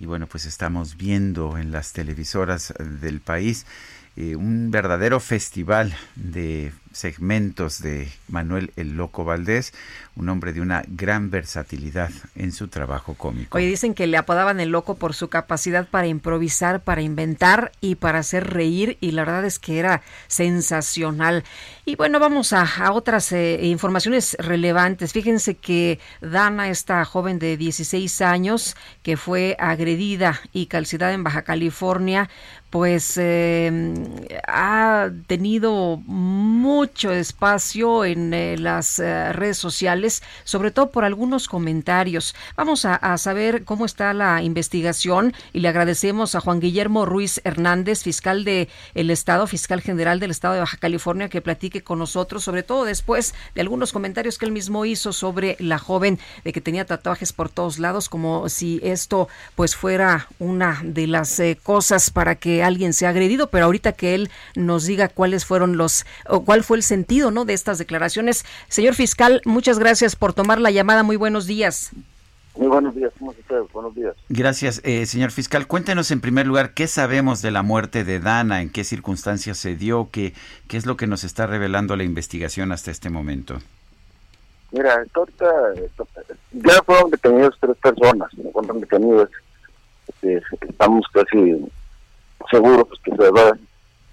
y bueno, pues estamos viendo en las televisoras del país eh, un verdadero festival de segmentos de Manuel el Loco Valdés, un hombre de una gran versatilidad en su trabajo cómico. Hoy dicen que le apodaban el loco por su capacidad para improvisar, para inventar y para hacer reír y la verdad es que era sensacional. Y bueno, vamos a, otras eh, informaciones relevantes. Fíjense que Dana, esta joven de 16 años que fue agredida y calcidada en Baja California, pues eh, ha tenido mucho espacio en eh, las eh, redes sociales, sobre todo por algunos comentarios. Vamos a, saber cómo está la investigación y le agradecemos a Juan Guillermo Ruiz Hernández, fiscal del el Estado, fiscal general del Estado de Baja California, que platique con nosotros, sobre todo después de algunos comentarios que él mismo hizo sobre la joven de que tenía tatuajes por todos lados, como si esto pues fuera una de las cosas para que alguien se ha agredido, pero ahorita que él nos diga cuáles fueron los o cuál fue el sentido, ¿no? de estas declaraciones. Señor fiscal, muchas gracias por tomar la llamada. Muy buenos días. Muy buenos días, ¿cómo Buenos días. Gracias, eh, señor fiscal. Cuéntenos en primer lugar qué sabemos de la muerte de Dana, en qué circunstancias se dio, qué, qué es lo que nos está revelando la investigación hasta este momento. Mira, ahorita ya fueron detenidos tres personas, fueron detenidos. Este, estamos casi seguro pues, que se va,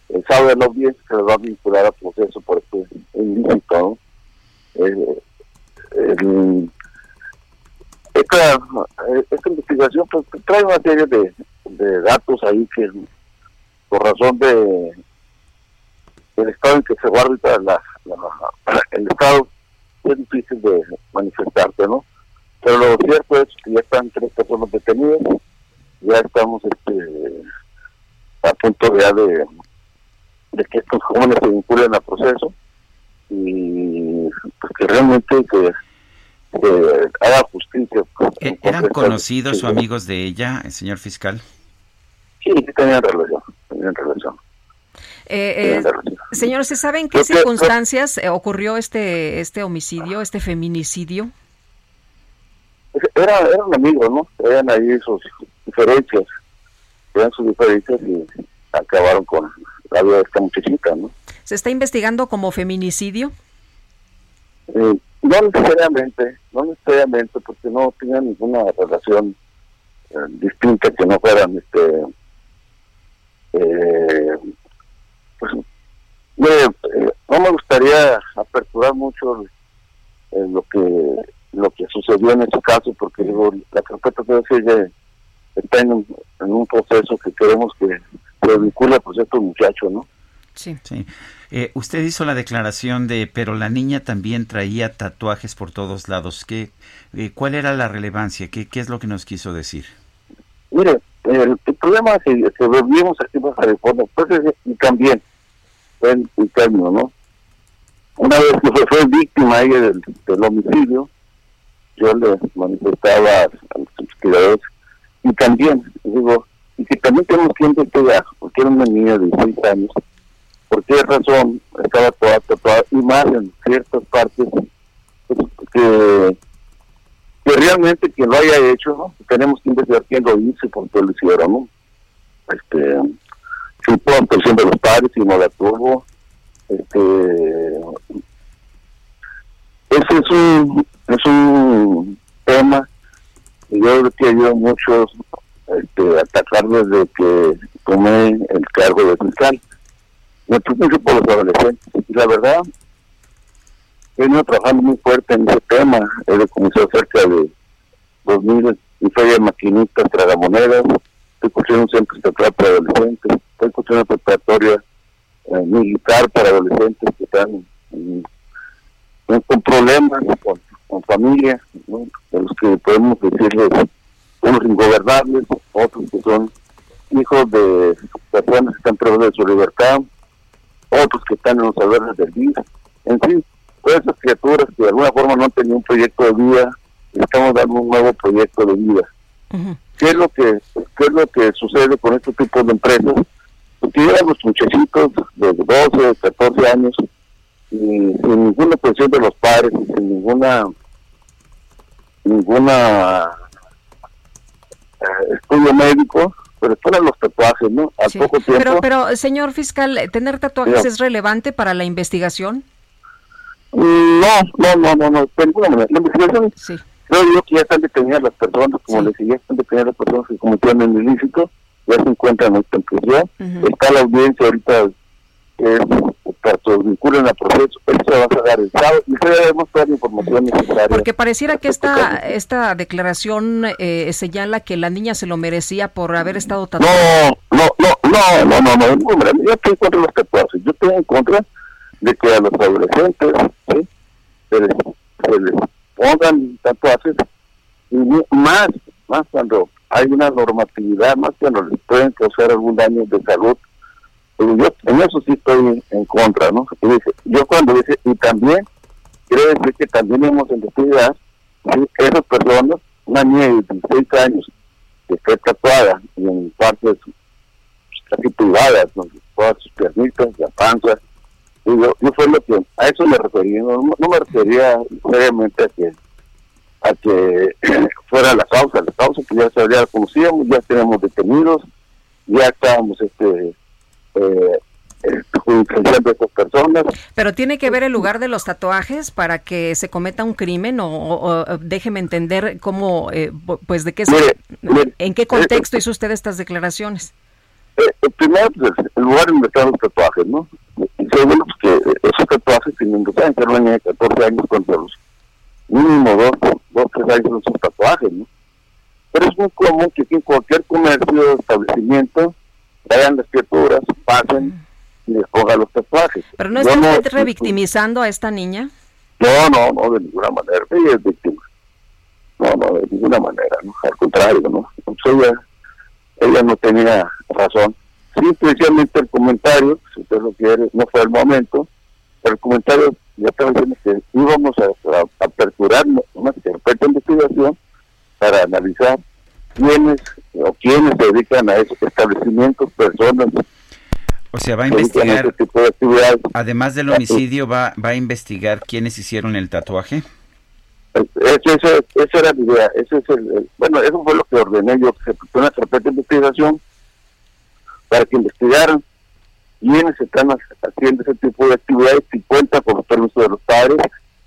el sábado de la audiencia se va a vincular al proceso por este ilícito. ¿no? Eh, esta, esta, investigación pues, trae una serie de, de datos ahí que por razón de el estado en que se guarda la, el estado es difícil de manifestarte, ¿no? Pero lo cierto es que ya están tres personas detenidas, ya estamos este a punto ya de, de que estos jóvenes se vinculen al proceso y pues, que realmente que, haga justicia. ¿E-, ¿Eran conocidos o amigos de ella, señor fiscal? Sí, sí tenían relación, tenían relación. Eh, eh, señor, ¿se sabe en qué circunstancias eh, ocurrió este este homicidio, este feminicidio? Era, eran amigos, ¿no? Eran ahí sus diferencias eran sus diferencias y acabaron con la vida de esta muchachita, ¿no? ¿Se está investigando como feminicidio? Eh, no necesariamente, no necesariamente, porque no tenían ninguna relación eh, distinta que no fueran, este, eh, pues, no me gustaría aperturar mucho lo que lo que sucedió en ese caso, porque digo, la carpeta debe ser está en un, proceso que queremos que se vincule pues estos muchachos, ¿no? Sí. sí. Eh, usted hizo la declaración de, pero la niña también traía tatuajes por todos lados. ¿Qué, eh, ¿Cuál era la relevancia? ¿Qué, ¿Qué es lo que nos quiso decir? Mire, el, problema es que, que vivimos aquí en California, pues y también en término, ¿no? Una vez que fue, fue víctima ella del, del homicidio, yo le manifestaba a los investigadores y también, digo, y que también tenemos que investigar, porque era una niña de 16 años, por qué razón estaba toda tatuada, y más en ciertas partes, pues, que, que realmente quien lo haya hecho, ¿no? tenemos que investigar quién lo hizo y por qué lo hicieron, ¿no? Este, si por presión de los padres, y no la tuvo, este, ese es un, es un tema yo creo que ayudó mucho este, atacar desde que tomé el cargo de fiscal. Me preocupo por los adolescentes. Y la verdad, he venido trabajando muy fuerte en ese tema. He comenzado cerca de 2000 y feria de maquinistas, tragamonedas. Estoy construyendo un centro estatal para adolescentes. Estoy construyendo una preparatoria eh, militar para adolescentes que están con problemas, con familia, ¿no? los que podemos decirles unos ingobernables, otros que son hijos de personas que están privadas de su libertad, otros que están en los albergues del vida, en fin, todas esas criaturas que de alguna forma no tenían un proyecto de vida, estamos dando un nuevo proyecto de vida. ¿Qué es lo que qué es lo que sucede con este tipo de empresas? Porque llegan los muchachitos de 12, 14 años y sin ninguna presión de los padres, sin ninguna ninguna eh, estudio médico, pero fueron los tatuajes, ¿no? Al poco tiempo. Pero, pero, señor fiscal, ¿tener tatuajes es relevante para la investigación? Mm, no, no, no, no, no, de ninguna manera. La investigación, sí. creo yo que ya están detenidas las personas, como les decía, están detenidas las personas que cometieron el ilícito, ya se encuentran en prisión. Está la audiencia ahorita eh, que vinculen al proceso, eso se va a sacar el sábado y debemos toda la información necesaria. Porque pareciera que esta esta declaración eh, señala que la niña se lo merecía por haber estado tan... No, no, no, no, no, no, no, no, yo estoy en contra de los tatuajes, yo estoy en contra de que a los adolescentes ¿sí? se, les, se les pongan tatuajes y más, más cuando hay una normatividad, más cuando les pueden causar algún daño de salud yo en eso sí estoy en contra, ¿no? yo cuando dice, y también, quiero decir que también hemos investigado ¿sí? esas personas, una niña de 16 años, que fue tatuada y en partes casi privadas, ¿no? todas sus piernitas, la panza, y yo, yo fue lo que, a eso me refería, no, me refería seriamente a que a que fuera la causa, la causa que ya se conocíamos, ya tenemos detenidos, ya estábamos este eh, de esas personas. Pero tiene que ver el lugar de los tatuajes para que se cometa un crimen o, déjeme entender cómo, eh, pues de qué, en qué contexto hizo usted estas declaraciones. Eh, primero, pues, el lugar donde están los tatuajes, ¿no? Y segundo, pues que esos tatuajes tienen que ser una de 14 años contra los mínimo dos, dos, tres años esos tatuajes, ¿no? Pero es muy común que en cualquier comercio, establecimiento, vayan las criaturas, pasen y les pongan los tatuajes. ¿Pero no está usted revictimizando a esta niña? No, no, no, de ninguna manera. Ella es víctima. No, no, de ninguna manera, ¿no? Al contrario, ¿no? Pues ella, ella no tenía razón. Sí, especialmente el comentario, si usted lo quiere, no fue el momento, pero el comentario ya estaba diciendo que íbamos a, a aperturar una de investigación para analizar quiénes o quiénes se dedican a esos establecimientos, personas. O sea, va a investigar, además del homicidio, va, va a investigar quiénes hicieron el tatuaje. Eso, esa era la idea, ese es el, bueno, eso fue lo que ordené yo, que se puso una carpeta de investigación para que investigaran quiénes están haciendo ese tipo de actividades, si cuenta con los permisos de los padres,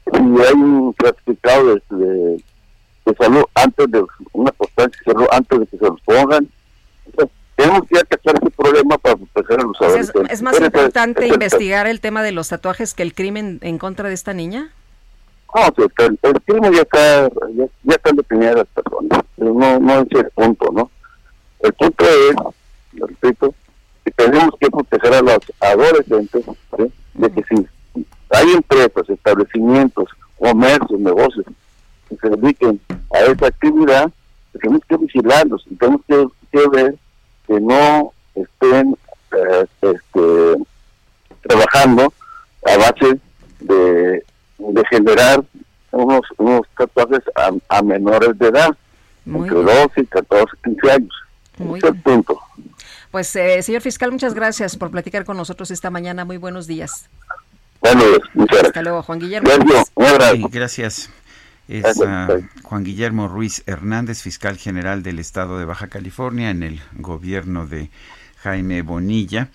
si hay un clasificado de de salud antes de una constancia de salud antes de que se los pongan. tenemos que atacar ese problema para proteger a los adolescentes. ¿Es, más importante investigar el tema de los tatuajes que el crimen en contra de esta niña? No, el, el, crimen ya está, ya, ya están detenidas las personas. No, no es el punto, ¿no? El punto es, lo repito, que tenemos que proteger a los adolescentes de que si hay empresas, establecimientos, comercios, negocios que se dediquen a esa actividad, tenemos que vigilarlos y tenemos que, ver que no estén eh, este, trabajando a base de, generar unos, unos tatuajes a, menores de edad, entre 12 y 14, 15 años. Muy es el punto. Pues, eh, señor fiscal, muchas gracias por platicar con nosotros esta mañana. Muy buenos días. Bueno, muchas gracias. Hasta luego, Juan Guillermo. Gracias. gracias es Juan Guillermo Ruiz Hernández, fiscal general del estado de Baja California en el gobierno de Jaime Bonilla.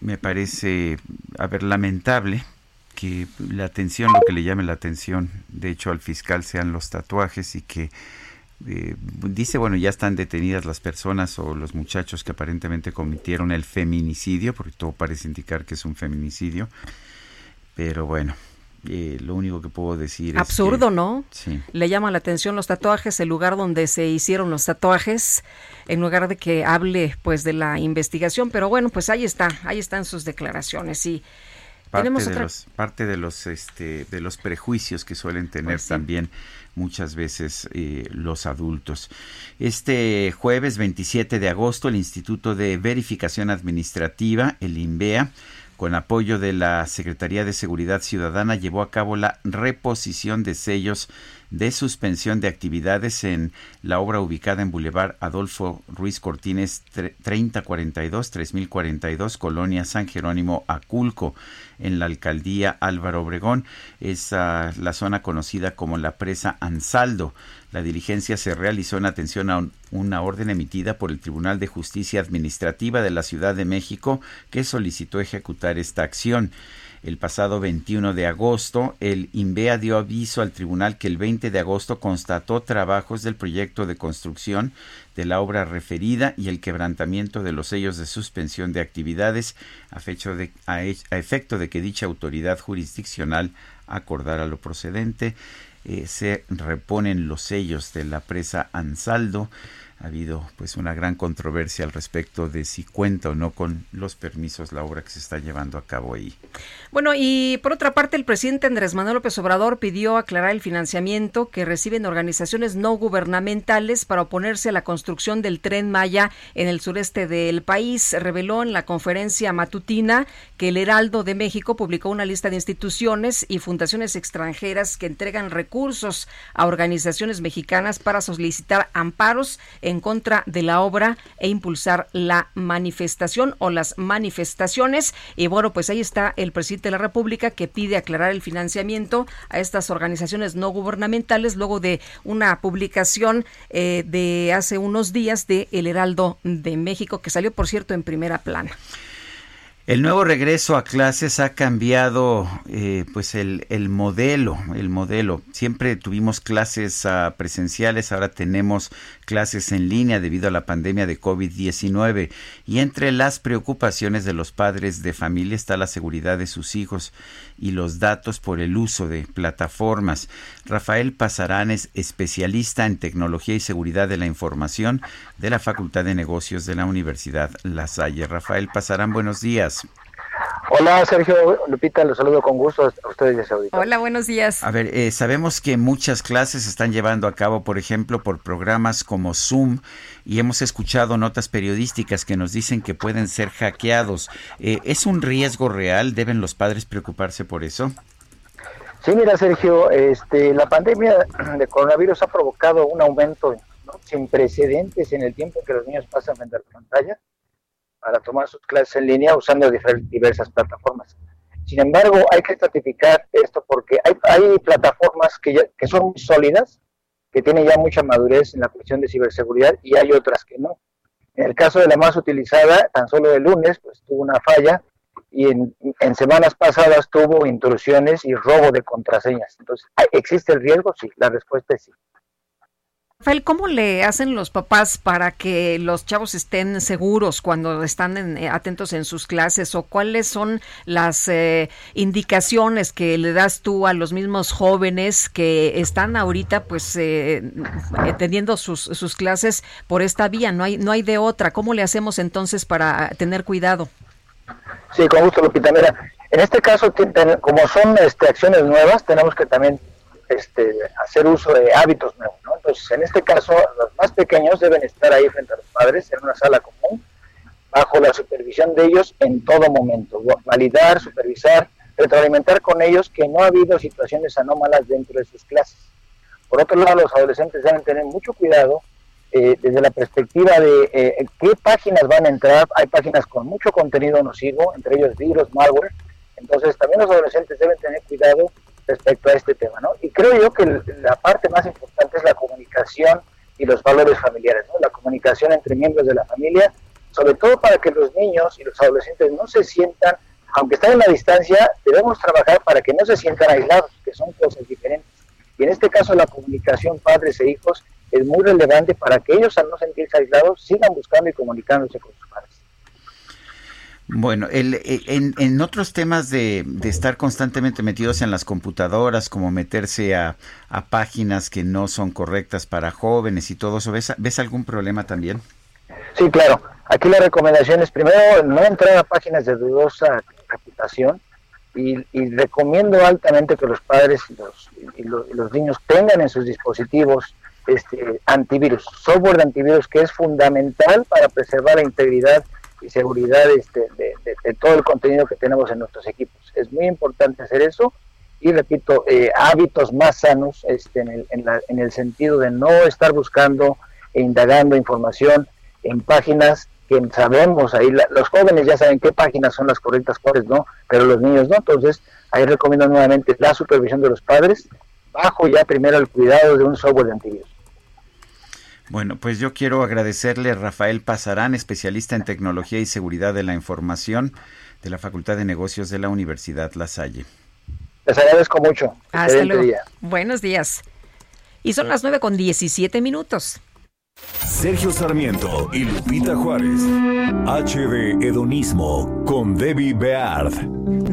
me parece, a ver, lamentable que la atención, lo que le llame la atención, de hecho, al fiscal sean los tatuajes y que eh, dice, bueno, ya están detenidas las personas o los muchachos que aparentemente cometieron el feminicidio, porque todo parece indicar que es un feminicidio, pero bueno, eh, lo único que puedo decir Absurdo, es ¿no? Sí. Le llama la atención los tatuajes, el lugar donde se hicieron los tatuajes, en lugar de que hable pues de la investigación, pero bueno, pues ahí está, ahí están sus declaraciones y parte tenemos de los parte de los este de los prejuicios que suelen tener pues también muchas veces eh, los adultos. Este jueves 27 de agosto el Instituto de Verificación Administrativa, el INVEA, con apoyo de la Secretaría de Seguridad Ciudadana, llevó a cabo la reposición de sellos de suspensión de actividades en la obra ubicada en Boulevard Adolfo Ruiz Cortines 3042, 3042, Colonia San Jerónimo, Aculco, en la alcaldía Álvaro Obregón. Es la zona conocida como la presa Ansaldo. La diligencia se realizó en atención a una orden emitida por el Tribunal de Justicia Administrativa de la Ciudad de México que solicitó ejecutar esta acción. El pasado 21 de agosto, el INVEA dio aviso al tribunal que el 20 de agosto constató trabajos del proyecto de construcción de la obra referida y el quebrantamiento de los sellos de suspensión de actividades a, a efecto de que dicha autoridad jurisdiccional acordara lo procedente. Eh, se reponen los sellos de la presa Ansaldo ha habido pues una gran controversia al respecto de si cuenta o no con los permisos la obra que se está llevando a cabo ahí. Bueno, y por otra parte, el presidente Andrés Manuel López Obrador pidió aclarar el financiamiento que reciben organizaciones no gubernamentales para oponerse a la construcción del tren Maya en el sureste del país. Reveló en la conferencia matutina que el Heraldo de México publicó una lista de instituciones y fundaciones extranjeras que entregan recursos a organizaciones mexicanas para solicitar amparos en contra de la obra e impulsar la manifestación o las manifestaciones. Y bueno, pues ahí está el presidente de la República que pide aclarar el financiamiento a estas organizaciones no gubernamentales luego de una publicación eh, de hace unos días de El Heraldo de México que salió, por cierto, en primera plana. El nuevo regreso a clases ha cambiado eh, pues el, el, modelo, el modelo. Siempre tuvimos clases uh, presenciales, ahora tenemos clases en línea debido a la pandemia de COVID-19 y entre las preocupaciones de los padres de familia está la seguridad de sus hijos y los datos por el uso de plataformas. Rafael Pasarán es especialista en tecnología y seguridad de la información de la Facultad de Negocios de la Universidad La Salle. Rafael Pasarán, buenos días. Hola Sergio Lupita, los saludo con gusto a ustedes de Saudita. Hola, buenos días. A ver, eh, sabemos que muchas clases se están llevando a cabo, por ejemplo, por programas como Zoom y hemos escuchado notas periodísticas que nos dicen que pueden ser hackeados. Eh, ¿Es un riesgo real? ¿Deben los padres preocuparse por eso? Sí, mira Sergio, este, la pandemia de coronavirus ha provocado un aumento sin precedentes en el tiempo que los niños pasan frente a la pantalla para tomar sus clases en línea usando diversas plataformas. Sin embargo, hay que estratificar esto porque hay, hay plataformas que, que son sólidas, que tienen ya mucha madurez en la cuestión de ciberseguridad y hay otras que no. En el caso de la más utilizada, tan solo el lunes, pues tuvo una falla y en, en semanas pasadas tuvo intrusiones y robo de contraseñas. Entonces, ¿existe el riesgo? Sí, la respuesta es sí. Rafael, ¿cómo le hacen los papás para que los chavos estén seguros cuando están eh, atentos en sus clases? ¿O cuáles son las eh, indicaciones que le das tú a los mismos jóvenes que están ahorita pues eh, teniendo sus, sus clases por esta vía? No hay, no hay de otra. ¿Cómo le hacemos entonces para tener cuidado? Sí, con gusto, Lupita. Mira, en este caso, como son este, acciones nuevas, tenemos que también este, hacer uso de hábitos nuevos. ¿no? Entonces, en este caso, los más pequeños deben estar ahí frente a los padres en una sala común, bajo la supervisión de ellos en todo momento. Validar, supervisar, retroalimentar con ellos que no ha habido situaciones anómalas dentro de sus clases. Por otro lado, los adolescentes deben tener mucho cuidado eh, desde la perspectiva de eh, qué páginas van a entrar. Hay páginas con mucho contenido nocivo, entre ellos virus, malware. Entonces, también los adolescentes deben tener cuidado respecto a este tema, ¿no? Y creo yo que la parte más importante es la comunicación y los valores familiares, ¿no? La comunicación entre miembros de la familia, sobre todo para que los niños y los adolescentes no se sientan, aunque estén en la distancia, debemos trabajar para que no se sientan aislados, que son cosas diferentes. Y en este caso la comunicación padres e hijos es muy relevante para que ellos al no sentirse aislados sigan buscando y comunicándose con sus padres. Bueno, el, eh, en, otros temas de, estar constantemente metidos en las computadoras, como meterse a, páginas que no son correctas para jóvenes y todo eso, ¿ves, ¿ves algún problema también? Sí, claro. Aquí la recomendación es primero no entrar a páginas de dudosa reputación y, y recomiendo altamente que los padres y los, y los, y los niños tengan en sus dispositivos este antivirus, software de antivirus que es fundamental para preservar la integridad y seguridad este, de, todo el contenido que tenemos en nuestros equipos. Es muy importante hacer eso y repito, eh, hábitos más sanos este, en, el, en, la, en el sentido de no estar buscando e indagando información en páginas que sabemos, ahí los jóvenes ya saben qué páginas son las correctas, cuáles no, pero los niños no. Entonces, ahí recomiendo nuevamente la supervisión de los padres, bajo ya primero el cuidado de un software de antivirus. Bueno, pues yo quiero agradecerle a Rafael Pasarán, especialista en tecnología y seguridad de la información de la Facultad de Negocios de la Universidad La Salle. Les agradezco mucho. Hasta luego. Día. Buenos días. Y son las nueve con 17 minutos. Sergio Sarmiento y Lupita Juárez. HD Hedonismo con Debbie Beard.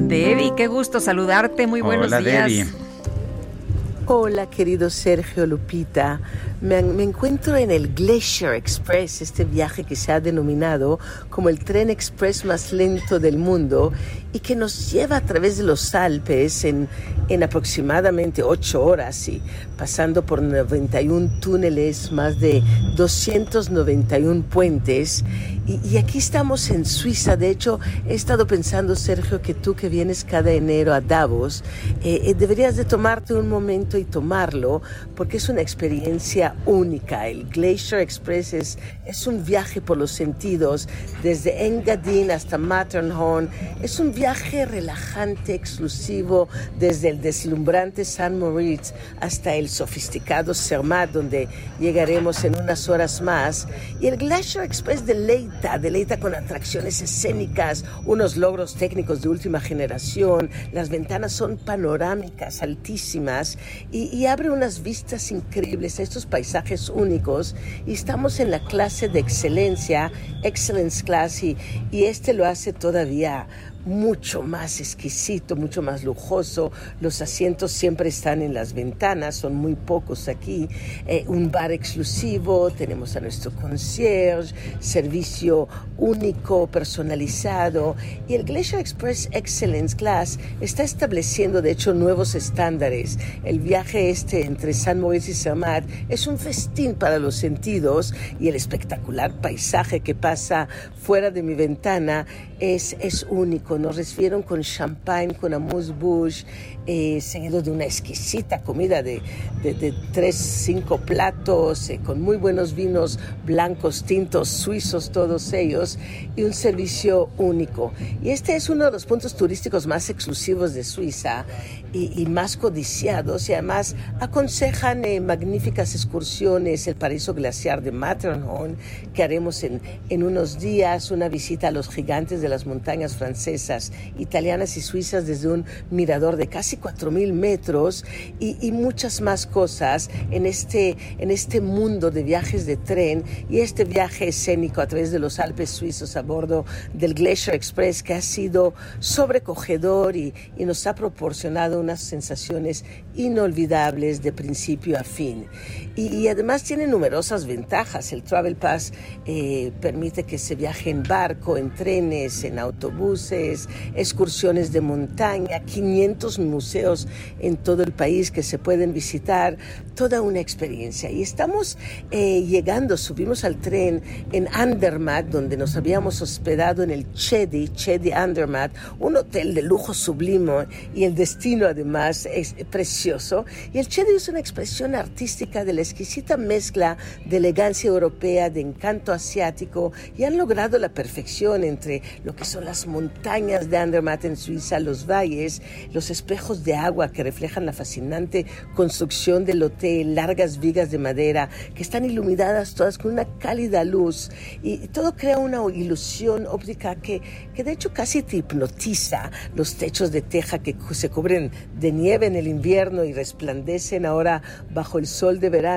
Debbie, qué gusto saludarte. Muy buenos Hola, días. Debbie. Hola, querido Sergio Lupita. Me, me, encuentro en el Glacier Express, este viaje que se ha denominado como el tren express más lento del mundo y que nos lleva a través de los Alpes en, en aproximadamente ocho horas y pasando por 91 túneles, más de 291 puentes. Y, y aquí estamos en Suiza. De hecho, he estado pensando, Sergio, que tú que vienes cada enero a Davos, eh, eh, deberías de tomarte un momento y tomarlo porque es una experiencia única. El Glacier Express es, es un viaje por los sentidos, desde Engadin hasta Matterhorn. Es un viaje relajante, exclusivo, desde el deslumbrante San Moritz hasta el sofisticado Zermatt, donde llegaremos en unas horas más. Y el Glacier Express deleita, deleita con atracciones escénicas, unos logros técnicos de última generación. Las ventanas son panorámicas, altísimas, y, y abre unas vistas increíbles a estos paisajes únicos. Y estamos en la clase de excelencia, Excellence Class, y este lo hace todavía mucho más exquisito, mucho más lujoso. Los asientos siempre están en las ventanas, son muy pocos aquí. Eh, un bar exclusivo, tenemos a nuestro concierge, servicio único, personalizado. Y el Glacier Express Excellence Class está estableciendo, de hecho, nuevos estándares. El viaje este entre San Moritz y Zermatt es un festín para los sentidos y el espectacular paisaje que pasa fuera de mi ventana es, es único. Nos recibieron con champagne, con amuse-bouche, eh, seguido de una exquisita comida de, de, de tres, cinco platos, eh, con muy buenos vinos blancos, tintos, suizos, todos ellos, y un servicio único. Y este es uno de los puntos turísticos más exclusivos de Suiza y, y más codiciados, y además aconsejan eh, magníficas excursiones, el paraíso glaciar de Matterhorn, que haremos en, en unos días, una visita a los gigantes de las montañas francesas, italianas y suizas desde un mirador de casi 4.000 metros y, y, muchas más cosas en este, en este mundo de viajes de tren y este viaje escénico a través de los Alpes suizos a bordo del Glacier Express que ha sido sobrecogedor y, y nos ha proporcionado unas sensaciones inolvidables de principio a fin. Y, y además tiene numerosas ventajas. El Travel Pass eh, permite que se viaje en barco, en trenes, en autobuses, excursiones de montaña, 500 museos en todo el país que se pueden visitar, toda una experiencia. Y estamos eh, llegando, subimos al tren en Andermatt, donde nos habíamos hospedado en el Chedi, Chedi Andermatt, un hotel de lujo sublime y el destino además es precioso. Y el Chedi es una expresión artística de la exquisita mezcla de elegancia europea, de encanto asiático y han logrado la perfección entre lo que son las montañas de Andermatt en Suiza, los valles, los espejos de agua que reflejan la fascinante construcción del hotel, largas vigas de madera que están iluminadas todas con una cálida luz y todo crea una ilusión óptica que, que de hecho casi te hipnotiza. Los techos de teja que se cubren de nieve en el invierno y resplandecen ahora bajo el sol de verano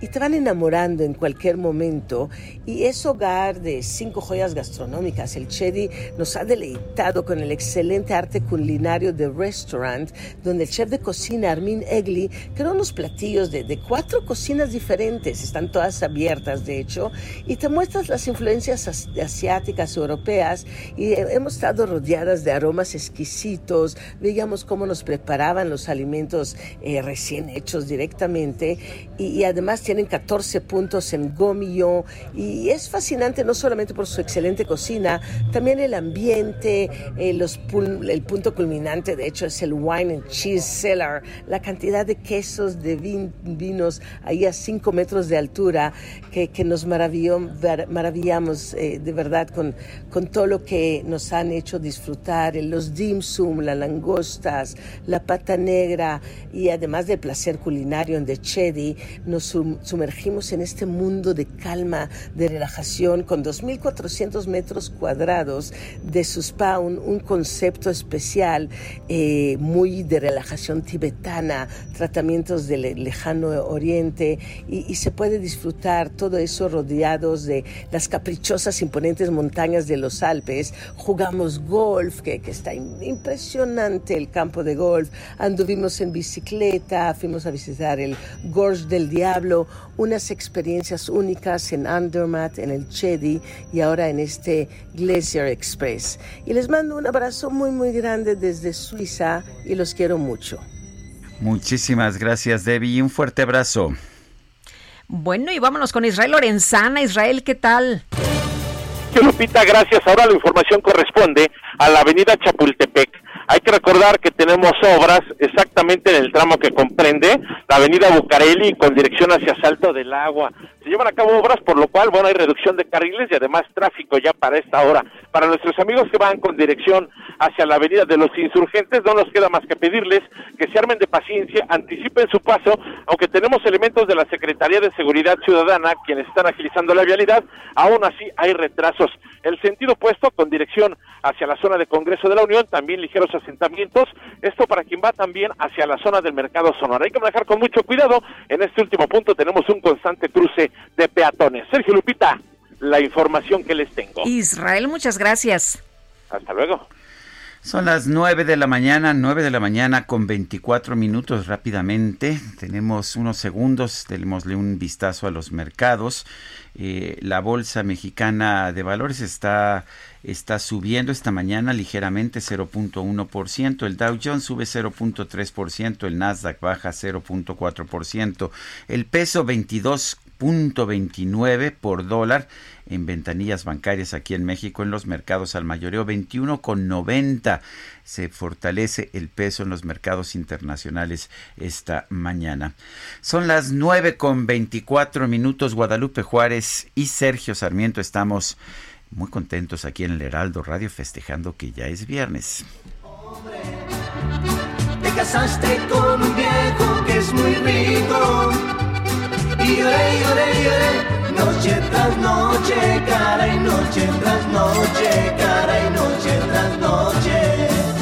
y te van enamorando en cualquier momento. Y es hogar de cinco joyas gastronómicas. El Chedi nos ha deleitado con el excelente arte culinario de Restaurant, donde el chef de cocina Armin Egli creó unos platillos de, de cuatro cocinas diferentes, están todas abiertas de hecho, y te muestras las influencias asiáticas, europeas, y hemos estado rodeadas de aromas exquisitos, veíamos cómo nos preparaban los alimentos eh, recién hechos directamente, y, y, además tienen 14 puntos en Gomillon, y es fascinante no solamente por su excelente cocina, también el ambiente, eh, el punto culminante, de hecho, es el Wine and Cheese Cellar, la cantidad de quesos, de vinos ahí a 5 metros de altura, que, que nos maravillamos eh, de verdad con, con todo lo que nos han hecho disfrutar, los dim sum, las langostas, la pata negra y además del placer culinario en The Chedi, nos sumergimos en este mundo de calma, de relajación, con 2.400 metros cuadrados de Suspa, un, concepto especial, eh, muy de relajación tibetana, tratamientos del lejano oriente, y, se puede disfrutar todo eso rodeados de las caprichosas, imponentes montañas de los Alpes. Jugamos golf, que, que está impresionante el campo de golf. Anduvimos en bicicleta, fuimos a visitar el Gorge del Diablo, unas experiencias únicas en Andermatt, en el Chedi y ahora en este Glacier Express. Y les mando un abrazo muy, muy grande desde Suiza y los quiero mucho. Muchísimas gracias, Debbie, y un fuerte abrazo. Bueno, y vámonos con Israel Lorenzana. Israel, ¿qué tal? Lupita, gracias. Ahora la información corresponde a la avenida Chapultepec hay que recordar que tenemos obras exactamente en el tramo que comprende la avenida Bucareli con dirección hacia Salto del Agua. Se llevan a cabo obras, por lo cual, bueno, hay reducción de carriles y además tráfico ya para esta hora. Para nuestros amigos que van con dirección hacia la avenida de los insurgentes, no nos queda más que pedirles que se armen de paciencia, anticipen su paso, aunque tenemos elementos de la Secretaría de Seguridad Ciudadana quienes están agilizando la vialidad, aún así hay retrasos. El sentido opuesto con dirección hacia la zona de Congreso de la Unión, también ligeros asentamientos. Esto para quien va también hacia la zona del mercado Sonora. Hay que manejar con mucho cuidado. En este último punto tenemos un constante cruce de peatones. Sergio Lupita, la información que les tengo. Israel, muchas gracias. Hasta luego. Son las 9 de la mañana, 9 de la mañana con 24 minutos rápidamente. Tenemos unos segundos, démosle un vistazo a los mercados. Eh, la bolsa mexicana de valores está, está subiendo esta mañana ligeramente 0.1%, el Dow Jones sube 0.3%, el Nasdaq baja 0.4%, el peso 22.29 por dólar en ventanillas bancarias aquí en México en los mercados al mayoreo 21,90 se fortalece el peso en los mercados internacionales esta mañana. Son las 9 con 24 minutos. Guadalupe Juárez y Sergio Sarmiento estamos muy contentos aquí en el Heraldo Radio festejando que ya es viernes. te casaste con un viejo que es muy rico. Y lloré, lloré, lloré, noche tras noche, cara y noche tras noche, cara y noche tras noche.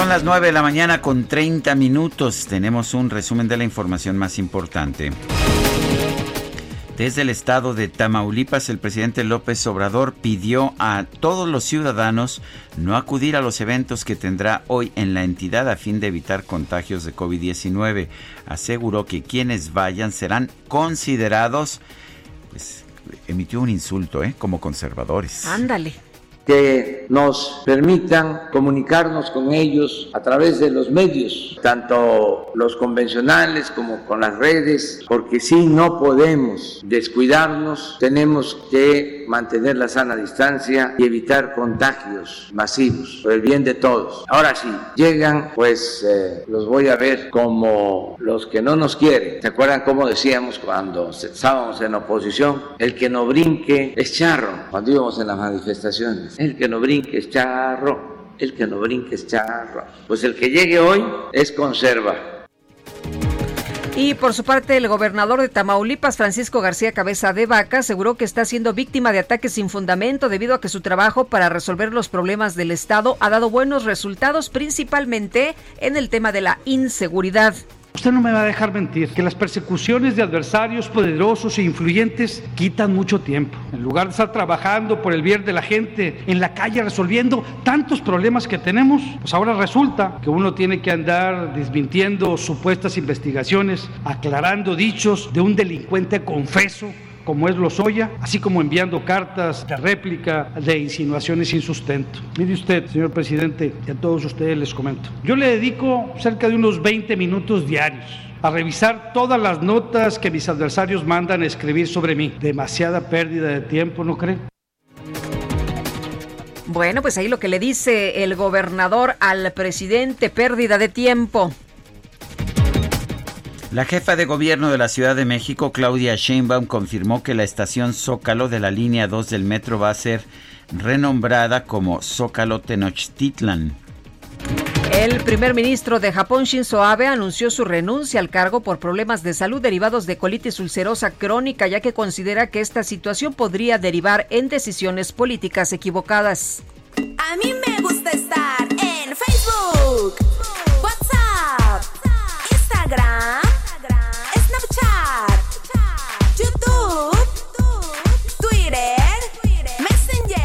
Son las 9 de la mañana con 30 minutos. Tenemos un resumen de la información más importante. Desde el estado de Tamaulipas, el presidente López Obrador pidió a todos los ciudadanos no acudir a los eventos que tendrá hoy en la entidad a fin de evitar contagios de COVID-19. Aseguró que quienes vayan serán considerados, pues emitió un insulto, ¿eh? Como conservadores. Ándale que nos permitan comunicarnos con ellos a través de los medios, tanto los convencionales como con las redes, porque si no podemos descuidarnos, tenemos que mantener la sana distancia y evitar contagios masivos por el bien de todos. Ahora sí, llegan, pues eh, los voy a ver como los que no nos quieren. ¿Se acuerdan cómo decíamos cuando estábamos en oposición? El que no brinque es charro, cuando íbamos en las manifestaciones. El que no brinque es charro, el que no brinque es charro. Pues el que llegue hoy es conserva. Y por su parte, el gobernador de Tamaulipas, Francisco García Cabeza de Vaca, aseguró que está siendo víctima de ataques sin fundamento debido a que su trabajo para resolver los problemas del Estado ha dado buenos resultados, principalmente en el tema de la inseguridad Usted no me va a dejar mentir que las persecuciones de adversarios poderosos e influyentes quitan mucho tiempo. En lugar de estar trabajando por el bien de la gente en la calle resolviendo tantos problemas que tenemos, pues ahora resulta que uno tiene que andar desmintiendo supuestas investigaciones, aclarando dichos de un delincuente confeso como es Lozoya, así como enviando cartas de réplica de insinuaciones sin sustento. Mire usted, señor presidente, y a todos ustedes les comento. Yo le dedico cerca de unos 20 minutos diarios a revisar todas las notas que mis adversarios mandan a escribir sobre mí. Demasiada pérdida de tiempo, ¿no cree? Bueno, pues ahí lo que le dice el gobernador al presidente, pérdida de tiempo. La jefa de gobierno de la Ciudad de México, Claudia Sheinbaum, confirmó que la estación Zócalo de la línea 2 del metro va a ser renombrada como Zócalo Tenochtitlan. El primer ministro de Japón, Shinzo Abe, anunció su renuncia al cargo por problemas de salud derivados de colitis ulcerosa crónica, ya que considera que esta situación podría derivar en decisiones políticas equivocadas. A mí me gusta estar en Facebook, WhatsApp, Instagram.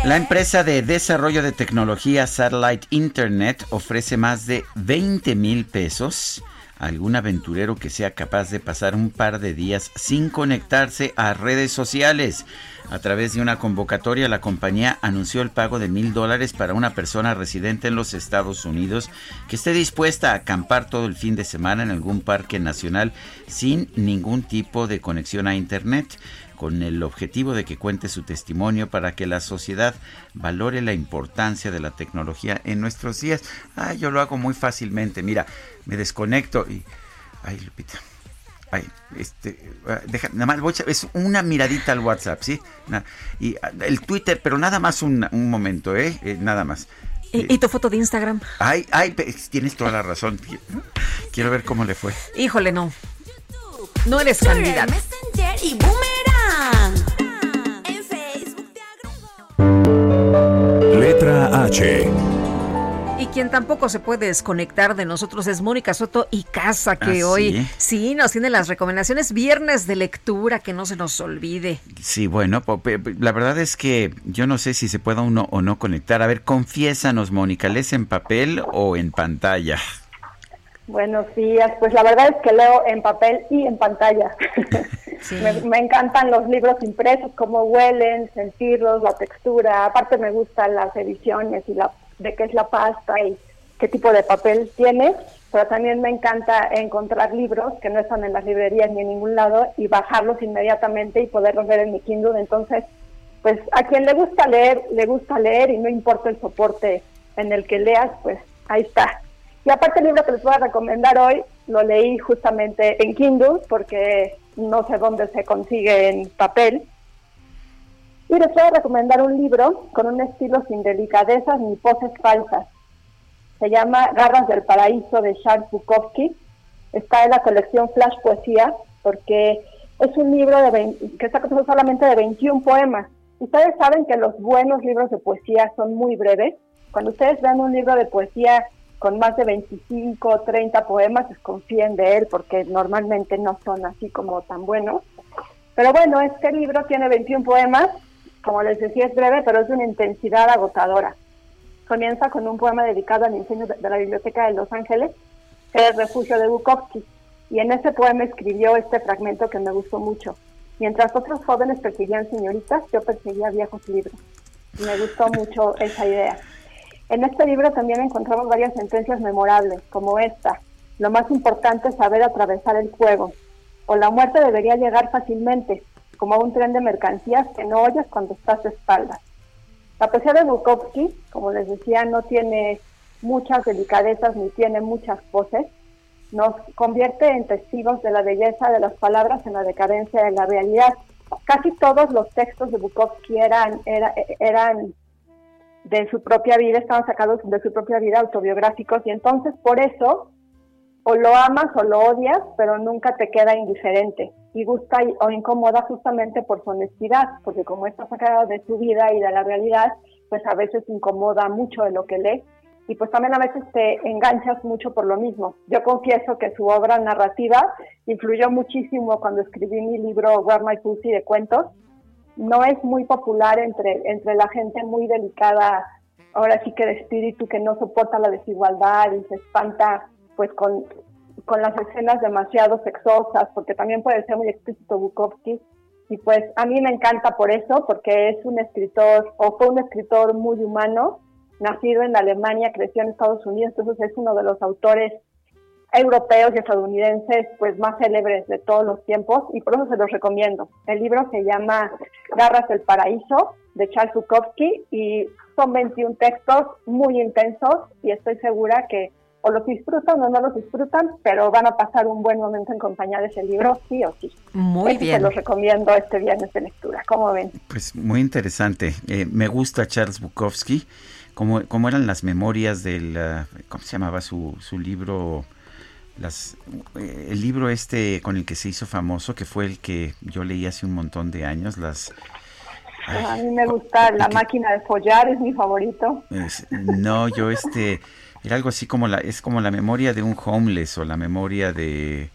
La empresa de desarrollo de tecnología Satellite Internet ofrece más de 20 mil pesos a algún aventurero que sea capaz de pasar un par de días sin conectarse a redes sociales. A través de una convocatoria, la compañía anunció el pago de mil dólares para una persona residente en los Estados Unidos que esté dispuesta a acampar todo el fin de semana en algún parque nacional sin ningún tipo de conexión a Internet con el objetivo de que cuente su testimonio para que la sociedad valore la importancia de la tecnología en nuestros días. Ah, yo lo hago muy fácilmente. Mira, me desconecto y... Ay, Lupita. Ay, este, ah, deja, nada más, es una miradita al WhatsApp, ¿sí? y ah, el Twitter, pero nada más un, momento, ¿eh? ¿eh? Nada más. ¿Y, tu foto de Instagram? Ay, ay, tienes toda la razón. Quiero ver cómo le fue. Híjole, no. No eres candidato. Letra H. Y quien tampoco se puede desconectar de nosotros es Mónica Soto y Casa, que ¿Ah, hoy sí? nos tiene las recomendaciones viernes de lectura, que no se nos olvide. Sí, bueno, la verdad es que yo no sé si se pueda uno o no conectar. A ver, confiésanos, Mónica, ¿lees en papel o en pantalla? Buenos días, pues la verdad es que leo en papel y en pantalla. me, encantan los libros impresos, cómo huelen, sentirlos, la textura. Aparte me gustan las ediciones y la de qué es la pasta y qué tipo de papel tiene. Pero también me encanta encontrar libros que no están en las librerías ni en ningún lado y bajarlos inmediatamente y poderlos ver en mi Kindle. Entonces, pues a quien le gusta leer, le gusta leer y no importa el soporte en el que leas, pues ahí está y aparte el libro que les voy a recomendar hoy, lo leí justamente en Kindle porque no sé dónde se consigue en papel. Y les voy a recomendar un libro con un estilo sin delicadezas ni poses falsas. Se llama Garras del Paraíso de Charles Bukowski. Está en la colección Flash Poesía porque es un libro de que está compuesto solamente de 21 poemas. Ustedes saben que los buenos libros de poesía son muy breves. Cuando ustedes vean un libro de poesía con más de 25 o 30 poemas, desconfíen de él porque normalmente no son así como tan buenos. Pero bueno, este libro tiene 21 poemas, como les decía es breve, pero es de una intensidad agotadora. Comienza con un poema dedicado al incendio de la Biblioteca de Los Ángeles, que es el refugio de Bukowski, y en ese poema escribió este fragmento que me gustó mucho. Mientras otros jóvenes perseguían señoritas, yo perseguía viejos libros. Y me gustó mucho esa idea. En este libro también encontramos varias sentencias memorables, como esta. Lo más importante es saber atravesar el fuego. O la muerte debería llegar fácilmente, como un tren de mercancías que no oyes cuando estás de espaldas. La poesía de Bukowski, como les decía, no tiene muchas delicadezas ni tiene muchas voces. Nos convierte en testigos de la belleza de las palabras en la decadencia de la realidad. Casi todos los textos de Bukowski eran, eran de su propia vida, estaban sacados de su propia vida autobiográficos y entonces por eso o lo amas o lo odias, pero nunca te queda indiferente y gusta o incomoda justamente por su honestidad, porque como está sacado de su vida y de la realidad, pues a veces incomoda mucho de lo que lee y pues también a veces te enganchas mucho por lo mismo. Yo confieso que su obra narrativa influyó muchísimo cuando escribí mi libro Where My Pussy de cuentos. No es muy popular entre, entre la gente muy delicada, ahora sí que de espíritu, que no soporta la desigualdad y se espanta pues con, con las escenas demasiado sexosas, porque también puede ser muy explícito Bukowski. Y pues a mí me encanta por eso, porque es un escritor, o fue un escritor muy humano, nacido en Alemania, creció en Estados Unidos, entonces es uno de los autores europeos y estadounidenses pues más célebres de todos los tiempos y por eso se los recomiendo. El libro se llama Garras del Paraíso de Charles Bukowski y son 21 textos muy intensos y estoy segura que o los disfrutan o no los disfrutan, pero van a pasar un buen momento en compañía de ese libro, sí o sí. Muy bien. Se los recomiendo este viernes de lectura. ¿Cómo ven? Pues muy interesante. Eh, me gusta Charles Bukowski cómo, eran las memorias del, ¿cómo se llamaba su, su libro? Las, eh, el libro este con el que se hizo famoso, que fue el que yo leí hace un montón de años, las... a mí me gusta La máquina de follar, es mi favorito. no, yo este, era algo así como la, es como la memoria de un homeless o la memoria de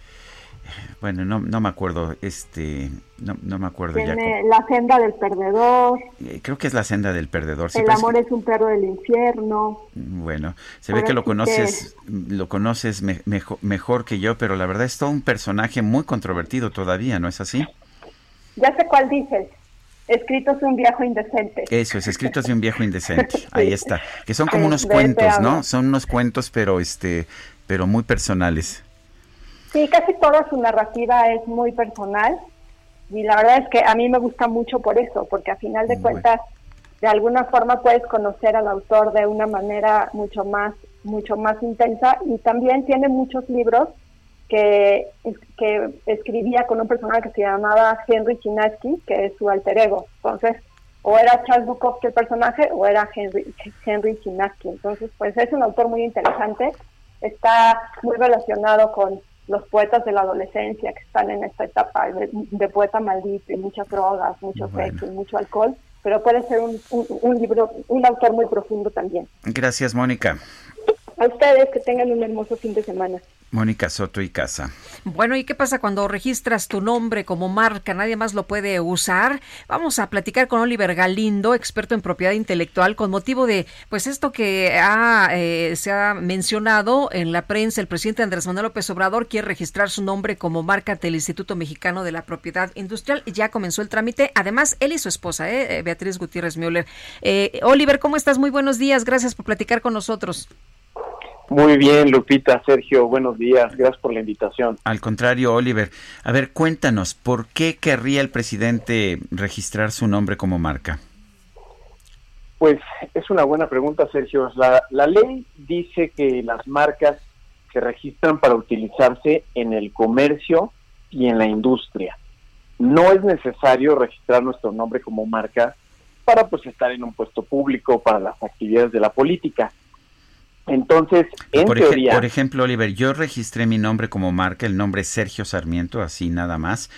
bueno, no, no me acuerdo, este, no, no me acuerdo ya. La senda del perdedor. Eh, creo que es la senda del perdedor. el amor es un perro del infierno. Bueno, se ve que lo conoces, lo conoces mejor, mejor que yo, pero la verdad es todo un personaje muy controvertido todavía, ¿no es así? Ya sé cuál dices. Escritos de un viejo indecente. Eso es, escritos de un viejo indecente. Ahí está. Que son como unos cuentos, ¿no? Son unos cuentos, pero este, pero muy personales. Sí, casi toda su narrativa es muy personal y la verdad es que a mí me gusta mucho por eso, porque a final de cuentas de alguna forma puedes conocer al autor de una manera mucho más mucho más intensa y también tiene muchos libros que, que escribía con un personaje que se llamaba Henry Chinaski, que es su alter ego. Entonces, o era Charles Bukowski el personaje o era Henry, Henry Chinaski. Entonces, pues es un autor muy interesante, está muy relacionado con los poetas de la adolescencia que están en esta etapa de, poeta maldito y muchas drogas, mucho sexo y mucho alcohol, pero puede ser un, un libro, un autor muy profundo también. Gracias, Mónica. A ustedes que tengan un hermoso fin de semana. Mónica Soto y Casa. Bueno, ¿y qué pasa cuando registras tu nombre como marca? Nadie más lo puede usar. Vamos a platicar con Oliver Galindo, experto en propiedad intelectual, con motivo de, pues esto que ha, eh, se ha mencionado en la prensa, el presidente Andrés Manuel López Obrador quiere registrar su nombre como marca del Instituto Mexicano de la Propiedad Industrial. Ya comenzó el trámite. Además, él y su esposa, eh, eh Beatriz Gutiérrez Müller. Eh, Oliver, ¿cómo estás? Muy buenos días. Gracias por platicar con nosotros. Muy bien, Lupita, Sergio, buenos días, gracias por la invitación. Al contrario, Oliver, a ver, cuéntanos, ¿por qué querría el presidente registrar su nombre como marca? Pues es una buena pregunta, Sergio. La, la ley dice que las marcas se registran para utilizarse en el comercio y en la industria. No es necesario registrar nuestro nombre como marca para pues estar en un puesto público, para las actividades de la política. Entonces, en por teoría... por ejemplo, Oliver, yo registré mi nombre como marca, el nombre Sergio Sarmiento, así nada más.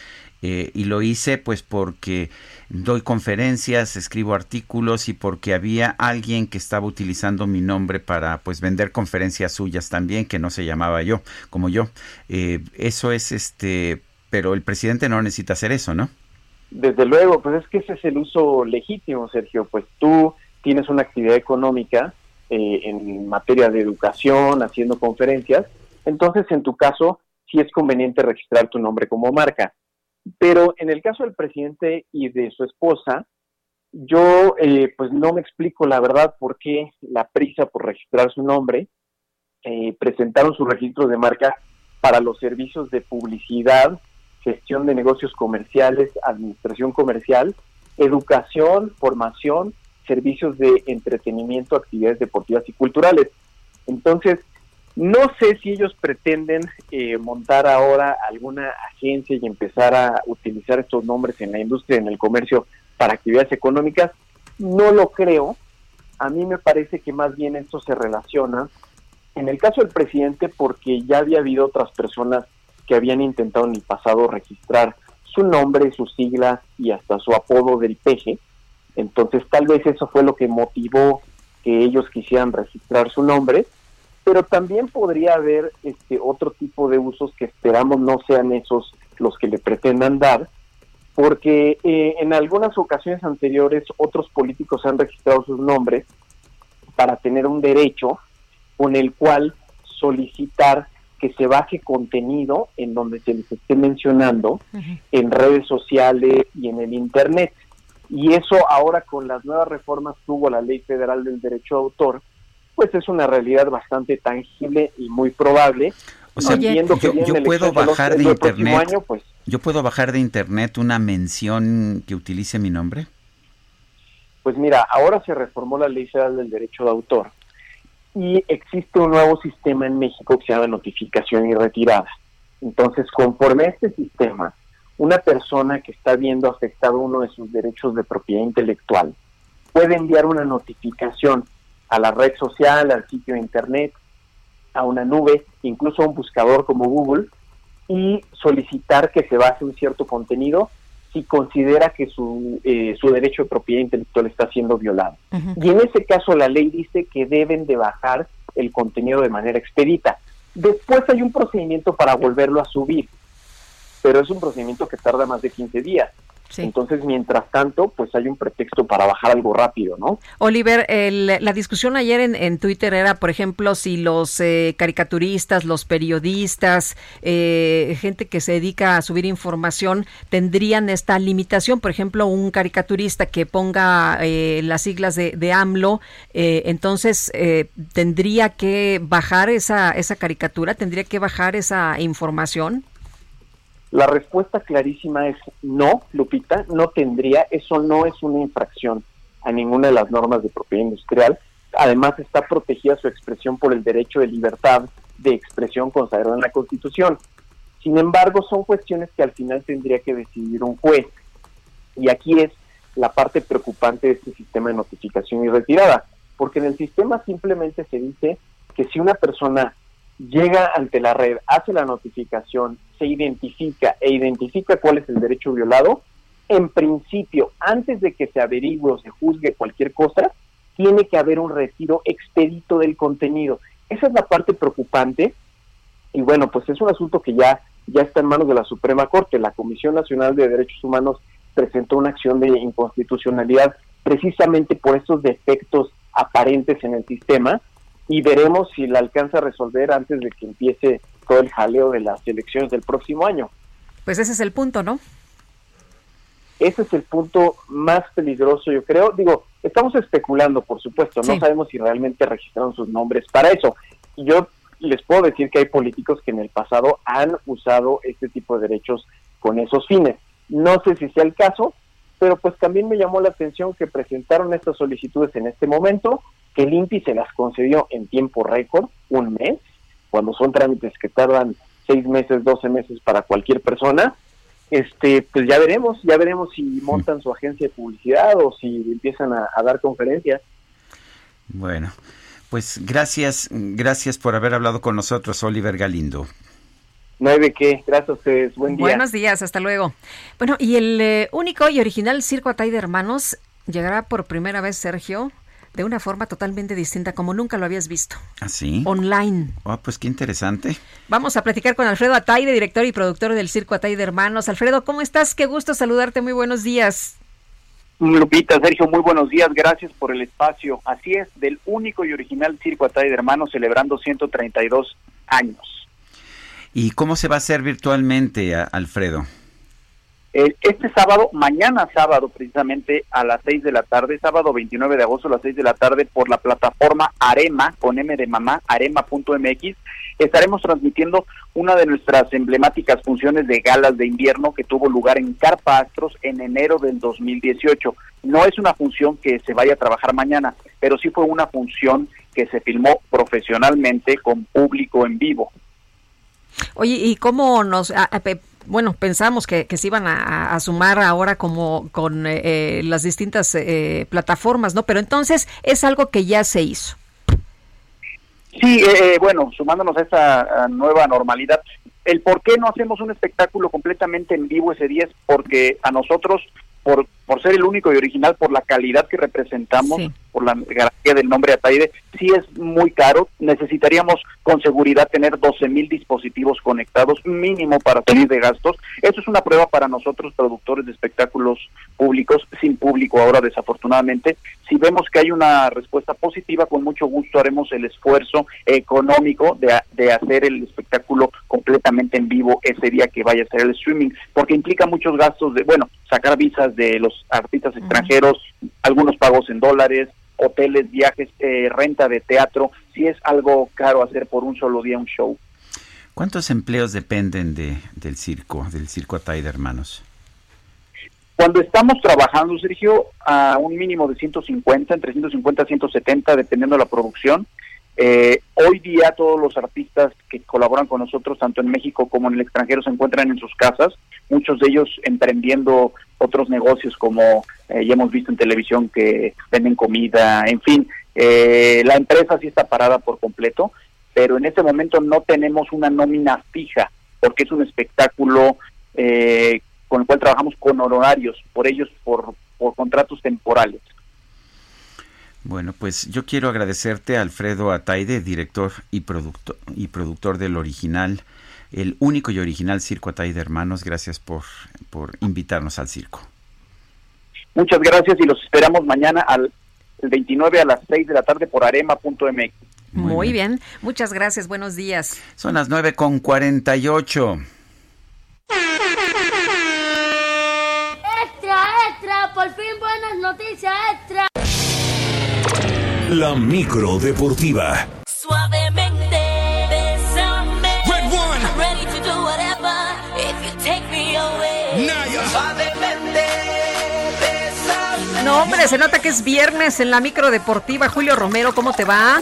Eh, y lo hice pues porque doy conferencias, escribo artículos y porque había alguien que estaba utilizando mi nombre para pues vender conferencias suyas también que no se llamaba yo como yo. Eh, eso es este, pero el presidente no necesita hacer eso, ¿no? Desde luego, pues es que ese es el uso legítimo, Sergio. Pues tú tienes una actividad económica eh, en materia de educación, haciendo conferencias, entonces en tu caso sí es conveniente registrar tu nombre como marca. Pero en el caso del presidente y de su esposa, yo eh, pues no me explico la verdad por qué la prisa por registrar su nombre. Eh, presentaron su registro de marca para los servicios de publicidad, gestión de negocios comerciales, administración comercial, educación, formación servicios de entretenimiento, actividades deportivas y culturales. Entonces, no sé si ellos pretenden eh, montar ahora alguna agencia y empezar a utilizar estos nombres en la industria, en el comercio, para actividades económicas. No lo creo. A mí me parece que más bien esto se relaciona, en el caso del presidente, porque ya había habido otras personas que habían intentado en el pasado registrar su nombre, su sigla y hasta su apodo del peje entonces tal vez eso fue lo que motivó que ellos quisieran registrar su nombre, pero también podría haber este otro tipo de usos que esperamos no sean esos los que le pretendan dar, porque eh, en algunas ocasiones anteriores otros políticos han registrado sus nombres para tener un derecho con el cual solicitar que se baje contenido en donde se les esté mencionando en redes sociales y en el Internet. Y eso ahora con las nuevas reformas que hubo la Ley Federal del Derecho de Autor, pues es una realidad bastante tangible y muy probable. O sea, que yo, puedo bajar de internet. año, pues Yo puedo bajar de internet una mención que utilice mi nombre. Pues mira, ahora se reformó la Ley Federal del Derecho de Autor y existe un nuevo sistema en México que se llama notificación y retirada. Entonces, conforme a este sistema, una persona que está viendo afectado uno de sus derechos de propiedad intelectual puede enviar una notificación a la red social, al sitio de internet, a una nube, incluso a un buscador como Google, y solicitar que se base un cierto contenido si considera que su, eh, su derecho de propiedad intelectual está siendo violado. Y en ese caso la ley dice que deben de bajar el contenido de manera expedita. Después hay un procedimiento para volverlo a subir, pero es un procedimiento que tarda más de 15 días. Entonces, mientras tanto, pues hay un pretexto para bajar algo rápido, ¿no? Oliver, el- la discusión ayer en, en Twitter era, por ejemplo, si los eh, caricaturistas, los periodistas, eh, gente que se dedica a subir información, tendrían esta limitación. Por ejemplo, un caricaturista que ponga eh, las siglas de, de AMLO, eh, entonces eh, tendría que bajar esa, esa caricatura, tendría que bajar esa información. La respuesta clarísima es no, Lupita, no tendría, eso no es una infracción a ninguna de las normas de propiedad industrial. Además está protegida su expresión por el derecho de libertad de expresión consagrado en la Constitución. Sin embargo, son cuestiones que al final tendría que decidir un juez. Y aquí es la parte preocupante de este sistema de notificación y retirada, porque en el sistema simplemente se dice que si una persona llega ante la red, hace la notificación, se identifica e identifica cuál es el derecho violado, en principio, antes de que se averigüe o se juzgue cualquier cosa, tiene que haber un retiro expedito del contenido. Esa es la parte preocupante y bueno, pues es un asunto que ya, ya está en manos de la Suprema Corte. La Comisión Nacional de Derechos Humanos presentó una acción de inconstitucionalidad precisamente por estos defectos aparentes en el sistema y veremos si la alcanza a resolver antes de que empiece todo el jaleo de las elecciones del próximo año. Pues ese es el punto, ¿no? Ese es el punto más peligroso, yo creo. Digo, estamos especulando, por supuesto, no Sí. sabemos si realmente registraron sus nombres para eso. Yo les puedo decir que hay políticos que en el pasado han usado este tipo de derechos con esos fines. No sé si sea el caso, pero pues también me llamó la atención que presentaron estas solicitudes en este momento, que el INPI se las concedió en tiempo récord, un mes, cuando son trámites que tardan seis meses, doce meses para cualquier persona, este, pues ya veremos, ya veremos si montan su agencia de publicidad o si empiezan a, a dar conferencias. Bueno, pues gracias, gracias por haber hablado con nosotros, Oliver Galindo. No hay de qué, gracias a ustedes, buen día. Buenos días, hasta luego. Bueno, y el eh, único y original Circo Atay de Hermanos llegará por primera vez, Sergio, de una forma totalmente distinta, como nunca lo habías visto. ¿Así? Online. Ah, pues qué interesante. Vamos a platicar con Alfredo Atayde, director y productor del Circo Atay de Hermanos. Alfredo, ¿cómo estás? Qué gusto saludarte. Muy buenos días. Lupita, Sergio, muy buenos días, gracias por el espacio. Así es, del único y original Circo Atay de Hermanos celebrando 132 años. ¿Y cómo se va a hacer virtualmente, Alfredo? Eh, este sábado, mañana sábado precisamente a las 6 de la tarde, sábado 29 de agosto a las 6 de la tarde por la plataforma Arema, con M de mamá, arema.mx, estaremos transmitiendo una de nuestras emblemáticas funciones de galas de invierno que tuvo lugar en Carpa Astros en enero del 2018. No es una función que se vaya a trabajar mañana, pero sí fue una función que se filmó profesionalmente con público en vivo. Oye, ¿y cómo nos... bueno, pensamos que, que se iban a, a sumar ahora como con eh, eh, las distintas eh, plataformas, ¿no? Pero entonces es algo que ya se hizo. Sí, eh, bueno, sumándonos a esta ah, nueva normalidad, el por qué no hacemos un espectáculo completamente en vivo ese día es porque a nosotros, por, por ser el único y original, por la calidad que representamos, por la garantía del nombre Ataide, sí es muy caro. Necesitaríamos con seguridad tener 12 mil dispositivos conectados mínimo para salir de gastos. Eso es una prueba para nosotros, productores de espectáculos públicos, sin público ahora desafortunadamente. Si vemos que hay una respuesta positiva, con mucho gusto haremos el esfuerzo económico de, de hacer el espectáculo completamente en vivo ese día que vaya a ser el streaming, porque implica muchos gastos de, bueno, sacar visas de los artistas extranjeros, algunos pagos en dólares, hoteles, viajes, eh, renta de teatro, si es algo caro hacer por un solo día un show. ¿Cuántos empleos dependen de, del circo, del circo Ataide, hermanos? Cuando estamos trabajando, Sergio, a un mínimo de 150, entre 150 y 170, dependiendo de la producción, eh, hoy día todos los artistas que colaboran con nosotros, tanto en México como en el extranjero, se encuentran en sus casas, muchos de ellos emprendiendo otros negocios como eh, ya hemos visto en televisión que venden comida, en fin, eh, la empresa sí está parada por completo, pero en este momento no tenemos una nómina fija, porque es un espectáculo con el cual trabajamos con honorarios, por ellos por, por contratos temporales. Bueno, pues yo quiero agradecerte a Alfredo Ataide, director y productor, y productor del original, el único y original Circo Ataide Hermanos. Gracias por, por invitarnos al circo. Muchas gracias y los esperamos mañana al 29 a las 6 de la tarde por arema.mx. Muy, bien. muchas gracias, buenos días. Son las 9 con 48. Extra, extra, por fin buenas noticias, extra. La micro deportiva. Suavemente, bésame. Red one. I'm ready to do whatever if you take me away. Suavemente, bésame. No, hombre, se nota que es viernes en la micro deportiva. Julio Romero, ¿cómo te va?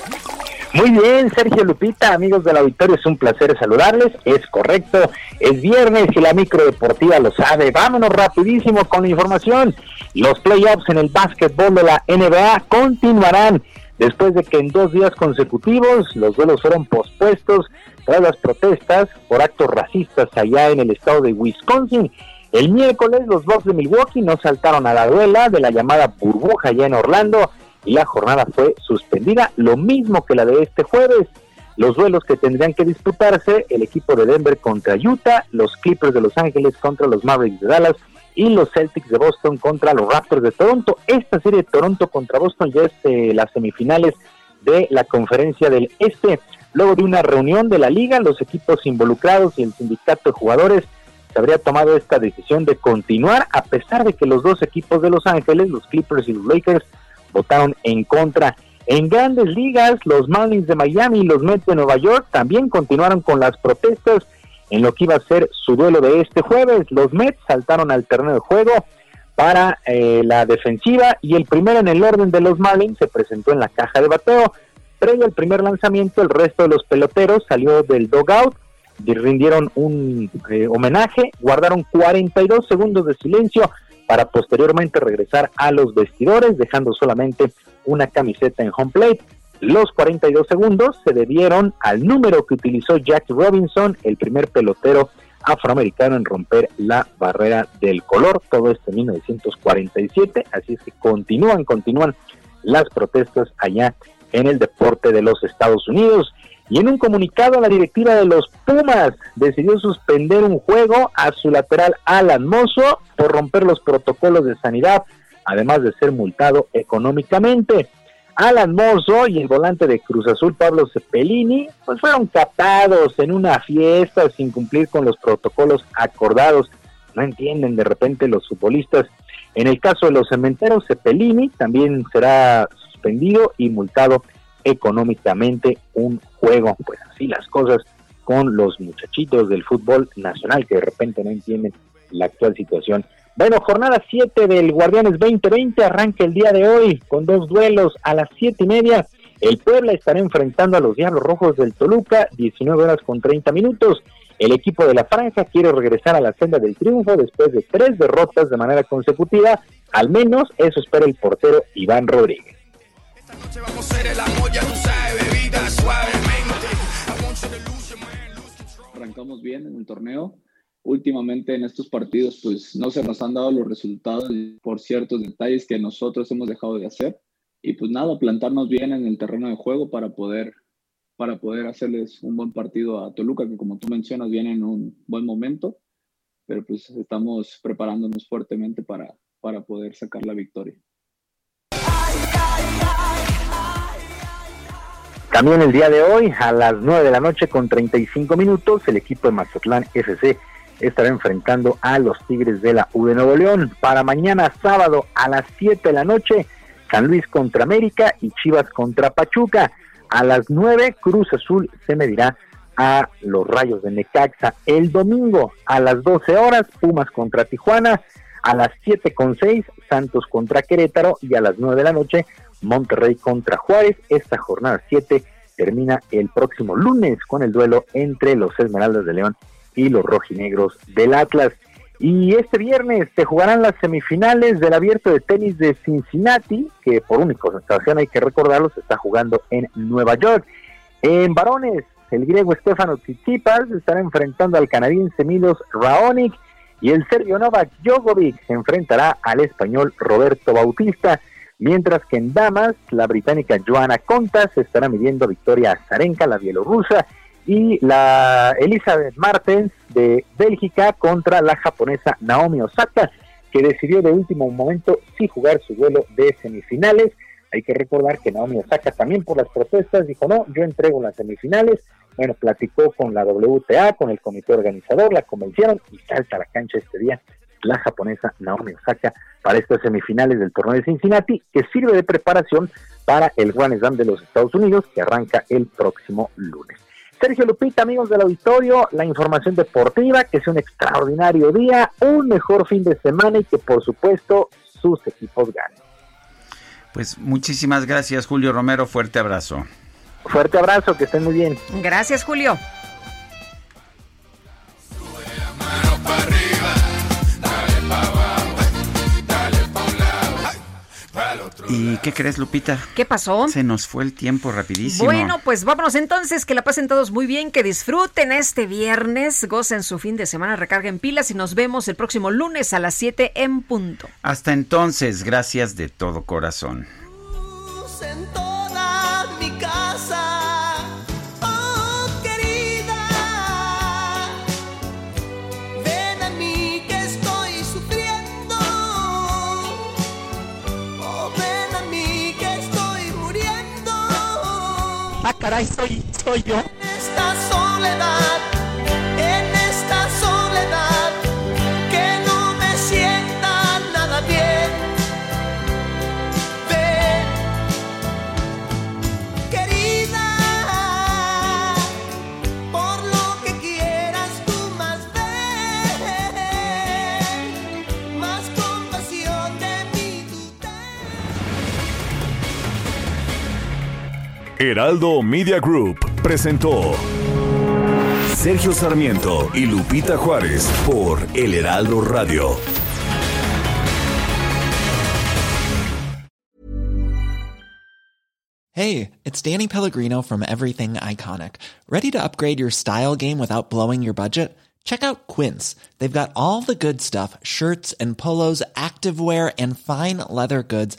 Muy bien, Sergio Lupita, amigos del auditorio, es un placer saludarles. Es correcto, es viernes y la micro deportiva lo sabe. Vámonos rapidísimo con la información. Los playoffs en el básquetbol de la NBA continuarán después de que en dos días consecutivos los duelos fueron pospuestos tras las protestas por actos racistas allá en el estado de Wisconsin. El miércoles los Bucks de Milwaukee no saltaron a la duela de la llamada burbuja allá en Orlando y la jornada fue suspendida, lo mismo que la de este jueves. Los duelos que tendrían que disputarse, el equipo de Denver contra Utah, los Clippers de Los Ángeles contra los Mavericks de Dallas y los Celtics de Boston contra los Raptors de Toronto. Esta serie de Toronto contra Boston ya es eh, las semifinales de la conferencia del Este. Luego de una reunión de la liga, los equipos involucrados y el sindicato de jugadores se habría tomado esta decisión de continuar a pesar de que los dos equipos de Los Ángeles, los Clippers y los Lakers, votaron en contra. En grandes ligas, los Marlins de Miami y los Mets de Nueva York también continuaron con las protestas en lo que iba a ser su duelo de este jueves. Los Mets saltaron al terreno de juego para eh, la defensiva y el primero en el orden de los Marlins se presentó en la caja de bateo. Previo al primer lanzamiento, el resto de los peloteros salió del dogout, y rindieron un eh, homenaje, guardaron 42 segundos de silencio para posteriormente regresar a los vestidores, dejando solamente una camiseta en home plate. Los 42 segundos se debieron al número que utilizó Jack Robinson, el primer pelotero afroamericano en romper la barrera del color, todo esto en 1947, así es que continúan, continúan las protestas allá en el deporte de los Estados Unidos. Y en un comunicado, la directiva de los Pumas decidió suspender un juego a su lateral Alan Mozo por romper los protocolos de sanidad, además de ser multado económicamente. Alan Mozo y el volante de Cruz Azul Pablo Cepelini pues fueron captados en una fiesta sin cumplir con los protocolos acordados. No entienden de repente los futbolistas. En el caso de los cementeros, Cepelini también será suspendido y multado económicamente un juego. Pues así las cosas con los muchachitos del fútbol nacional que de repente no entienden la actual situación. Bueno, jornada 7 del Guardianes 2020 arranca el día de hoy con dos duelos a las siete y media. El Puebla estará enfrentando a los Diablos Rojos del Toluca, 19 horas con 30 minutos. El equipo de la Franja quiere regresar a la senda del triunfo después de tres derrotas de manera consecutiva. Al menos eso espera el portero Iván Rodríguez. Arrancamos bien en el torneo. Últimamente en estos partidos pues no se nos han dado los resultados por ciertos detalles que nosotros hemos dejado de hacer. y pues nada, plantarnos bien en el terreno de juego para poder, para poder hacerles un buen partido a Toluca, que como tú mencionas, viene en un buen momento, pero pues estamos preparándonos fuertemente para, para poder sacar la victoria. También el día de hoy, a las 9 de la noche con 35 minutos, el equipo de Mazatlán FC estará enfrentando a los Tigres de la U de Nuevo León. Para mañana sábado a las 7 de la noche, San Luis contra América y Chivas contra Pachuca. A las 9, Cruz Azul se medirá a los Rayos de Necaxa. El domingo a las 12 horas, Pumas contra Tijuana. A las 7 con 6, Santos contra Querétaro. Y a las 9 de la noche, Monterrey contra Juárez. Esta jornada 7 termina el próximo lunes con el duelo entre los Esmeraldas de León y los rojinegros del Atlas. Y este viernes se jugarán las semifinales del abierto de tenis de Cincinnati, que por única situación hay que recordarlo, se está jugando en Nueva York. En varones, el griego Stefano Tsitsipas estará enfrentando al canadiense Milos Raonic y el serbio Novak Djokovic se enfrentará al español Roberto Bautista. Mientras que en damas, la británica Joana Contas estará midiendo a Victoria la bielorrusa, y la Elizabeth Martens de Bélgica contra la japonesa Naomi Osaka, que decidió de último momento sí jugar su duelo de semifinales. Hay que recordar que Naomi Osaka también por las protestas dijo, no, yo entrego las semifinales. Bueno, platicó con la WTA, con el comité organizador, la convencieron y salta a la cancha este día la japonesa Naomi Osaka para estas semifinales del torneo de Cincinnati, que sirve de preparación para el Grand Slam de los Estados Unidos, que arranca el próximo lunes. Sergio Lupita, amigos del auditorio, la información deportiva, que sea un extraordinario día, un mejor fin de semana y que por supuesto sus equipos ganen. Pues muchísimas gracias, Julio Romero. Fuerte abrazo. Fuerte abrazo, que estén muy bien. Gracias, Julio. ¿Y qué crees, Lupita? ¿Qué pasó? Se nos fue el tiempo rapidísimo. Bueno, pues vámonos entonces, que la pasen todos muy bien, que disfruten este viernes, gocen su fin de semana, recarguen pilas y nos vemos el próximo lunes a las 7 en punto. Hasta entonces, gracias de todo corazón. Caray, soy, soy yo. Esta soledad, Heraldo Media Group presentó Sergio Sarmiento y Lupita Juárez por El Heraldo Radio. Hey, it's Danny Pellegrino from Everything Iconic. Ready to upgrade your style game without blowing your budget? Check out Quince. They've got all the good stuff shirts and polos, activewear, and fine leather goods,